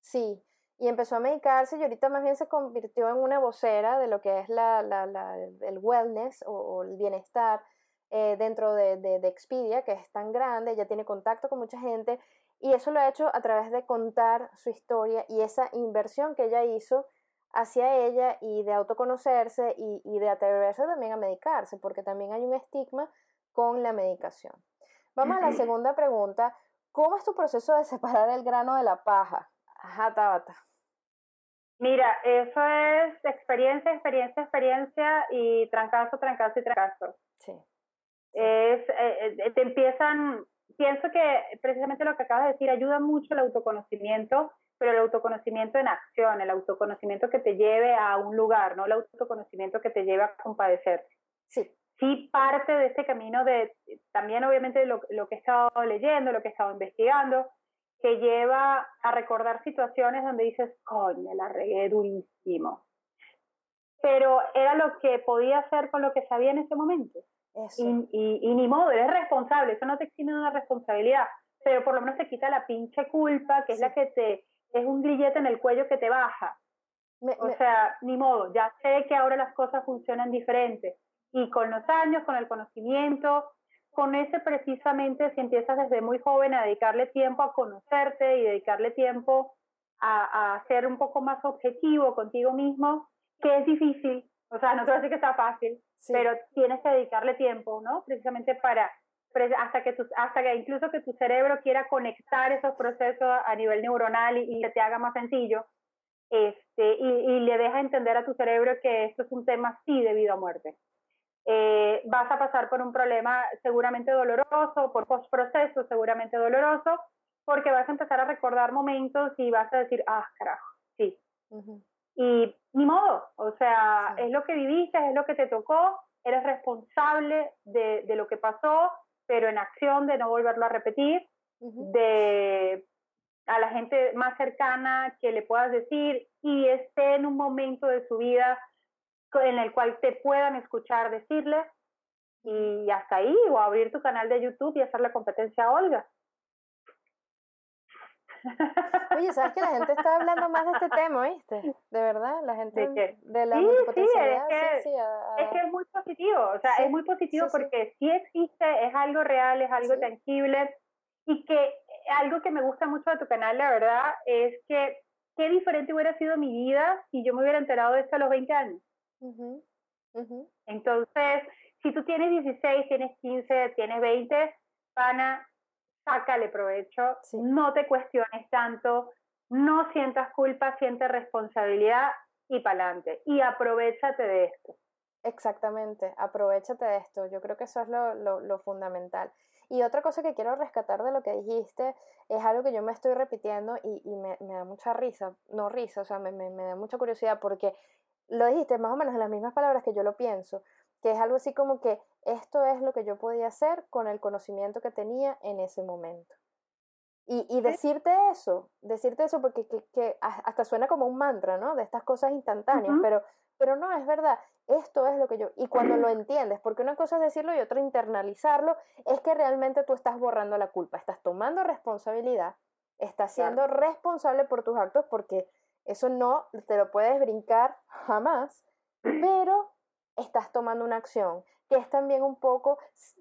Sí, y empezó a medicarse y ahorita más bien se convirtió en una vocera de lo que es la, la, la el wellness o, el bienestar eh, dentro de, de, de Expedia, que es tan grande, ya tiene contacto con mucha gente y eso lo ha hecho a través de contar su historia y esa inversión que ella hizo hacia ella y de autoconocerse y, y de atreverse también a medicarse, porque también hay un estigma con la medicación. Vamos a la segunda pregunta. ¿Cómo es tu proceso de separar el grano de la paja? Ajá, Tabata. Mira, eso es experiencia, experiencia, experiencia y trancazo, trancazo y trancazo. Sí. Es, eh, eh, te empiezan, pienso que precisamente lo que acabas de decir ayuda mucho el autoconocimiento, pero el autoconocimiento en acción, el autoconocimiento que te lleve a un lugar, no el autoconocimiento que te lleve a compadecer. Sí. Sí, parte de este camino de, también obviamente lo, lo que he estado leyendo, lo que he estado investigando, que lleva a recordar situaciones donde dices, coño, la regué durísimo. Pero era lo que podía hacer con lo que sabía en ese momento. Y, y, ni modo, eres responsable, eso no te exime de una responsabilidad, pero por lo menos te quita la pinche culpa, que es la que te, es un grillete en el cuello que te baja. o sea, ni modo, ya sé que ahora las cosas funcionan diferente. Y con los años, con el conocimiento, con ese precisamente, si empiezas desde muy joven a dedicarle tiempo a conocerte y dedicarle tiempo a, a ser un poco más objetivo contigo mismo, que es difícil, o sea, no te voy a decir que está fácil, pero tienes que dedicarle tiempo, ¿no? Precisamente para, hasta que, tu, hasta que incluso que tu cerebro quiera conectar esos procesos a nivel neuronal y, y te haga más sencillo, este, y, y le deja entender a tu cerebro que esto es un tema sí de vida o muerte. Eh, vas a pasar por un problema seguramente doloroso, por postproceso seguramente doloroso, porque vas a empezar a recordar momentos y vas a decir, ah, carajo, sí. Y ni modo, o sea, es lo que viviste, es lo que te tocó, eres responsable de, de, lo que pasó, pero en acción de no volverlo a repetir, de a la gente más cercana que le puedas decir y esté en un momento de su vida en el cual te puedan escuchar decirle y hasta ahí, o abrir tu canal de YouTube y hacer la competencia a Olga. Oye, ¿sabes que la gente está hablando más de este tema, viste? De verdad, la gente de, la sí, sí, es que, sí, es que es muy positivo, o sea, es muy positivo porque sí existe, es algo real, es algo tangible y que algo que me gusta mucho de tu canal, la verdad, es que qué diferente hubiera sido mi vida si yo me hubiera enterado de esto a los 20 años. Entonces, si tú tienes 16, tienes 15, tienes 20, pana, sácale provecho, no te cuestiones tanto, no sientas culpa, siente responsabilidad y pa'lante. Y aprovechate de esto. Exactamente, aprovechate de esto. Yo creo que eso es lo, lo, lo, fundamental. Y otra cosa que quiero rescatar de lo que dijiste es algo que yo me estoy repitiendo y, y me, me, da mucha risa, no risa, o sea, me, me, me da mucha curiosidad porque lo dijiste más o menos en las mismas palabras que yo lo pienso, que es algo así como que esto es lo que yo podía hacer con el conocimiento que tenía en ese momento. Y, y decirte eso, decirte eso porque que, que hasta suena como un mantra, ¿no? De estas cosas instantáneas, pero, pero no, es verdad, esto es lo que yo, y cuando lo entiendes, porque una cosa es decirlo y otra internalizarlo, es que realmente tú estás borrando la culpa, estás tomando responsabilidad, estás siendo responsable por tus actos porque eso no te lo puedes brincar jamás, pero estás tomando una acción, que es también un poco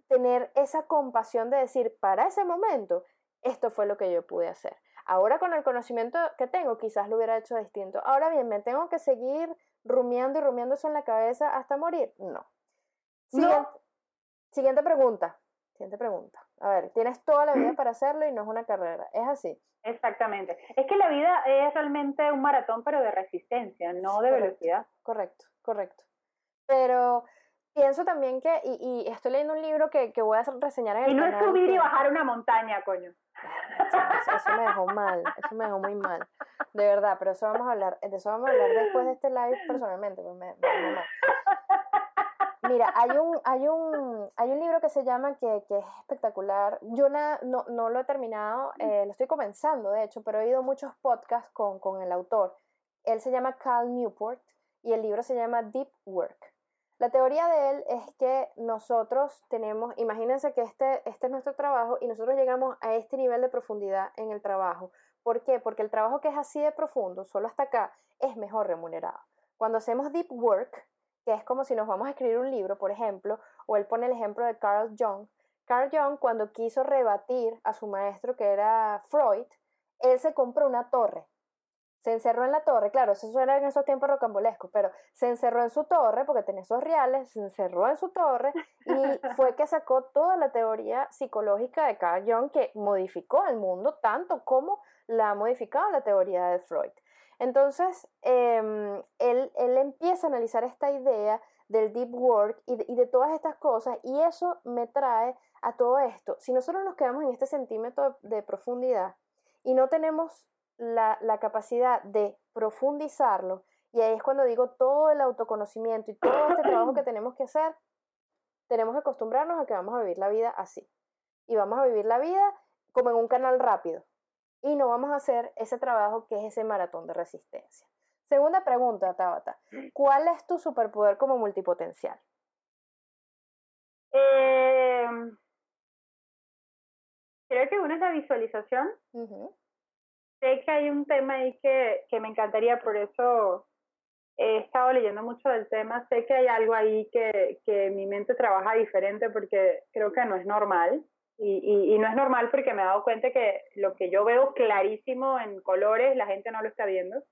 tener esa compasión de decir, para ese momento, esto fue lo que yo pude hacer. Ahora con el conocimiento que tengo, quizás lo hubiera hecho distinto. Ahora bien, ¿me tengo que seguir rumiando y rumiando eso en la cabeza hasta morir? No. Siguiente, pregunta. Siguiente pregunta. A ver, tienes toda la vida para hacerlo y no es una carrera. ¿Es así? Exactamente. Es que la vida es realmente un maratón, pero de resistencia, no de velocidad. Correcto, correcto. Pero pienso también que, y, y, estoy leyendo un libro que, que voy a reseñar en el Y no es subir y bajar una montaña, coño. Eso, me dejó mal, eso me dejó muy mal. De verdad, pero eso vamos a hablar, de eso vamos a hablar después de este live personalmente, pues me, me mal. Mira, hay un, hay un, hay un libro que se llama que, que es espectacular. Yo no, no lo he terminado, eh, lo estoy comenzando, de hecho, pero he oído muchos podcasts con, con el autor. Él se llama Cal Newport y el libro se llama Deep Work. La teoría de él es que nosotros tenemos, imagínense que este, este es nuestro trabajo y nosotros llegamos a este nivel de profundidad en el trabajo. ¿Por qué? Porque el trabajo que es así de profundo, solo hasta acá, es mejor remunerado. Cuando hacemos deep work, que es como si nos vamos a escribir un libro, por ejemplo, o él pone el ejemplo de Carl Jung. Carl Jung, cuando quiso rebatir a su maestro, que era Freud, él se compró una torre. Se encerró en la torre, claro, eso era en esos tiempos rocambolescos, pero se encerró en su torre porque tenía esos reales, se encerró en su torre y fue que sacó toda la teoría psicológica de Carl Jung que modificó el mundo tanto como la ha modificado la teoría de Freud. Entonces, em, él, empieza a analizar esta idea del deep work y de, y de todas estas cosas y eso me trae a todo esto. Si nosotros nos quedamos en este centímetro de profundidad y no tenemos la, capacidad de profundizarlo, y ahí es cuando digo todo el autoconocimiento y todo este trabajo que tenemos que hacer, tenemos que acostumbrarnos a que vamos a vivir la vida así. Y vamos a vivir la vida como en un canal rápido. Y no vamos a hacer ese trabajo que es ese maratón de resistencia. Segunda pregunta, Tabata. ¿Cuál es tu superpoder como multipotencial? Em, creo que uno es la visualización sé que hay un tema ahí que, que me encantaría, por eso he estado leyendo mucho del tema, sé que hay algo ahí que, que mi mente trabaja diferente porque creo que no es normal. Y, y, no es normal porque me he dado cuenta que lo que yo veo clarísimo en colores, la gente no lo está viendo.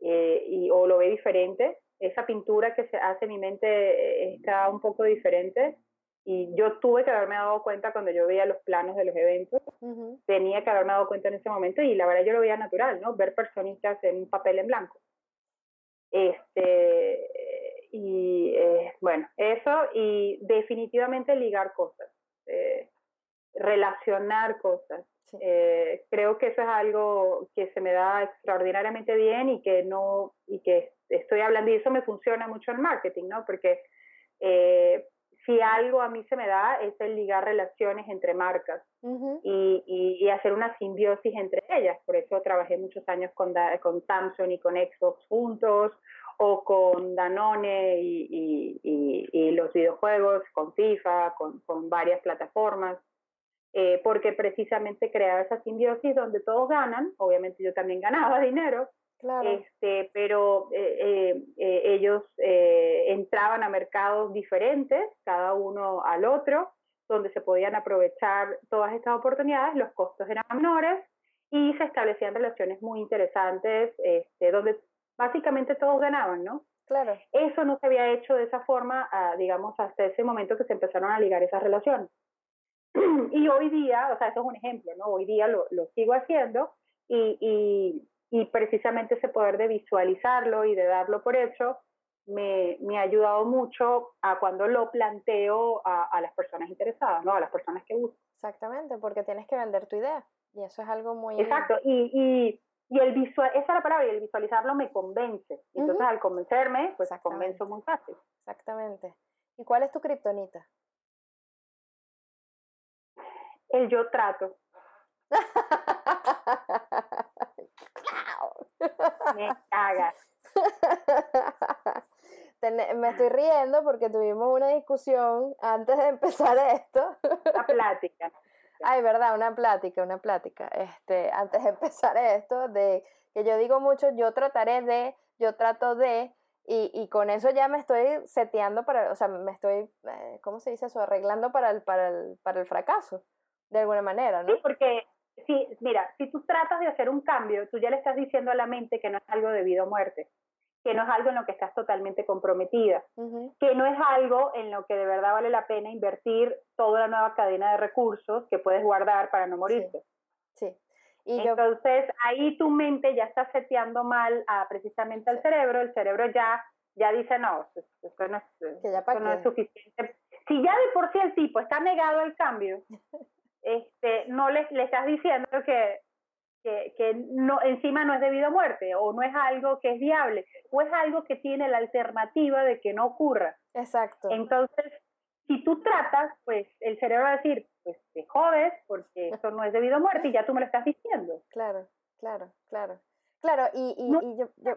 Eh, y, o lo ve diferente. Esa pintura que se hace mi mente eh, está un poco diferente. Y yo tuve que haberme dado cuenta cuando yo veía los planos de los eventos, tenía que haberme dado cuenta en ese momento y la verdad yo lo veía natural, ¿no? Ver personitas en un papel en blanco. Este, y eh, bueno, eso y definitivamente ligar cosas, eh, relacionar cosas. Eh, creo que eso es algo que se me da extraordinariamente bien y que no, y que estoy hablando y eso me funciona mucho en marketing, ¿no? Porque si algo a mí se me da es el ligar relaciones entre marcas y, y, hacer una simbiosis entre ellas. Por eso trabajé muchos años con, con Samsung y con Xbox juntos, o con Danone y, y, y los videojuegos, con FIFA, con, con varias plataformas. Eh, porque precisamente creaba esa simbiosis donde todos ganan, obviamente yo también ganaba dinero, este, pero eh, eh, eh, ellos entraban a mercados diferentes, cada uno al otro, donde se podían aprovechar todas estas oportunidades, los costos eran menores y se establecían relaciones muy interesantes, este, donde básicamente todos ganaban, ¿no? Claro. Eso no se había hecho de esa forma, ah, digamos, hasta ese momento que se empezaron a ligar esas relaciones. y hoy día, o sea, eso es un ejemplo, ¿no? Hoy día lo, lo sigo haciendo y, y y precisamente ese poder de visualizarlo y de darlo por hecho me, me ha ayudado mucho a cuando lo planteo a, a, las personas interesadas, ¿no? A las personas que buscan. Exactamente, porque tienes que vender tu idea y eso es algo muy... Exacto, y, y, y el visual, esa es la palabra, y el visualizarlo me convence. Entonces al convencerme, pues convenzo muy fácil. Exactamente. ¿Y cuál es tu kriptonita? El yo trato. Me cagas. me estoy riendo porque tuvimos una discusión antes de empezar esto. Una plática. Ay, verdad, una plática, una plática. Este, antes de empezar esto, de que yo digo mucho, yo trataré de, yo trato de, y, y con eso ya me estoy seteando para, o sea, me estoy, eh, ¿cómo se dice eso? Arreglando para el, para el, para el fracaso, de alguna manera, ¿no? Sí, porque si, mira, si tú tratas de hacer un cambio, tú ya le estás diciendo a la mente que no es algo de vida o muerte, que no es algo en lo que estás totalmente comprometida, que no es algo en lo que de verdad vale la pena invertir toda la nueva cadena de recursos que puedes guardar para no morirte. Sí. Y Entonces ahí tu mente ya está seteando mal a, precisamente al cerebro, el cerebro ya, ya dice, no, esto, no, es, esto no es suficiente. Si ya de por sí el tipo está negado al cambio, este, no le, le estás diciendo que, que, que, no, encima no es debido a muerte o no es algo que es viable o es algo que tiene la alternativa de que no ocurra. Exacto. Entonces, si tú tratas, pues el cerebro va a decir, pues te jodes porque eso no es debido a muerte y ya tú me lo estás diciendo. Claro, claro, claro. Claro, y, y, y yo, yo,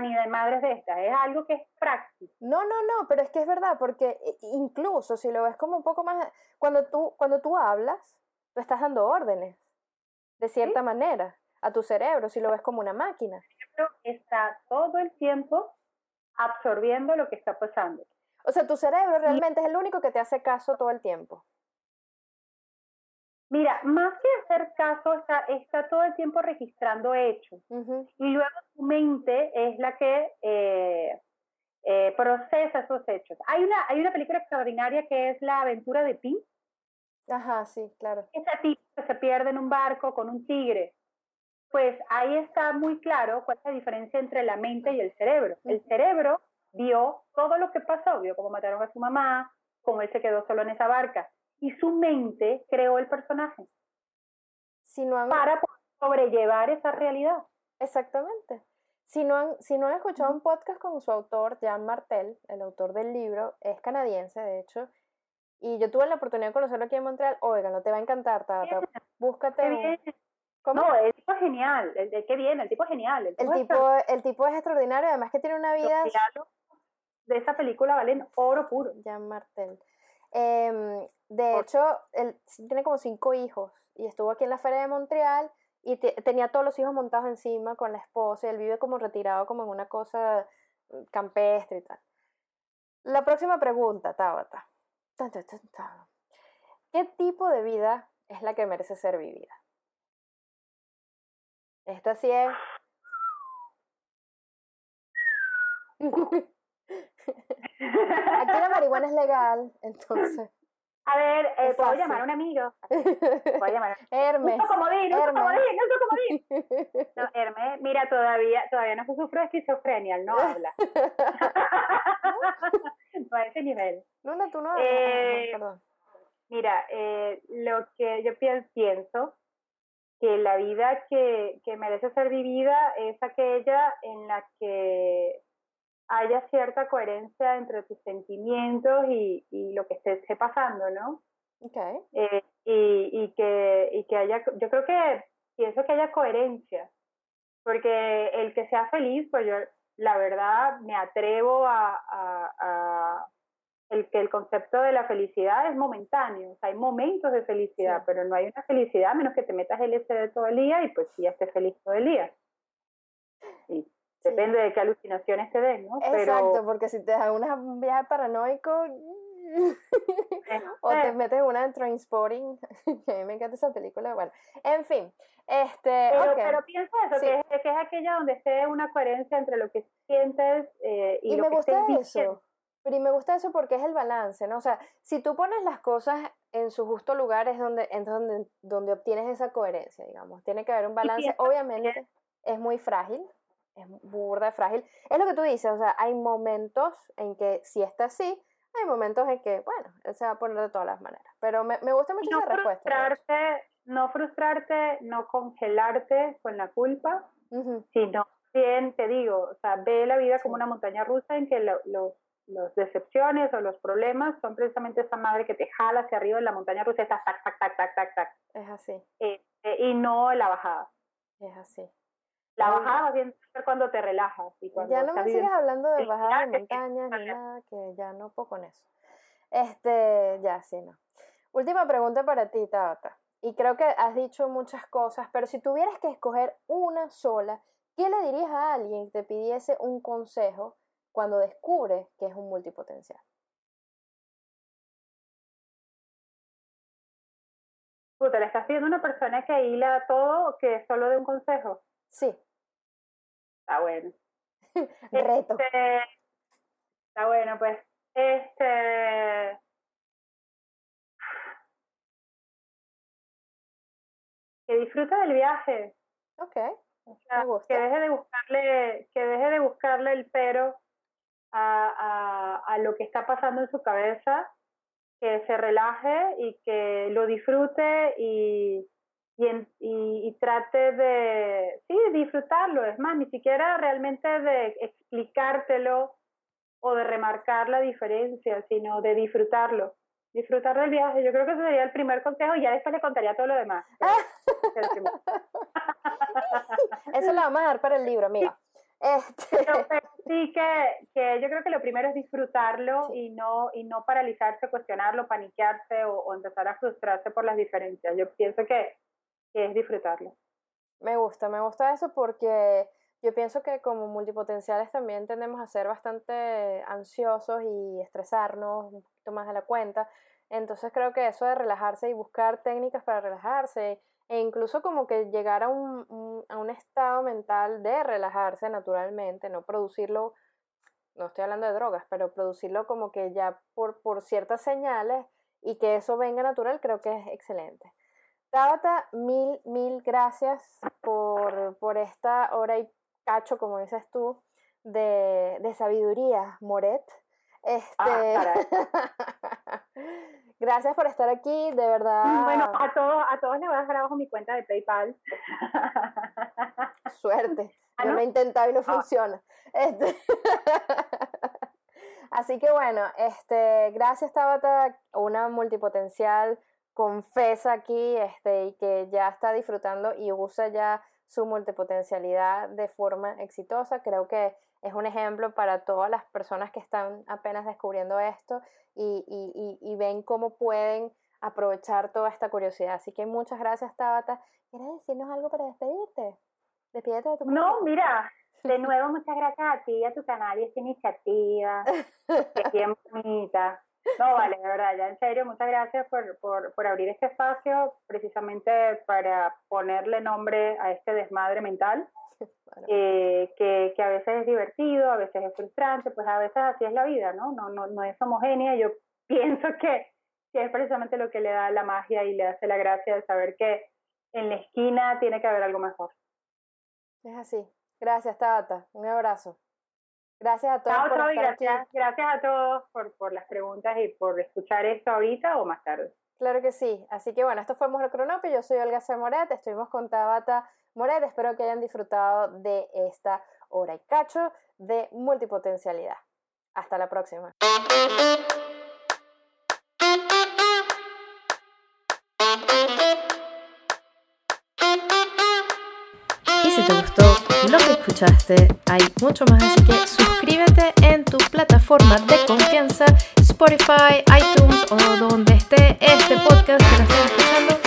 ni de madres de estas, es algo que es práctico. No, no, no, pero es que es verdad, porque incluso si lo ves como un poco más, cuando tú, cuando tú hablas, tú estás dando órdenes, de cierta manera, a tu cerebro, si lo ves como una máquina. El cerebro está todo el tiempo absorbiendo lo que está pasando. O sea, tu cerebro realmente es el único que te hace caso todo el tiempo. Mira, más que hacer caso, está, está todo el tiempo registrando hechos. Y luego tu mente es la que eh, eh, procesa esos hechos. Hay una, hay una película extraordinaria que es La aventura de Pi. Ajá, sí, claro. Ese tipo que se pierde en un barco con un tigre. Pues ahí está muy claro cuál es la diferencia entre la mente y el cerebro. El cerebro vio todo lo que pasó, vio cómo mataron a su mamá, cómo él se quedó solo en esa barca y su mente creó el personaje. Si no han... Para sobrellevar esa realidad. Exactamente. Si no, han, si no han escuchado un podcast con su autor, Jean Martel, el autor del libro, es canadiense, de hecho, y yo tuve la oportunidad de conocerlo aquí en Montreal. Oiga, no te va a encantar, Tata. Búscate. No, el tipo es genial. El, qué bien, el tipo es genial. El tipo, el tipo, es extraordinario, además que tiene una vida. de esa película valen oro puro. Jean Martel. Eh, de hecho, él tiene como cinco hijos y estuvo aquí en la Feria de Montreal y tenía todos los hijos montados encima con la esposa y él vive como retirado como en una cosa mm, campestre y tal. La próxima pregunta, Tabata. ¿Qué tipo de vida es la que merece ser vivida? Esta sí es... Aquí la marihuana es legal, entonces. A ver, eh, ¿puedo llamar a un amigo? Puedo llamar Hermes. Un comodín, un comodín, un comodín. No, Hermes, mira, todavía, todavía no sufro de esquizofrenia, no habla. no a ese nivel. No, tú no hablas. Eh, perdón. Mira, eh, lo que yo pienso que la vida que, que merece ser vivida es aquella en la que haya cierta coherencia entre tus sentimientos y, y lo que esté, pasando, ¿no? Okay. Eh, y, y, que, y que haya, yo creo que pienso que haya coherencia, porque el que sea feliz, pues yo la verdad me atrevo a, a, a el que el concepto de la felicidad es momentáneo, o sea, hay momentos de felicidad, pero no hay una felicidad a menos que te metas el LSD todo el día y pues sí, estés feliz todo el día. Sí. Depende de qué alucinaciones te den, ¿no? Exacto, porque si te das un viaje paranoico o te metes una en Trainspotting, que a mí me encanta esa película, bueno, en fin, este, pero, pero pienso eso, que, es, que, es, aquella donde esté una coherencia entre lo que sientes eh, y, y lo me que gusta eso, pero y me gusta eso porque es el balance, ¿no? O sea, si tú pones las cosas en su justo lugar es donde, es donde, donde obtienes esa coherencia, digamos, tiene que haber un balance, obviamente es muy frágil, es burda, frágil. Es lo que tú dices, o sea, hay momentos en que si está así, hay momentos en que, bueno, él se va a poner de todas las maneras. Pero me, me gusta mucho no esa respuesta. Frustrarte, no frustrarte, no congelarte con la culpa, sino bien, te digo, o sea, ve la vida como una montaña rusa en que los, los decepciones o los problemas son precisamente esa madre que te jala hacia arriba en la montaña rusa, está tac, tac, tac, tac, tac, tac. Es así. Este, y no la bajada. Es así. La bajada bien cuando te relajas. Y cuando ya no me sigas hablando de bajada de montañas ni nada, que ya no puedo con eso. Este, ya, sí, no. Última pregunta para ti, Tabata. Y creo que has dicho muchas cosas, pero si tuvieras que escoger una sola, ¿qué le dirías a alguien que te pidiese un consejo cuando descubre que es un multipotencial? Puta, le estás pidiendo una persona que hila todo, que solo de un consejo. Sí. Está bueno. Reto. Este, está bueno, pues. Este. Que disfrute del viaje. Ok. Me gusta. Que deje de buscarle, que deje de buscarle el pero a, a, a lo que está pasando en su cabeza, que se relaje y que lo disfrute y, y, y, trate de, sí, disfrutarlo. Es más, ni siquiera realmente de explicártelo o de remarcar la diferencia, sino de disfrutarlo. Disfrutar del viaje. Yo creo que ese sería el primer consejo y ya después le contaría todo lo demás. Eso lo vamos a dar para el libro, mira. Este... sí que, que, yo creo que lo primero es disfrutarlo y no y no paralizarse, cuestionarlo, paniquearse o, o, empezar a frustrarse por las diferencias. Yo pienso que es disfrutarlo. Me gusta, me gusta eso porque yo pienso que como multipotenciales también tendemos a ser bastante ansiosos y estresarnos un poquito más de la cuenta. Entonces creo que eso de relajarse y buscar técnicas para relajarse e incluso como que llegar a un, a un estado mental de relajarse naturalmente, no producirlo, no estoy hablando de drogas, pero producirlo como que ya por, por ciertas señales y que eso venga natural, creo que es excelente. Tabata, mil, mil gracias por, por esta hora y cacho, como dices tú, de, de sabiduría, Moret. Ah, este... Gracias por estar aquí, de verdad. Bueno, a todos, a todos les voy a dejar abajo mi cuenta de PayPal. Suerte. ¿Ah, Yo lo he intentado y no ah. funciona. Este... Así que bueno, este, gracias Tabata, una multipotencial confesa aquí este, y que ya está disfrutando y usa ya su multipotencialidad de forma exitosa. Creo que es un ejemplo para todas las personas que están apenas descubriendo esto y, y, y, ven cómo pueden aprovechar toda esta curiosidad. Así que muchas gracias, Tabata. ¿Quieres decirnos algo para despedirte? Despídete de tu No, mira, de nuevo muchas gracias a ti y a tu canal y esta iniciativa. que bien bonita. No, vale, de verdad, ya en serio, muchas gracias por, por, por abrir este espacio precisamente para ponerle nombre a este desmadre mental eh, que, que, a veces es divertido, a veces es frustrante, pues a veces así es la vida, ¿no? No, no, no es homogénea. Yo pienso que, que es precisamente lo que le da la magia y le hace la gracia de saber que en la esquina tiene que haber algo mejor. Es así. Gracias, Tabata. Un abrazo. Gracias a todos. por gracias, gracias a todos por, por las preguntas y por escuchar esto ahorita o más tarde. Claro que sí. Así que bueno, esto fue Morocronope. Yo soy Olga C. Moret. Estuvimos con Tabata Moret. Espero que hayan disfrutado de esta hora y cacho de multipotencialidad. Hasta la próxima. Si te gustó lo que escuchaste, hay mucho más, así que suscríbete en tu plataforma de confianza, Spotify, iTunes o donde esté este podcast que lo estés escuchando